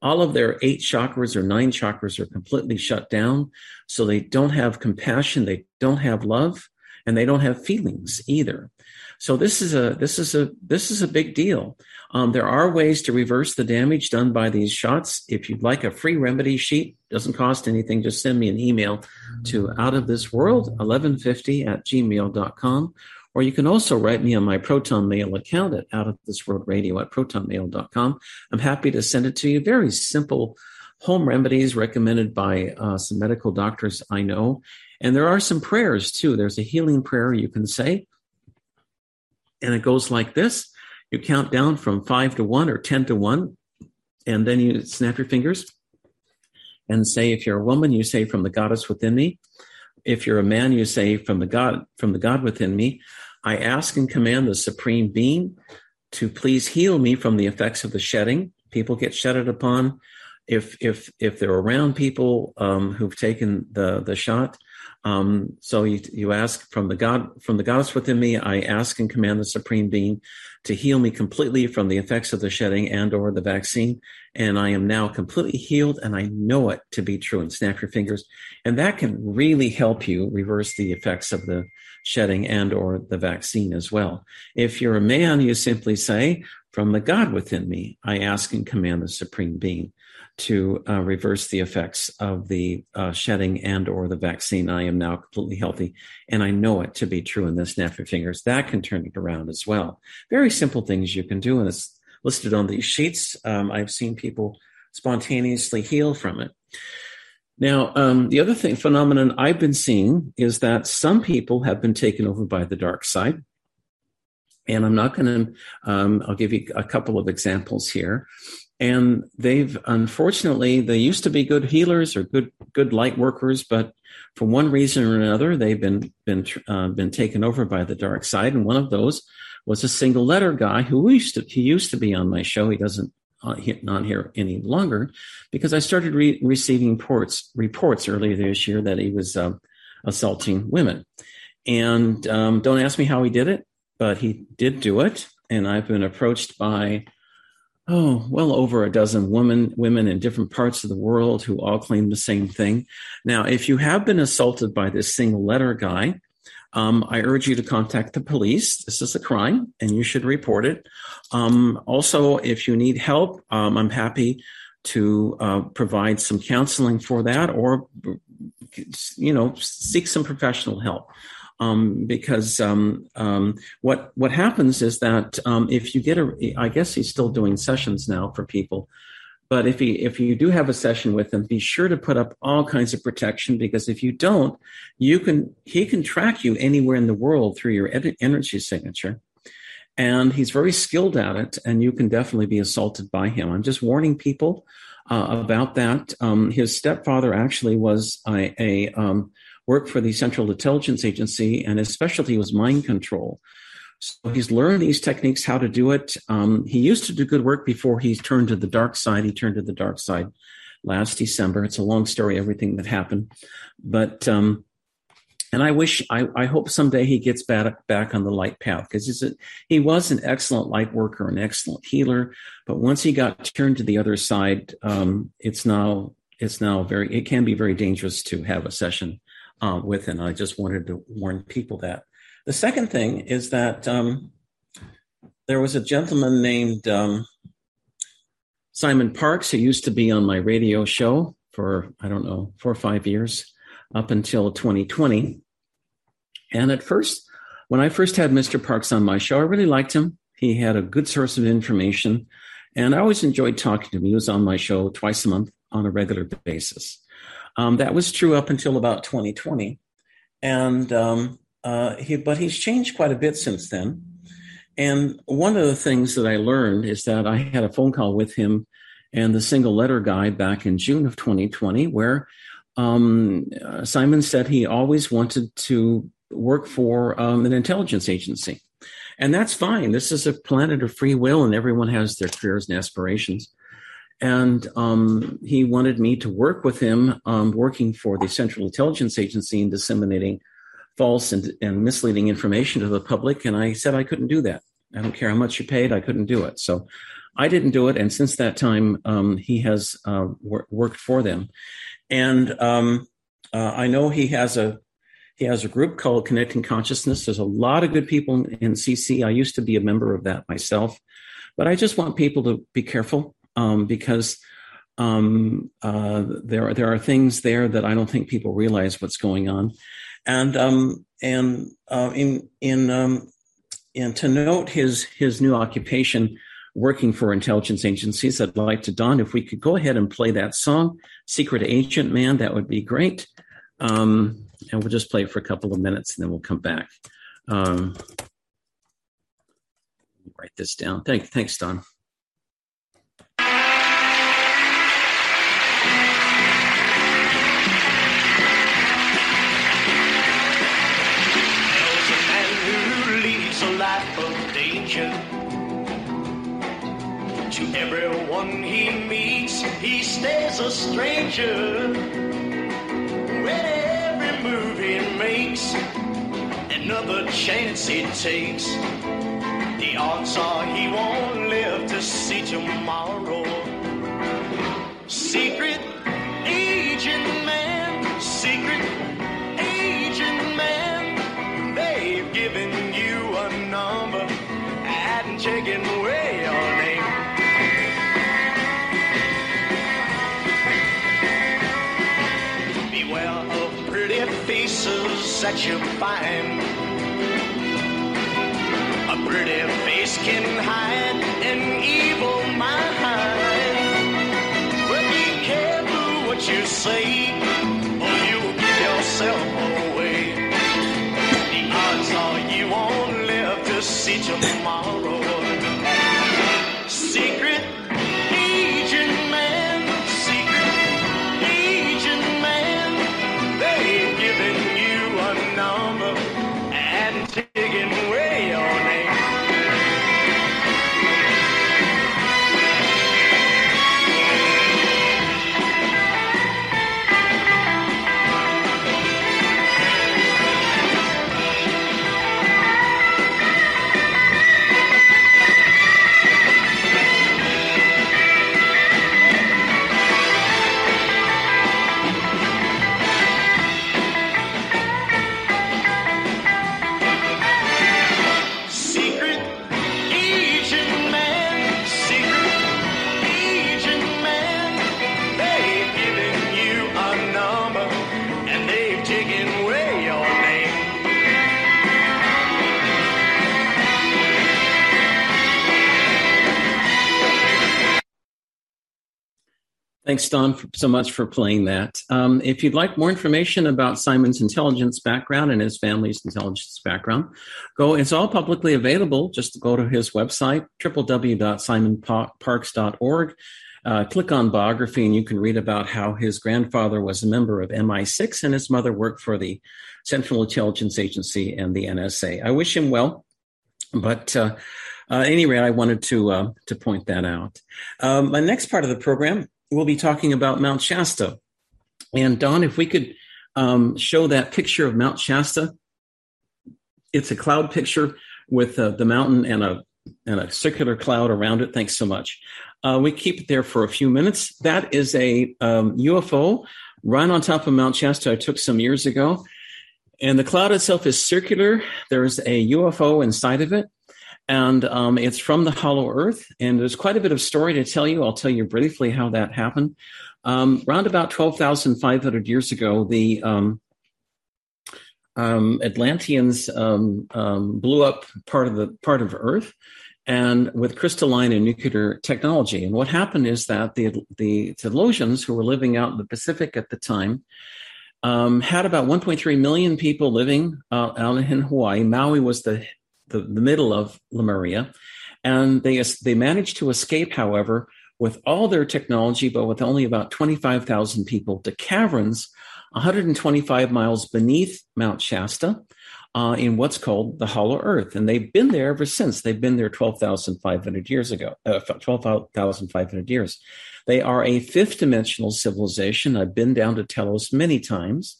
All of their eight chakras or nine chakras are completely shut down. So they don't have compassion. They don't have love and they don't have feelings either. So this is a this is a this is a big deal. Um, there are ways to reverse the damage done by these shots. If you'd like a free remedy sheet, doesn't cost anything. Just send me an email to out of this world 1150 at gmail.com. Or you can also write me on my Proton Mail account at out of this world radio at protonmail.com. I'm happy to send it to you. Very simple home remedies recommended by uh, some medical doctors I know. And there are some prayers too. There's a healing prayer you can say. And it goes like this you count down from five to one or 10 to one, and then you snap your fingers and say, if you're a woman, you say from the goddess within me. If you're a man, you say from the God, from the God within me. I ask and command the supreme being to please heal me from the effects of the shedding. People get shedded upon. If if if they're around people um, who've taken the the shot, um, so you, you ask from the God, from the goddess within me, I ask and command the supreme being to heal me completely from the effects of the shedding and or the vaccine. And I am now completely healed and I know it to be true and snap your fingers. And that can really help you reverse the effects of the shedding and or the vaccine as well. If you're a man, you simply say, from the God within me, I ask and command the supreme being to uh, reverse the effects of the uh, shedding and or the vaccine. I am now completely healthy, and I know it to be true. in this snap your fingers that can turn it around as well. Very simple things you can do, and it's listed on these sheets. Um, I've seen people spontaneously heal from it. Now, um, the other thing phenomenon I've been seeing is that some people have been taken over by the dark side. And I'm not going to, um, I'll give you a couple of examples here and they've unfortunately they used to be good healers or good good light workers but for one reason or another they've been been uh, been taken over by the dark side. And one of those was a single letter guy who used to he used to be on my show. He doesn't uh, not here any longer because I started re- receiving reports reports earlier this year that he was uh, assaulting women. And um, don't ask me how he did it but he did do it. And I've been approached by oh, well over a dozen women women in different parts of the world who all claim the same thing. Now, if you have been assaulted by this single letter guy, um, I urge you to contact the police. This is a crime and you should report it. Um, also, if you need help, um, I'm happy to uh, provide some counseling for that or, you know, seek some professional help. Um, because um, um, what what happens is that um, if you get a, I guess he's still doing sessions now for people, but if he if you do have a session with him, be sure to put up all kinds of protection because if you don't, you can he can track you anywhere in the world through your energy signature, and he's very skilled at it, and you can definitely be assaulted by him. I'm just warning people uh, about that. Um, his stepfather actually was a, a um, worked for the Central Intelligence Agency, and his specialty was mind control. So he's learned these techniques, how to do it. Um, he used to do good work before he turned to the dark side. He turned to the dark side last December. It's a long story, everything that happened. But, um, and I wish, I, I hope someday he gets back, back on the light path because he was an excellent light worker, an excellent healer. But once he got turned to the other side, um, it's now, it's now very, it can be very dangerous to have a session uh, with him. I just wanted to warn people that. The second thing is that um, there was a gentleman named um, Simon Parks who used to be on my radio show for, I don't know, four or five years up until 2020. And at first, when I first had Mr. Parks on my show, I really liked him. He had a good source of information, and I always enjoyed talking to him. He was on my show twice a month on a regular basis. Um, that was true up until about 2020. And um, uh, he, but he's changed quite a bit since then. And one of the things that I learned is that I had a phone call with him and the single letter guy back in June of 2020, where um, Simon said he always wanted to work for um, an intelligence agency. And that's fine. This is a planet of free will, and everyone has their careers and aspirations. And um, he wanted me to work with him, um, working for the Central Intelligence Agency and disseminating false and, and misleading information to the public. And I said I couldn't do that. I don't care how much you paid, I couldn't do it. So I didn't do it. And since that time, um, he has uh, wor- worked for them. And um, uh, I know he has a he has a group called Connecting Consciousness. There's a lot of good people in CC. I used to be a member of that myself, but I just want people to be careful um, because um, uh, there there are things there that I don't think people realize what's going on. And um, and uh, in in um, and to note his his new occupation working for intelligence agencies i'd like to don if we could go ahead and play that song secret agent man that would be great. Um, and we'll just play it for a couple of minutes and then we'll come back. Um, write this down. Thank, thanks don stays a stranger. When every move he makes, another chance he takes, the odds are he won't live to see tomorrow. Secret agent man, secret agent man, they've given you a number and taken away that you find. A pretty face can hide an evil mind. Well, be careful what you say, and Don, so much for playing that. Um, if you'd like more information about Simon's intelligence background and his family's intelligence background, go. It's all publicly available. Just go to his website, www.simonparks.org. Uh, click on biography, and you can read about how his grandfather was a member of MI6 and his mother worked for the Central Intelligence Agency and the NSA. I wish him well, but. Uh, uh, at any rate, I wanted to uh, to point that out. Um, my next part of the program we'll be talking about Mount Shasta. And Don, if we could um, show that picture of Mount Shasta, it's a cloud picture with uh, the mountain and a and a circular cloud around it. Thanks so much. Uh, we keep it there for a few minutes. That is a um, UFO right on top of Mount Shasta. I took some years ago, and the cloud itself is circular. There's a UFO inside of it and um, it's from the Hollow Earth. And there's quite a bit of story to tell you. I'll tell you briefly how that happened. Um, around about 12,500 years ago, the um, um Atlanteans um, um, blew up part of the part of Earth, and with crystalline and nuclear technology. And what happened is that the the Telosians, who were living out in the Pacific at the time, had about 1.3 million people living uh, out in Hawaii. Maui was the the, the middle of Lemuria. And they, they managed to escape, however, with all their technology, but with only about 25,000 people to caverns 125 miles beneath Mount Shasta uh, in what's called the Hollow Earth. And they've been there ever since. They've been there 12,500 years ago, uh, 12,500 years. They are a fifth dimensional civilization. I've been down to Telos many times.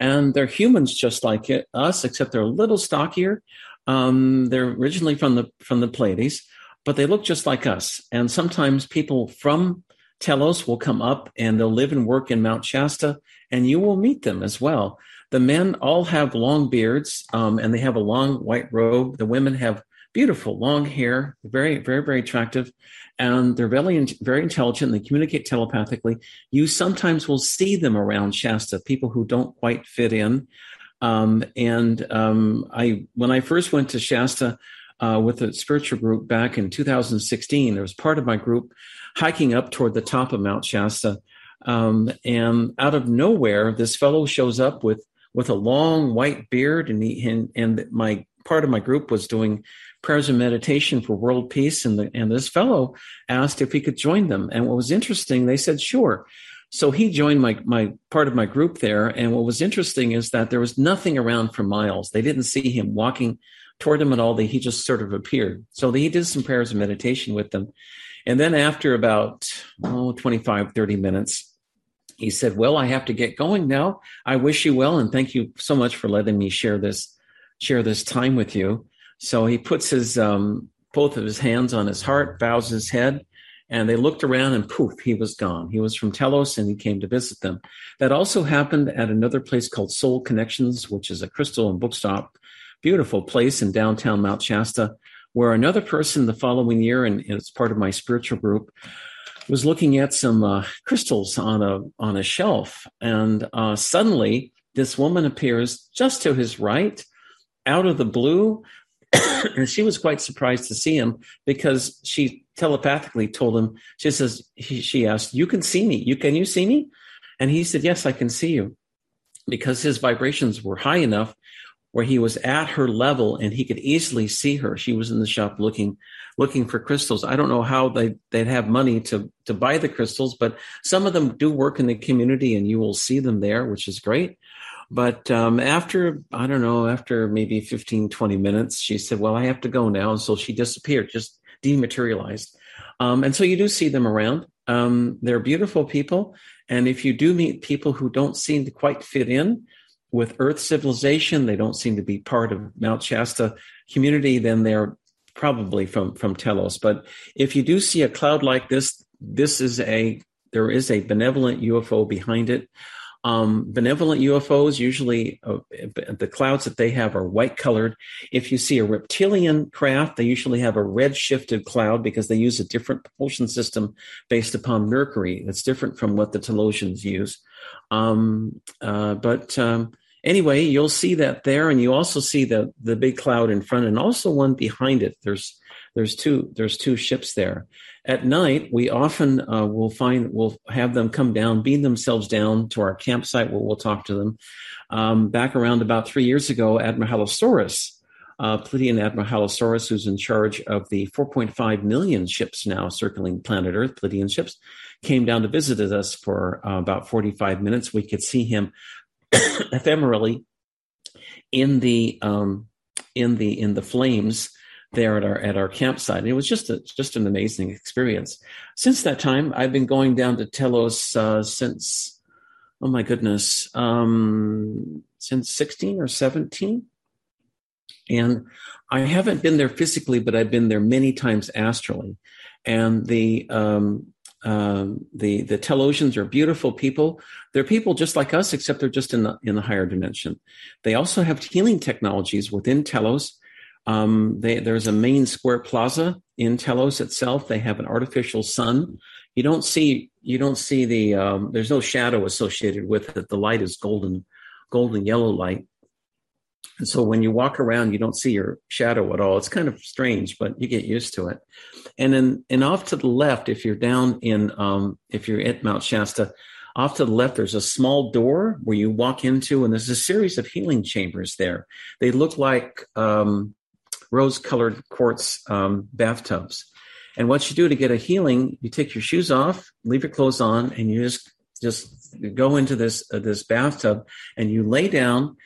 And they're humans just like us, except they're a little stockier. Um, they're originally from the from the Pleiades, but they look just like us. And sometimes people from Telos will come up and they'll live and work in Mount Shasta, and you will meet them as well. The men all have long beards um, and they have a long white robe. The women have beautiful long hair, very, very, very attractive, and they're very, very intelligent. They communicate telepathically. You sometimes will see them around Shasta, people who don't quite fit in. Um, and um, I, when I first went to Shasta uh, with a spiritual group back in 2016, there was part of my group hiking up toward the top of Mount Shasta, um, and out of nowhere, this fellow shows up with with a long white beard, and he and, and my part of my group was doing prayers and meditation for world peace, and the, and this fellow asked if he could join them. And what was interesting, they said sure. So he joined my my part of my group there, and what was interesting is that there was nothing around for miles. They didn't see him walking toward them at all. They, he just sort of appeared. So he did some prayers and meditation with them. And then after about oh, 25, 30 minutes, he said, Well, I have to get going now. I wish you well and thank you so much for letting me share this share this time with you. So he puts his um, both of his hands on his heart, bows his head, and they looked around and poof, he was gone. He was from Telos and he came to visit them. That also happened at another place called Soul Connections, which is a crystal and bookstop, beautiful place in downtown Mount Shasta, where another person the following year, and it's part of my spiritual group, was looking at some uh, crystals on a on a shelf, and uh, suddenly this woman appears just to his right, out of the blue, and she was quite surprised to see him because she telepathically told him, she says, he, she asked, you can see me. You can you see me? And he said, yes, I can see you because his vibrations were high enough where he was at her level and he could easily see her. She was in the shop looking, looking for crystals. I don't know how they, they'd have money to, to buy the crystals, but some of them do work in the community and you will see them there, which is great. But um, after, I don't know, after maybe 15, 20 minutes, she said, Well, I have to go now. And so she disappeared, just dematerialized. Um, and so you do see them around. Um, they're beautiful people. And if you do meet people who don't seem to quite fit in with Earth civilization, they don't seem to be part of Mount Shasta community, then they're probably from, from Telos. But if you do see a cloud like this, this is a there is a benevolent UFO behind it. Um, benevolent UFOs usually uh, the clouds that they have are white colored. If you see a reptilian craft, they usually have a red shifted cloud because they use a different propulsion system based upon Mercury. That's different from what the Telosians use. Um, uh, but um, anyway, you'll see that there, and you also see the the big cloud in front, and also one behind it. There's there's two there's two ships there. At night, we often uh, will find we'll have them come down, beam themselves down to our campsite where we'll talk to them. Um, back around about three years ago, Admiral Halosaurus, uh, Pleiadian Admiral Halosaurus, who's in charge of the 4.5 million ships now circling planet Earth, Pleiadian ships, came down to visit us for uh, about 45 minutes. We could see him ephemerally in the um, in the in the flames there at our at our campsite. It was just a just an amazing experience. Since that time, I've been going down to Telos uh, since oh my goodness, um, since sixteen or seventeen, and I haven't been there physically, but I've been there many times astrally. And the um, um, the the Telosians are beautiful people. They're people just like us, except they're just in the in the higher dimension. They also have healing technologies within Telos. Um, they, there's a main square plaza in Telos itself. They have an artificial sun. You don't see you don't see the um, there's no shadow associated with it. The light is golden golden yellow light. And so when you walk around, you don't see your shadow at all. It's kind of strange, but you get used to it. And then, and off to the left, if you're down in, um, if you're at Mount Shasta, off to the left, there's a small door where you walk into, and there's a series of healing chambers there. They look like um, rose colored quartz um, bathtubs. And what you do to get a healing, you take your shoes off, leave your clothes on, and you just just go into this uh, this bathtub, and you lay down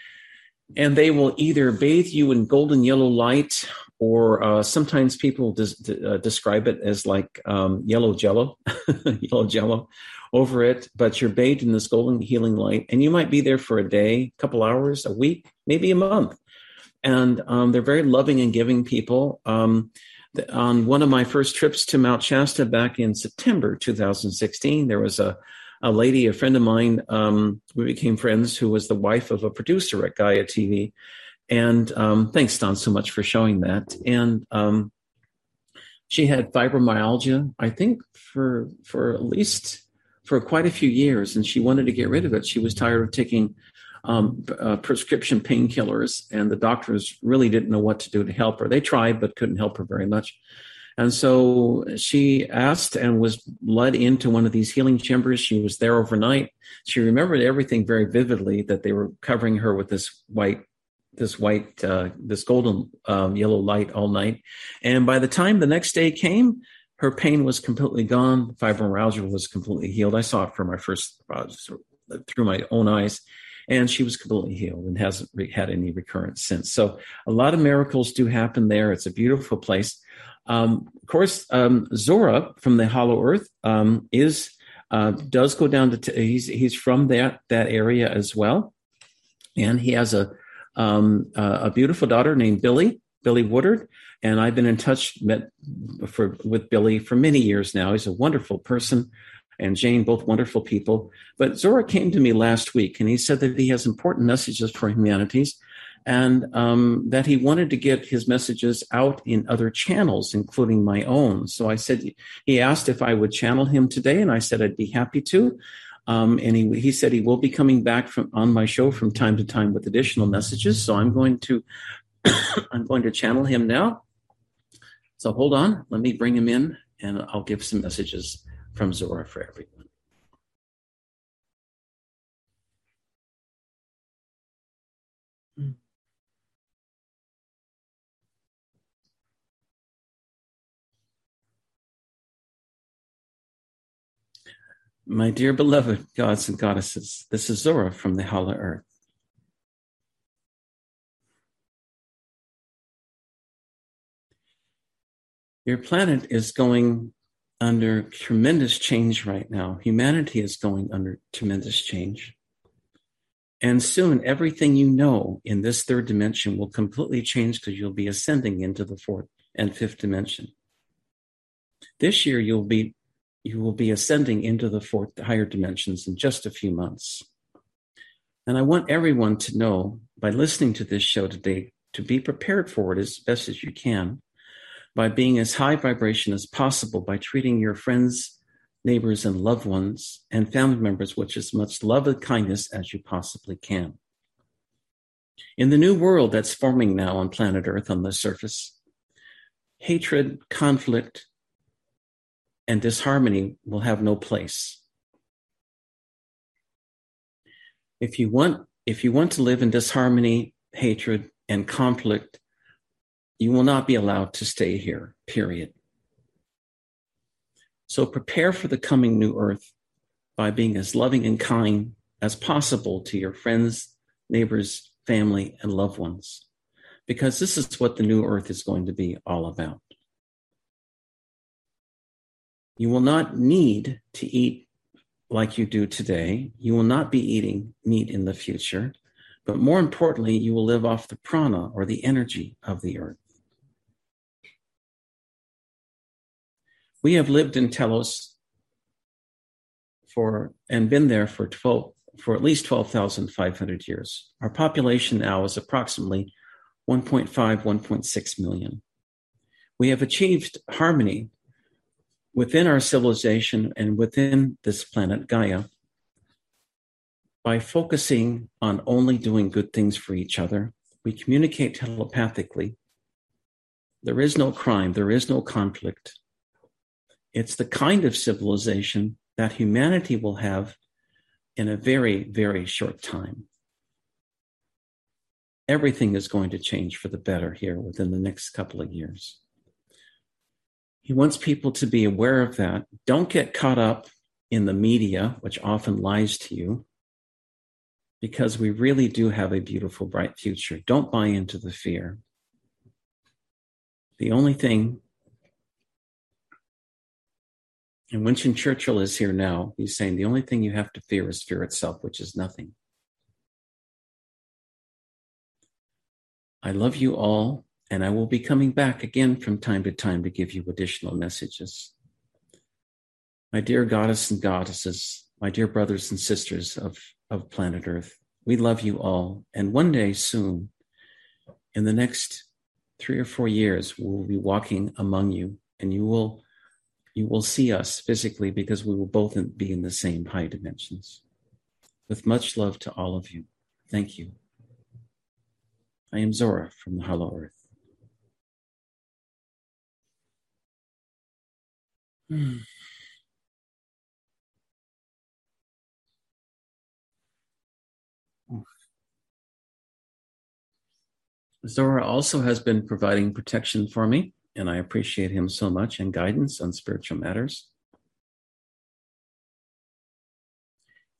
and they will either bathe you in golden yellow light or uh, sometimes people des- uh, describe it as like um, yellow jello yellow jello over it but you're bathed in this golden healing light and you might be there for a day a couple hours a week maybe a month and um, they're very loving and giving people um, on one of my first trips to mount shasta back in september 2016 there was a a lady, a friend of mine, um, we became friends, who was the wife of a producer at Gaia TV. And um, thanks, Don, so much for showing that. And um, she had fibromyalgia, I think, for for at least for quite a few years, and she wanted to get rid of it. She was tired of taking um, uh, prescription painkillers, and the doctors really didn't know what to do to help her. They tried, but couldn't help her very much. And so she asked and was led into one of these healing chambers. She was there overnight. She remembered everything very vividly that they were covering her with this white, this white, uh, this golden um, yellow light all night. And by the time the next day came, her pain was completely gone. Fibromyalgia was completely healed. I saw it for my first uh, through my own eyes and she was completely healed and hasn't had any recurrence since. So a lot of miracles do happen there. It's a beautiful place. Um, of course, um, Zora from the Hollow Earth um, is uh, does go down to t- he's he's from that that area as well, and he has a um, a beautiful daughter named Billy Billy Woodard, and I've been in touch met for with Billy for many years now. He's a wonderful person. And Jane, both wonderful people. But Zora came to me last week and he said that he has important messages for humanities and um, that he wanted to get his messages out in other channels, including my own. So I said, he asked if I would channel him today, and I said I'd be happy to. Um, and he, he said he will be coming back from on my show from time to time with additional messages. So I'm going to I'm going to channel him now. So hold on, let me bring him in, and I'll give some messages from Zora for everyone. Hmm. My dear beloved gods and goddesses, this is Zora from the Hollow Earth. Your planet is going under tremendous change right now. Humanity is going under tremendous change. And soon, everything you know in this third dimension will completely change because you'll be ascending into the fourth and fifth dimension. This year, you'll be you will be ascending into the fourth higher dimensions in just a few months. And I want everyone to know by listening to this show today to be prepared for it as best as you can by being as high vibration as possible by treating your friends, neighbors, and loved ones and family members with as much love and kindness as you possibly can. In the new world that's forming now on planet Earth on the surface, hatred, conflict, and disharmony will have no place. If you want, if you want to live in disharmony, hatred, and conflict, you will not be allowed to stay here, period. So prepare for the coming new earth by being as loving and kind as possible to your friends, neighbors, family, and loved ones, because this is what the new earth is going to be all about. You will not need to eat like you do today. You will not be eating meat in the future. But more importantly, you will live off the prana or the energy of the earth. We have lived in Telos for and been there for 12 for at least 12,500 years. Our population now is approximately 1.5 1.6 million. We have achieved harmony within our civilization and within this planet Gaia by focusing on only doing good things for each other. We communicate telepathically. There is no crime, there is no conflict. It's the kind of civilization that humanity will have in a very, very short time. Everything is going to change for the better here within the next couple of years. He wants people to be aware of that. Don't get caught up in the media, which often lies to you, because we really do have a beautiful, bright future. Don't buy into the fear. The only thing, and Winston Churchill is here now, he's saying the only thing you have to fear is fear itself, which is nothing. I love you all and I will be coming back again from time to time to give you additional messages. My dear goddess and goddesses, my dear brothers and sisters of, of planet Earth, we love you all. And one day soon, in the next three or four years, we will be walking among you and you will you will see us physically because we will both be in the same high dimensions. With much love to all of you. Thank you. I am Zora from the Hollow Earth. Hmm. Zora also has been providing protection for me, and I appreciate him so much and guidance on spiritual matters.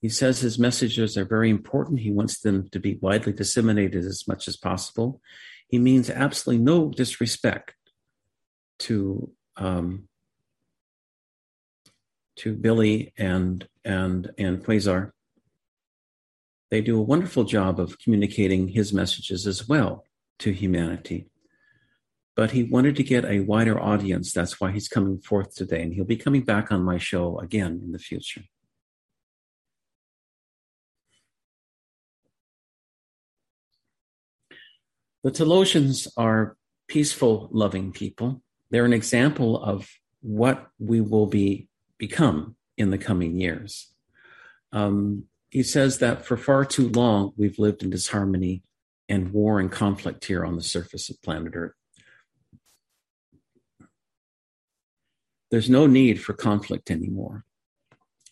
He says his messages are very important. He wants them to be widely disseminated as much as possible. He means absolutely no disrespect to um, to Billy and and and Quasar. They do a wonderful job of communicating his messages as well to humanity. But he wanted to get a wider audience. That's why he's coming forth today, and he'll be coming back on my show again in the future. The Telosians are peaceful, loving people. They're an example of what we will be become in the coming years. Um, he says that for far too long, we've lived in disharmony and war and conflict here on the surface of planet Earth. There's no need for conflict anymore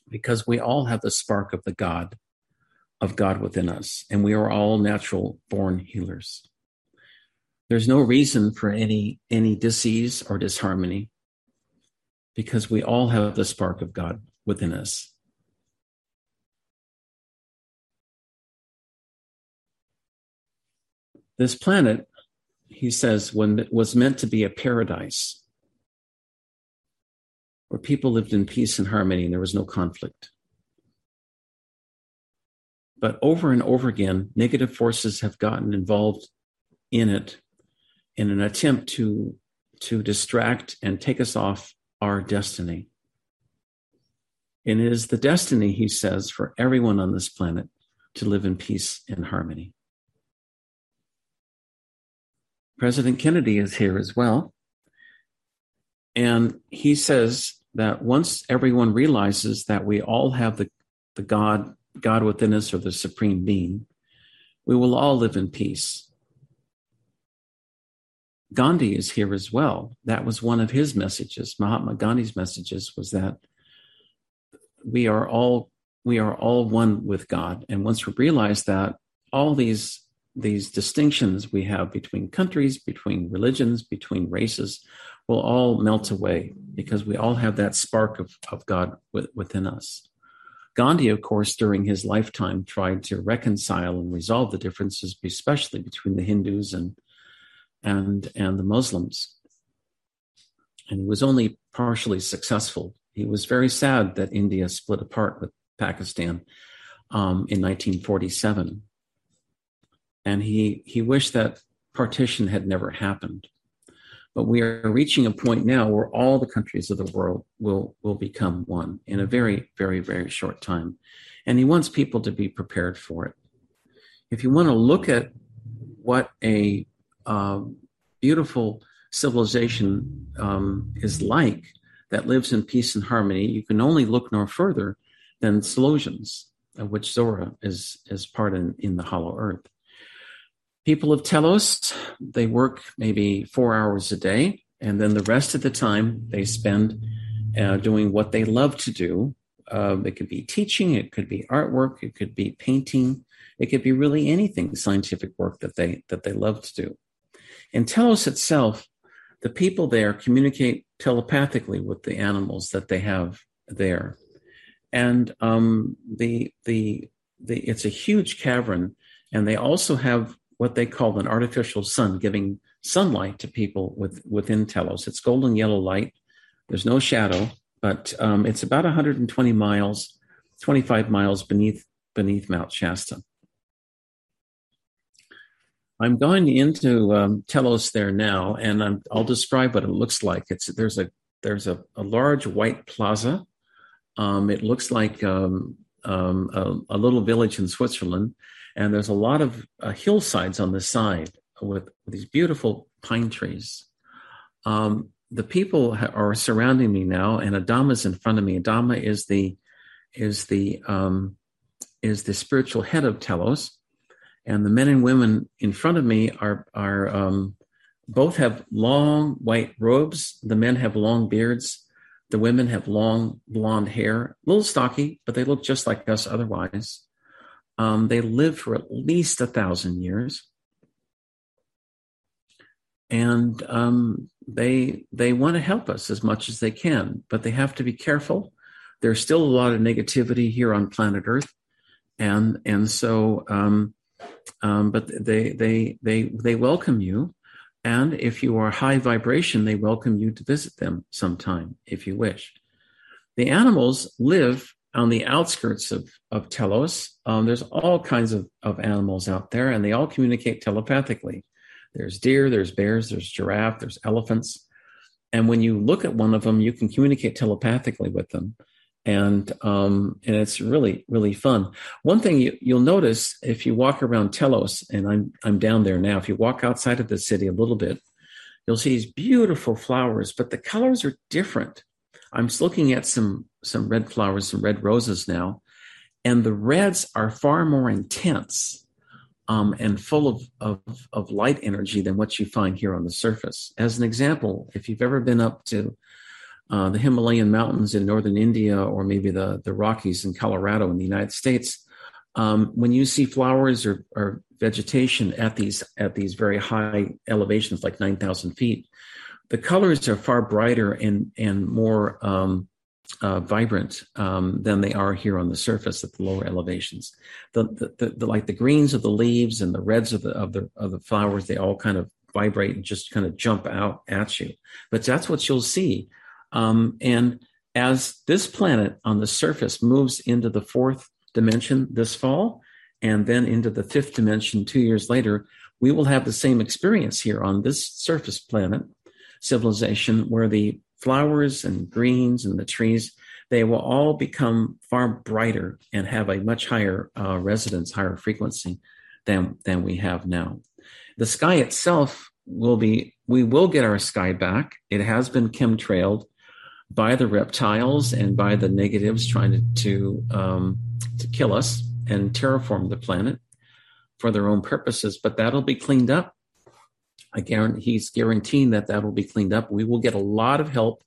because we all have the spark of the God, of God within us, and we are all natural born healers. There's no reason for any any disease or disharmony because we all have the spark of God within us. This planet, he says, when was meant to be a paradise where people lived in peace and harmony and there was no conflict. But over and over again, negative forces have gotten involved in it in an attempt to, to distract and take us off our destiny. And it is the destiny, he says, for everyone on this planet to live in peace and harmony. President Kennedy is here as well. And he says that once everyone realizes that we all have the, the God, God within us or the supreme being, we will all live in peace. Gandhi is here as well. That was one of his messages. Mahatma Gandhi's messages was that we are all we are all one with God. And once we realize that, all these these distinctions we have between countries, between religions, between races will all melt away because we all have that spark of, of God within us. Gandhi, of course, during his lifetime, tried to reconcile and resolve the differences, especially between the Hindus and and and the Muslims. And he was only partially successful. He was very sad that India split apart with Pakistan um, in 1947, and he he wished that partition had never happened. But we are reaching a point now where all the countries of the world will will become one in a very very very short time, and he wants people to be prepared for it. If you want to look at what a um, beautiful civilization um, is like that lives in peace and harmony, you can only look no further than Telosians, of which Zora is is part in, in the Hollow Earth. People of Telos, they work maybe four hours a day, and then the rest of the time they spend uh, doing what they love to do. Uh, it could be teaching, it could be artwork, it could be painting, it could be really anything scientific work that they that they love to do. In Telos itself, the people there communicate telepathically with the animals that they have there, and um, the the the it's a huge cavern, and they also have what they call an artificial sun, giving sunlight to people with within Telos. It's golden yellow light. There's no shadow, but um, it's about 120 miles, 25 miles beneath beneath Mount Shasta. I'm going into um, Telos there now, and i will describe what it looks like. It's there's a there's a, a large white plaza. Um, it looks like um, um a, a, little village in Switzerland, and there's a lot of uh, hillsides on the side with, these beautiful pine trees. Um, the people ha- are surrounding me now, and Adama is in front of me. Adama is the is the um, is the spiritual head of Telos and the men and women in front of me are are um, both have long white robes. The men have long beards. The women have long blonde hair, a little stocky, but they look just like us otherwise. Um, they live for at least a thousand years, and um, they they want to help us as much as they can, but they have to be careful. There's still a lot of negativity here on planet Earth, and and so um, um, but they they they they welcome you, and if you are high vibration, they welcome you to visit them sometime if you wish. The animals live on the outskirts of of Telos. Um, there's all kinds of of animals out there, and they all communicate telepathically. There's deer, there's bears, there's giraffe, there's elephants, and when you look at one of them, you can communicate telepathically with them and um, and it's really really fun. One thing you, you'll notice if you walk around Telos, and I'm I'm down there now. If you walk outside of the city a little bit, you'll see these beautiful flowers, but the colors are different. I'm looking at some some red flowers, some red roses now, and the reds are far more intense um, and full of, of of light energy than what you find here on the surface. As an example, if you've ever been up to uh, the Himalayan mountains in northern India or maybe the, the Rockies in Colorado in the United States, um, when you see flowers or, or, vegetation at these at these very high elevations, like nine thousand feet, the colors are far brighter and and more um, uh, vibrant um, than they are here on the surface at the lower elevations. The, the, the, the, like the greens of the leaves and the reds of the of the of the flowers, they all kind of vibrate and just kind of jump out at you. But that's what you'll see um, and as this planet on the surface moves into the fourth dimension this fall, and then into the fifth dimension two years later, we will have the same experience here on this surface planet civilization where the flowers and greens and the trees they will all become far brighter and have a much higher uh, resonance higher frequency than than we have now the sky itself will be we will get our sky back it has been chemtrailed by the reptiles and by the negatives trying to to, um, to kill us and terraform the planet. for their own purposes, but that'll be cleaned up. I guarantee he's guaranteeing that that'll be cleaned up. We will get a lot of help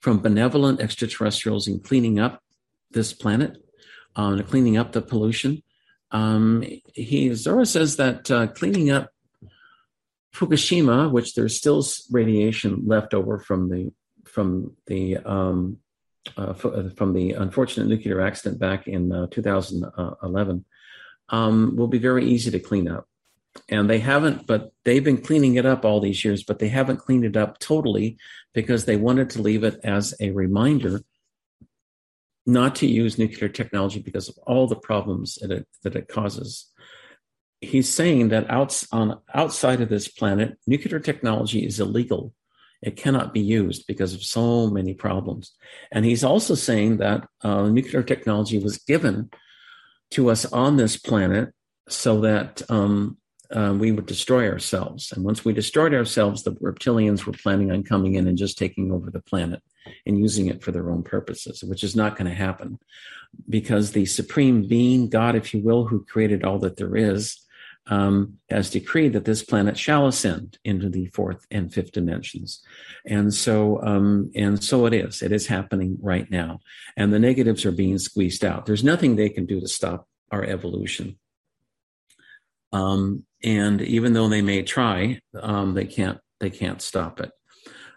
from benevolent extraterrestrials in cleaning up this planet, uh, cleaning up the pollution. Um, he Zora says that uh, cleaning up Fukushima, which there's still radiation left over from the from the um, uh, uh from the unfortunate nuclear accident back in uh, 2011, um, will be very easy to clean up and they haven't but they've been cleaning it up all these years but they haven't cleaned it up totally because they wanted to leave it as a reminder not to use nuclear technology because of all the problems that it, that it causes. He's saying that outs, on, outside of this planet nuclear technology is illegal. It cannot be used because of so many problems. And he's also saying that uh, nuclear technology was given to us on this planet so that um, uh, we would destroy ourselves. And once we destroyed ourselves, the reptilians were planning on coming in and just taking over the planet and using it for their own purposes, which is not going to happen because the supreme being, God, if you will, who created all that there is, um, has decreed that this planet shall ascend into the fourth and fifth dimensions, and so um, and so it is. It is happening right now, and the negatives are being squeezed out. There's nothing they can do to stop our evolution. Um, and even though they may try, um, they can't they can't stop it.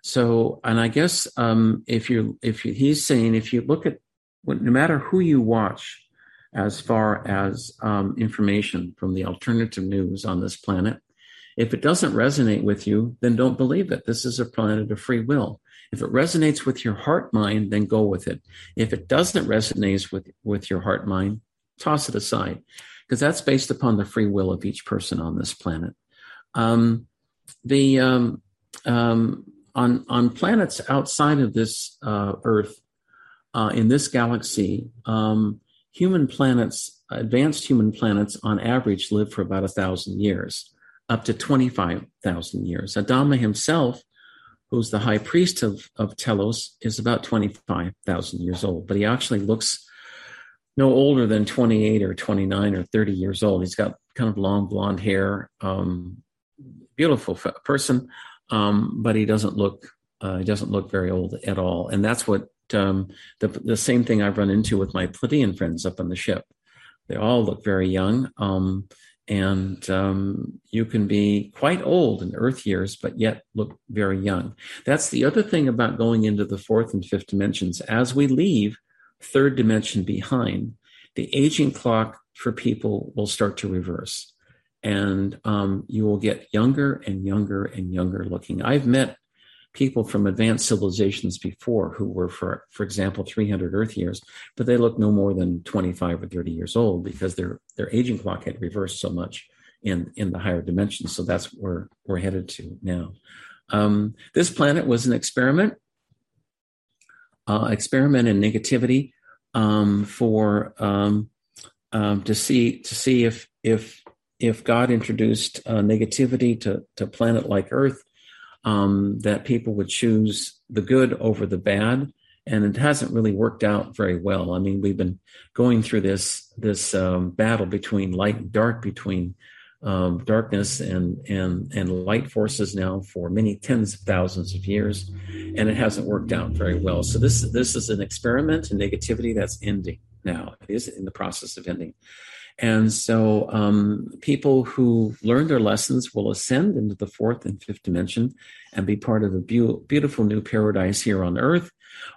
So, and I guess um, if you if you, he's saying if you look at no matter who you watch, as far as um, information from the alternative news on this planet, if it doesn't resonate with you, then don't believe it. This is a planet of free will. If it resonates with your heart mind, then go with it. If it doesn't resonate with, with your heart mind, toss it aside because that's based upon the free will of each person on this planet. Um, the um, um, on on planets outside of this uh, Earth, uh, in this galaxy, um, human planets, advanced human planets, on average, live for about a thousand years, up to twenty five thousand years. Adama himself, who's the high priest of of Telos, is about twenty five thousand years old, but he actually looks no older than 28 or 29 or 30 years old. He's got kind of long blonde hair, um, beautiful person, um, but he doesn't look uh, he doesn't look very old at all. And that's what um, the the same thing I've run into with my Pleiadian friends up on the ship. They all look very young, um, and um, you can be quite old in Earth years, but yet look very young. That's the other thing about going into the fourth and fifth dimensions. As we leave third dimension behind, the aging clock for people will start to reverse. And um, you will get younger and younger and younger looking. I've met people from advanced civilizations before who were, for, for example, 300 Earth years, but they look no more than 25 or 30 years old because their, their aging clock had reversed so much in, in the higher dimensions. So that's where we're headed to now. Um, this planet was an experiment uh, experiment in negativity um, for um, um, to see to see if if if God introduced uh, negativity to to planet like Earth, um, that people would choose the good over the bad, and it hasn't really worked out very well. I mean, we've been going through this this um, battle between light and dark, between um, darkness and and and light forces now for many tens of thousands of years, and it hasn't worked out very well. So this this is an experiment in negativity that's ending now. It is in the process of ending, and so um, people who learn their lessons will ascend into the fourth and fifth dimension and be part of a be- beautiful new paradise here on Earth,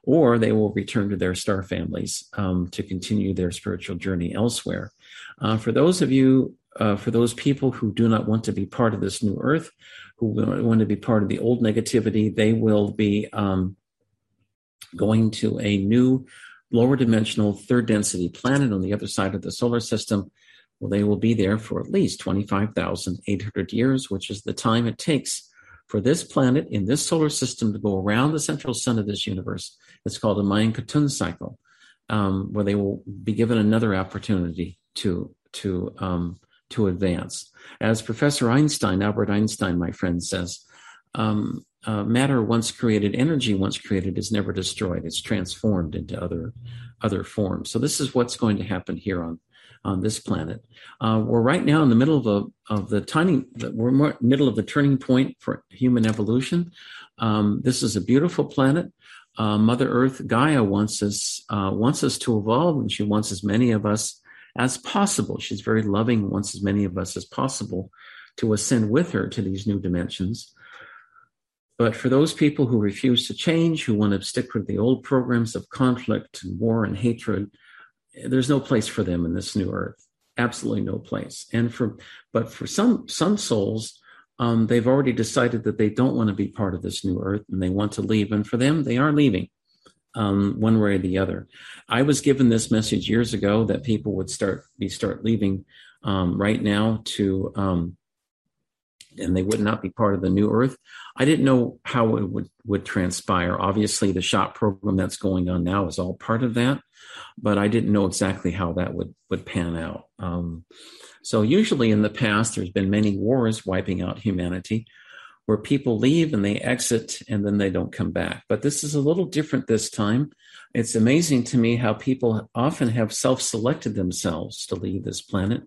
or they will return to their star families um, to continue their spiritual journey elsewhere. Uh, for those of you uh, for those people who do not want to be part of this new earth, who want to be part of the old negativity, they will be um, going to a new lower dimensional third density planet on the other side of the solar system. Well, they will be there for at least 25,800 years, which is the time it takes for this planet in this solar system to go around the central sun of this universe. It's called a Mayan Katun cycle, um, where they will be given another opportunity to to um, to advance. As Professor Einstein, Albert Einstein, my friend, says, um, uh, matter once created, energy once created, is never destroyed. It's transformed into other other forms. So this is what's going to happen here on on this planet. Uh, we're right now in the middle of a of the tiny. We're middle of the turning point for human evolution. Um, this is a beautiful planet. Uh, Mother Earth, Gaia wants us uh, wants us to evolve, and she wants as many of us as possible. She's very loving, wants as many of us as possible to ascend with her to these new dimensions. But for those people who refuse to change, who want to stick with the old programs of conflict and war and hatred, there's no place for them in this new earth. Absolutely no place. And for but for some some souls, um, they've already decided that they don't want to be part of this new earth and they want to leave. And for them, they are leaving um, one way or the other. I was given this message years ago that people would start be start leaving um, right now to um, and they would not be part of the new earth. I didn't know how it would, would transpire. Obviously, the shop program that's going on now is all part of that, but I didn't know exactly how that would, would pan out. Um, so, usually in the past, there's been many wars wiping out humanity where people leave and they exit and then they don't come back. But this is a little different this time. It's amazing to me how people often have self selected themselves to leave this planet.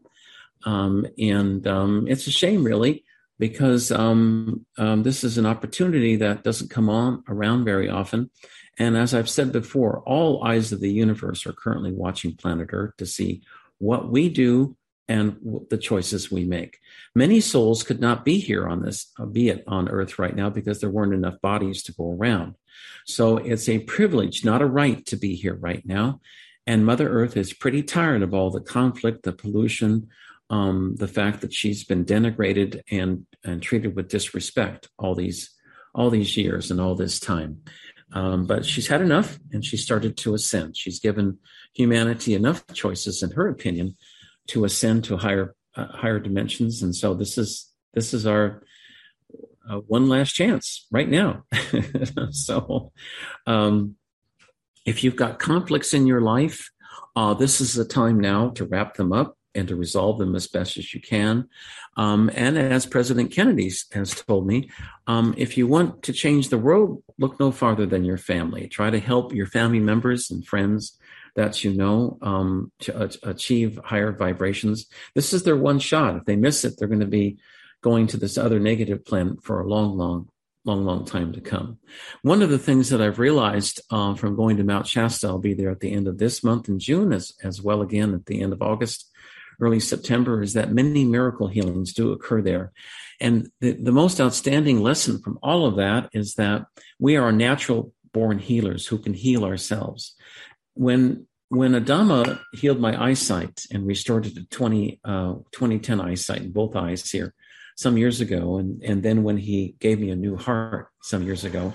Um, and um, it's a shame, really, because um, um, this is an opportunity that doesn't come on around very often. And as I've said before, all eyes of the universe are currently watching planet Earth to see what we do and the choices we make. Many souls could not be here on this, uh, be it on Earth right now, because there weren't enough bodies to go around. So it's a privilege, not a right, to be here right now. And Mother Earth is pretty tired of all the conflict, the pollution, um, the fact that she's been denigrated and and treated with disrespect all these all these years and all this time. Um, but she's had enough, and she started to ascend. She's given humanity enough choices, in her opinion, to ascend to higher uh, higher dimensions. And so this is this is our uh, one last chance right now. so, um, if you've got conflicts in your life, uh, this is the time now to wrap them up and to resolve them as best as you can. Um, and as President Kennedy has told me, um, if you want to change the world, look no farther than your family. Try to help your family members and friends that you know um, to achieve higher vibrations. This is their one shot. If they miss it, they're going to be going to this other negative planet for a long, long, long, long time to come. One of the things that I've realized uh, from going to Mount Shasta, I'll be there at the end of this month in June, as, as well again at the end of August early September is that many miracle healings do occur there. And the, the most outstanding lesson from all of that is that we are natural born healers who can heal ourselves. When when Adama healed my eyesight and restored it to 20, uh, 2010 eyesight in both eyes here some years ago, and, and then when he gave me a new heart some years ago,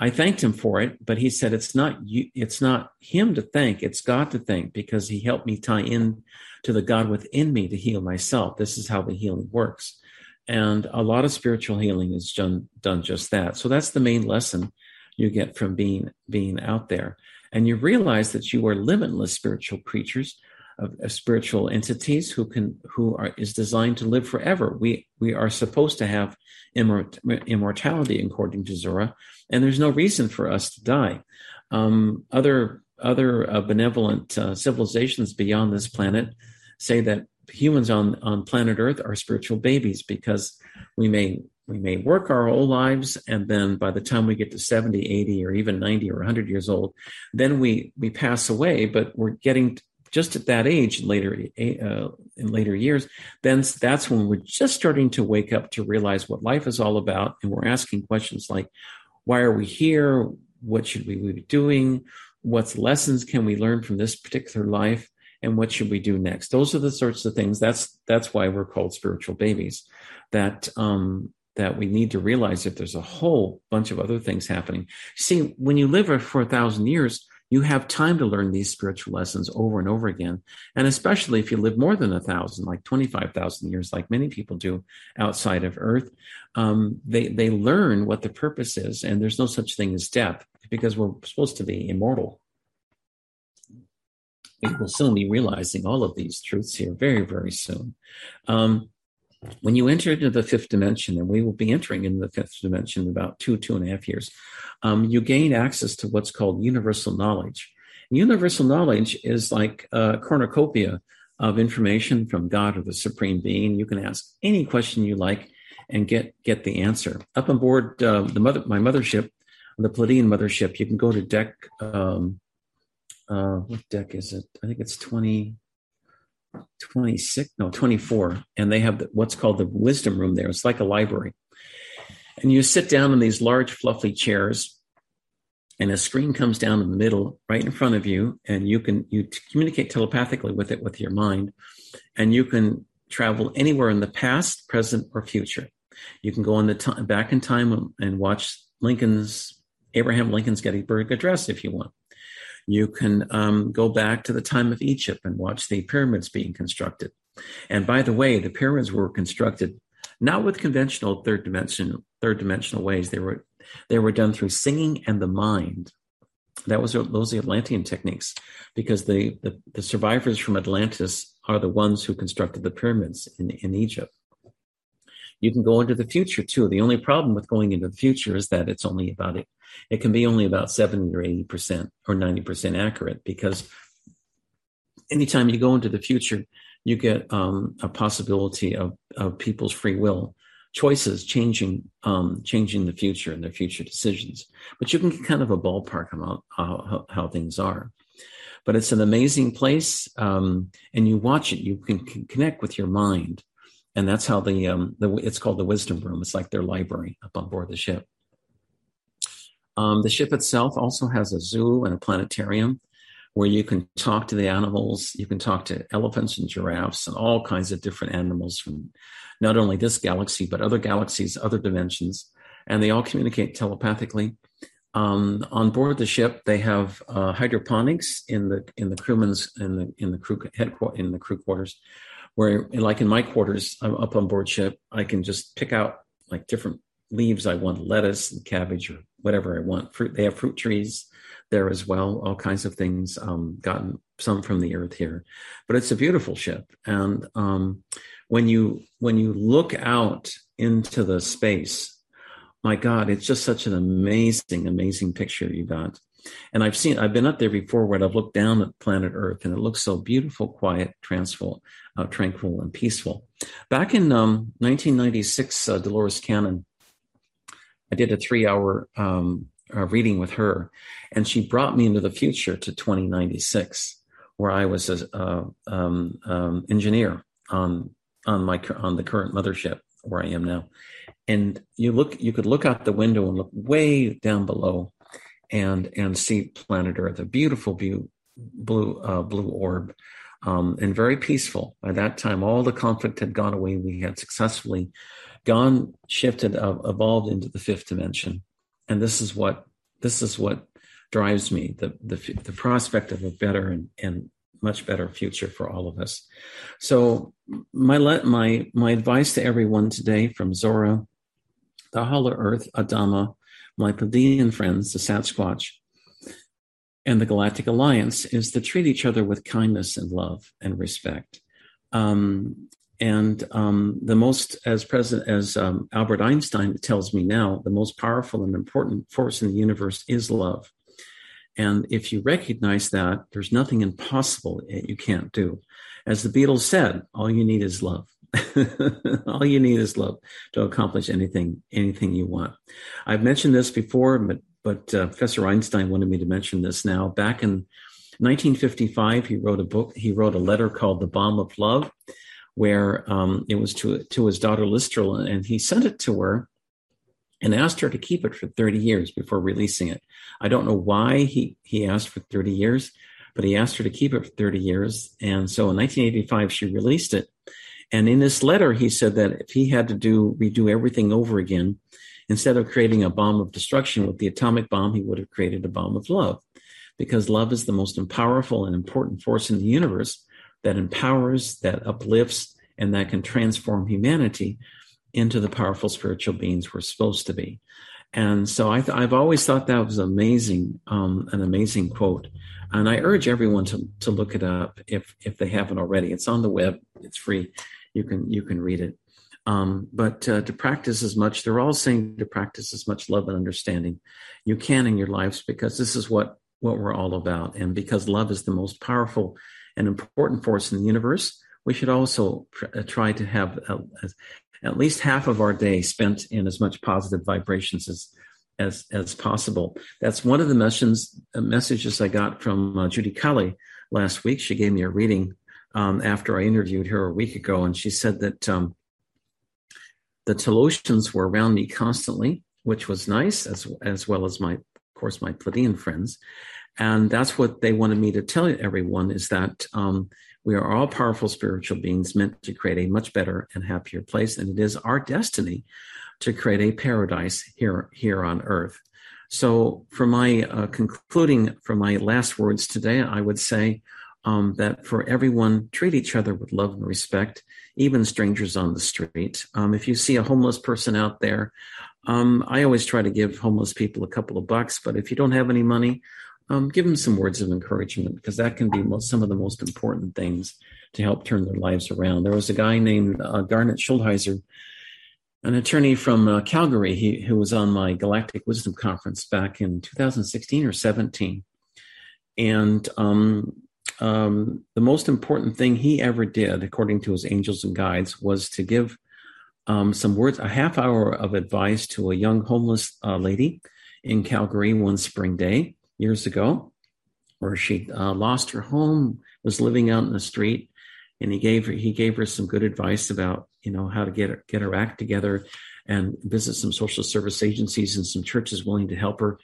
I thanked him for it, but he said it's not you, it's not him to thank, it's God to thank because he helped me tie in to the God within me to heal myself. This is how the healing works. And a lot of spiritual healing is done, done just that. So that's the main lesson you get from being, being out there. And you realize that you are limitless spiritual creatures of, of spiritual entities who can, who are, is designed to live forever. We, we are supposed to have immort- immortality according to Zohar, and there's no reason for us to die. Um, other other uh, benevolent uh, civilizations beyond this planet say that humans on, on planet Earth are spiritual babies because we may we may work our whole lives and then by the time we get to 70 80 or even 90 or 100 years old then we we pass away but we're getting just at that age later uh, in later years then that's when we're just starting to wake up to realize what life is all about and we're asking questions like why are we here? What should we be doing? What lessons can we learn from this particular life? And what should we do next? Those are the sorts of things that's that's why we're called spiritual babies that um that we need to realize that there's a whole bunch of other things happening see when you live for a thousand years you have time to learn these spiritual lessons over and over again and especially if you live more than a thousand like 25000 years like many people do outside of earth um, they they learn what the purpose is and there's no such thing as death because we're supposed to be immortal. We will soon be realizing all of these truths here very, very soon. Um, when you enter into the fifth dimension, and we will be entering into the fifth dimension in about two, two and a half years, um, you gain access to what's called universal knowledge. Universal knowledge is like a cornucopia of information from God or the Supreme Being. You can ask any question you like and get get the answer. Up on board uh, the mother my mothership, the Pleiadian mothership, you can go to deck. Um, uh, what deck is it? I think it's 20, 26, no, 24. And they have the, what's called the wisdom room there. It's like a library. And you sit down in these large, fluffy chairs, and a screen comes down in the middle, right in front of you, and you can you communicate telepathically with it with your mind, and you can travel anywhere in the past, present, or future. You can go on the time back in time and watch Lincoln's Abraham Lincoln's Gettysburg Address if you want. You can um, go back to the time of Egypt and watch the pyramids being constructed. And by the way, the pyramids were constructed not with conventional third dimension third dimensional ways. They were they were done through singing and the mind. That was those the Atlantean techniques, because the, the, the survivors from Atlantis are the ones who constructed the pyramids in, in Egypt. You can go into the future too. The only problem with going into the future is that it's only about it. It can be only about 70 or 80% or 90% accurate because anytime you go into the future, you get um, a possibility of, of people's free will choices changing um, changing the future and their future decisions. But you can get kind of a ballpark about how, how things are. But it's an amazing place, um, and you watch it. You can, can, connect with your mind, and that's how the um, the it's called the wisdom room. It's like their library up on board the ship. Um, the ship itself also has a zoo and a planetarium where you can talk to the animals. You can talk to elephants and giraffes and all kinds of different animals from not only this galaxy, but other galaxies, other dimensions. And they all communicate telepathically. Um, on board the ship, they have uh, hydroponics in the in the crewmen's in the in the crew headquarters in the crew quarters, where like in my quarters, I'm up on board ship. I can just pick out like different leaves I want, lettuce and cabbage or whatever I want. Fruit. They have fruit trees there as well, all kinds of things. Um, gotten some from the earth here, but it's a beautiful ship. And um, when you when you look out into the space, my God, it's just such an amazing, amazing picture you got. And I've seen, I've been up there before where I've looked down at planet Earth, and it looks so beautiful, quiet, tranquil, uh, tranquil, and peaceful. Back in um, 1996, uh, Dolores Cannon, I did a three-hour um, uh, reading with her, and she brought me into the future to 2096, where I was an um, um, engineer on on my on the current mothership where I am now, and you look you could look out the window and look way down below, and and see planet Earth, a beautiful view, blue uh, blue orb. Um, and very peaceful. By that time, all the conflict had gone away. We had successfully gone, shifted, uh, evolved into the fifth dimension and this is what this is what drives me the the, the prospect of a better and, and much better future for all of us so my let my my advice to everyone today from zora the hollow earth adama my Pleiadian friends the sasquatch and the galactic alliance is to treat each other with kindness and love and respect um, and um, the most, as President, as um, Albert Einstein tells me now, the most powerful and important force in the universe is love. And if you recognize that, there's nothing impossible that you can't do. As the Beatles said, all you need is love. all you need is love to accomplish anything, anything you want. I've mentioned this before, but but uh, Professor Einstein wanted me to mention this now. Back in 1955, he wrote a book. He wrote a letter called "The Bomb of Love." where um, it was to to his daughter Lieserl, and he sent it to her and asked her to keep it for 30 years before releasing it. I don't know why he he asked for 30 years, but he asked her to keep it for 30 years. And so in 1985, she released it. And in this letter, he said that if he had to do redo everything over again, instead of creating a bomb of destruction with the atomic bomb, he would have created a bomb of love, because love is the most powerful and important force in the universe that empowers, that uplifts, and that can transform humanity into the powerful spiritual beings we're supposed to be. And so I have always thought that was amazing, um, an amazing quote. And I urge everyone to, to look it up if, if they haven't already. It's on the web. It's free. You can, you can read it. Um, but uh, to practice as much, they're all saying to practice as much love and understanding you can in your lives because this is what, what we're all about. And because love is the most powerful and important force in the universe, we should also uh, try to have a, a, at least half of our day spent in as much positive vibrations as as as possible. That's one of the messages uh, messages I got from uh, Judy Kelly last week. She gave me a reading um, after I interviewed her a week ago, and she said that um, the Telosians were around me constantly, which was nice, as as well as my, of course, my Pleiadian friends, and that's what they wanted me to tell everyone is that um, we are all powerful spiritual beings meant to create a much better and happier place, and it is our destiny to create a paradise here here on Earth. So, for my uh, concluding, for my last words today, I would say um, that for everyone, treat each other with love and respect, even strangers on the street. Um, if you see a homeless person out there, um, I always try to give homeless people a couple of bucks, but if you don't have any money, um, give them some words of encouragement because that can be most, some of the most important things to help turn their lives around. There was a guy named uh, Garnet Schulhauser, an attorney from uh, Calgary, he, who was on my Galactic Wisdom Conference back in 2016 or 17. And um, um, the most important thing he ever did, according to his angels and guides, was to give um, some words, a half hour of advice to a young homeless uh, lady in Calgary one spring day years ago, where she uh, lost her home, was living out in the street, and he gave her he gave her some good advice about you know how to get her, get her act together and visit some social service agencies and some churches willing to help her.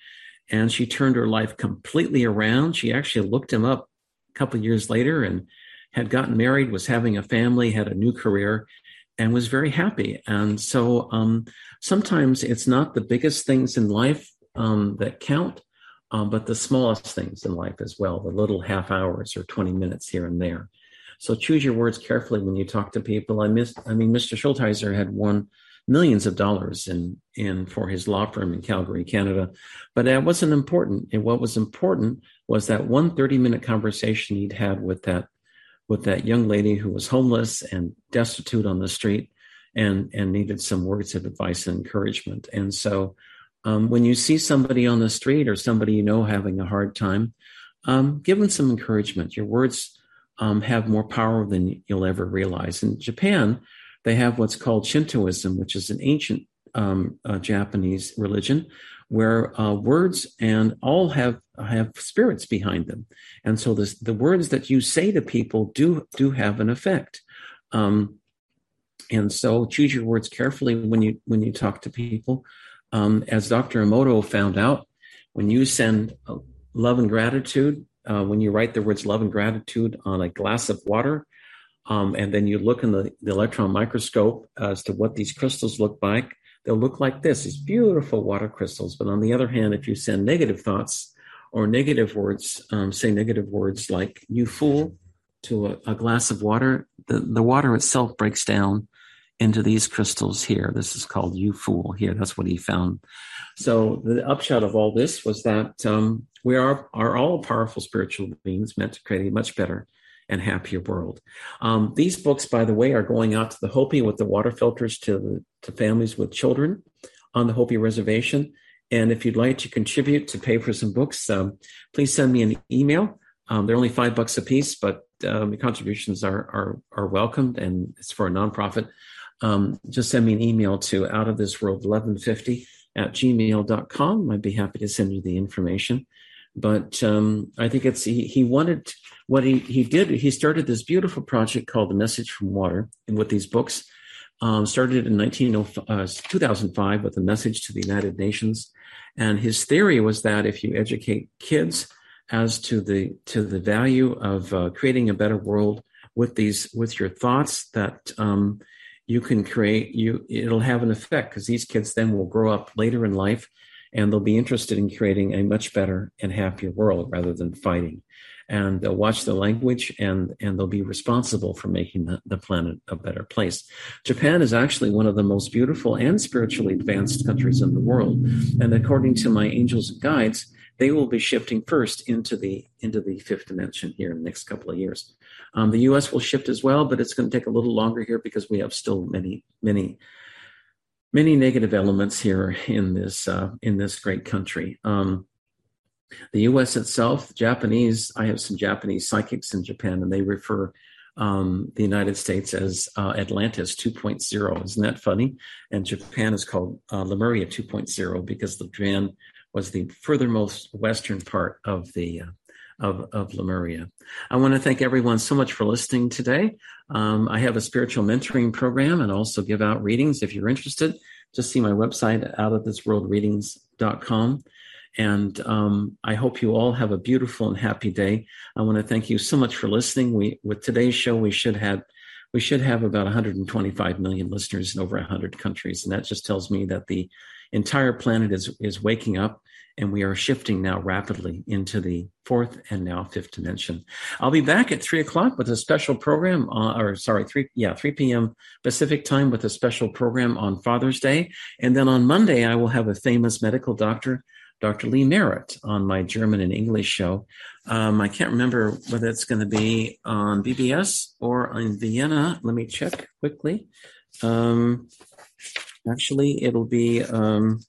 And she turned her life completely around. She actually looked him up couple years later and had gotten married, was having a family, had a new career, and was very happy. And so um, sometimes it's not the biggest things in life um, that count, um, but the smallest things in life as well, the little half hours or 20 minutes here and there. So choose your words carefully when you talk to people. I miss, I mean, Mr. Schulhauser had won millions of dollars in, in for his law firm in Calgary, Canada. But that wasn't important. And what was important was that one 30 minute conversation he'd had with that with that young lady who was homeless and destitute on the street and and needed some words of advice and encouragement. And so um, when you see somebody on the street or somebody you know having a hard time, um, give them some encouragement. Your words um, have more power than you'll ever realize. In Japan, they have what's called Shintoism, which is an ancient um, uh, Japanese religion where uh, words and all have have spirits behind them, and so the the words that you say to people do do have an effect. Um, and so choose your words carefully when you when you talk to people. Um, as Dr. Emoto found out, when you send uh, love and gratitude, uh, when you write the words love and gratitude on a glass of water, um, and then you look in the, the electron microscope as to what these crystals look like, they'll look like this these beautiful water crystals. But on the other hand, if you send negative thoughts or negative words, um, say negative words like you fool to a, a glass of water, the, the water itself breaks down into these crystals here. This is called you fool here. That's what he found. So the upshot of all this was that um, we are, are all powerful spiritual beings meant to create a much better and happier world. Um, these books, by the way, are going out to the Hopi with the water filters to, to families with children on the Hopi reservation. And if you'd like to contribute to pay for some books, um, please send me an email. Um, they're only five bucks a piece, but um, contributions are, are, are welcomed and it's for a nonprofit um, just send me an email to out of this world 1150 at gmail.com. I'd be happy to send you the information. But um, I think it's he, he wanted what he, he did. He started this beautiful project called The Message from Water and with these books. Um, started in 1905, uh, 2005 with a message to the United Nations. And his theory was that if you educate kids as to the to the value of uh, creating a better world with these with your thoughts, that um, you can create you it'll have an effect because these kids then will grow up later in life and they'll be interested in creating a much better and happier world rather than fighting and they'll watch the language and and they'll be responsible for making the, the planet a better place japan is actually one of the most beautiful and spiritually advanced countries in the world and according to my angels and guides they will be shifting first into the into the fifth dimension here in the next couple of years. Um, the U.S. will shift as well, but it's going to take a little longer here because we have still many many many negative elements here in this uh, in this great country. Um, The U.S. itself, Japanese. I have some Japanese psychics in Japan, and they refer um, the United States as uh, Atlantis 2.0. Isn't that funny? And Japan is called uh, Lemuria 2.0 because Japan was the furthermost western part of the uh, of, of Lemuria. I want to thank everyone so much for listening today. Um, I have a spiritual mentoring program and also give out readings. If you're interested, just see my website, outofthisworldreadings.com. And um, I hope you all have a beautiful and happy day. I want to thank you so much for listening. We with today's show, we should have we should have about 125 million listeners in over 100 countries, and that just tells me that the entire planet is is waking up and we are shifting now rapidly into the fourth and now fifth dimension. I'll be back at three o'clock with a special program, uh, or sorry, three yeah three p.m. Pacific time with a special program on Father's Day, and then on Monday I will have a famous medical doctor. Dr. Lee Merritt on my German and English show. Um, I can't remember whether it's going to be on BBS or in Vienna. Let me check quickly. Um, actually, it'll be um,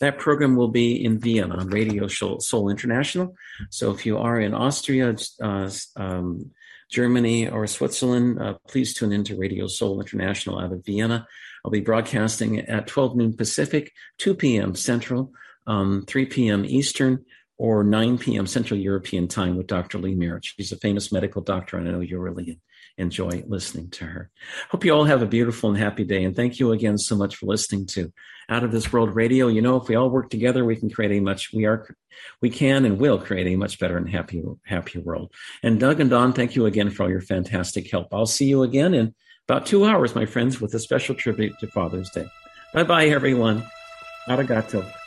that program will be in Vienna on Radio Soul International. So if you are in Austria, uh, um, Germany, or Switzerland, uh, please tune into Radio Soul International out of Vienna. I'll be broadcasting at 12 noon Pacific, 2 p.m. Central, um, 3 p.m. Eastern, or 9 p.m. Central European time with Dr. Lee Merritt. She's a famous medical doctor, and I know you're really enjoy listening to her. Hope you all have a beautiful and happy day. And thank you again so much for listening to Out of This World Radio. You know, if we all work together, we can create a much, we are, we can and will create a much better and happier, happier world. And Doug and Don, thank you again for all your fantastic help. I'll see you again in about two hours, my friends, with a special tribute to Father's Day. Bye bye, everyone. Arigato.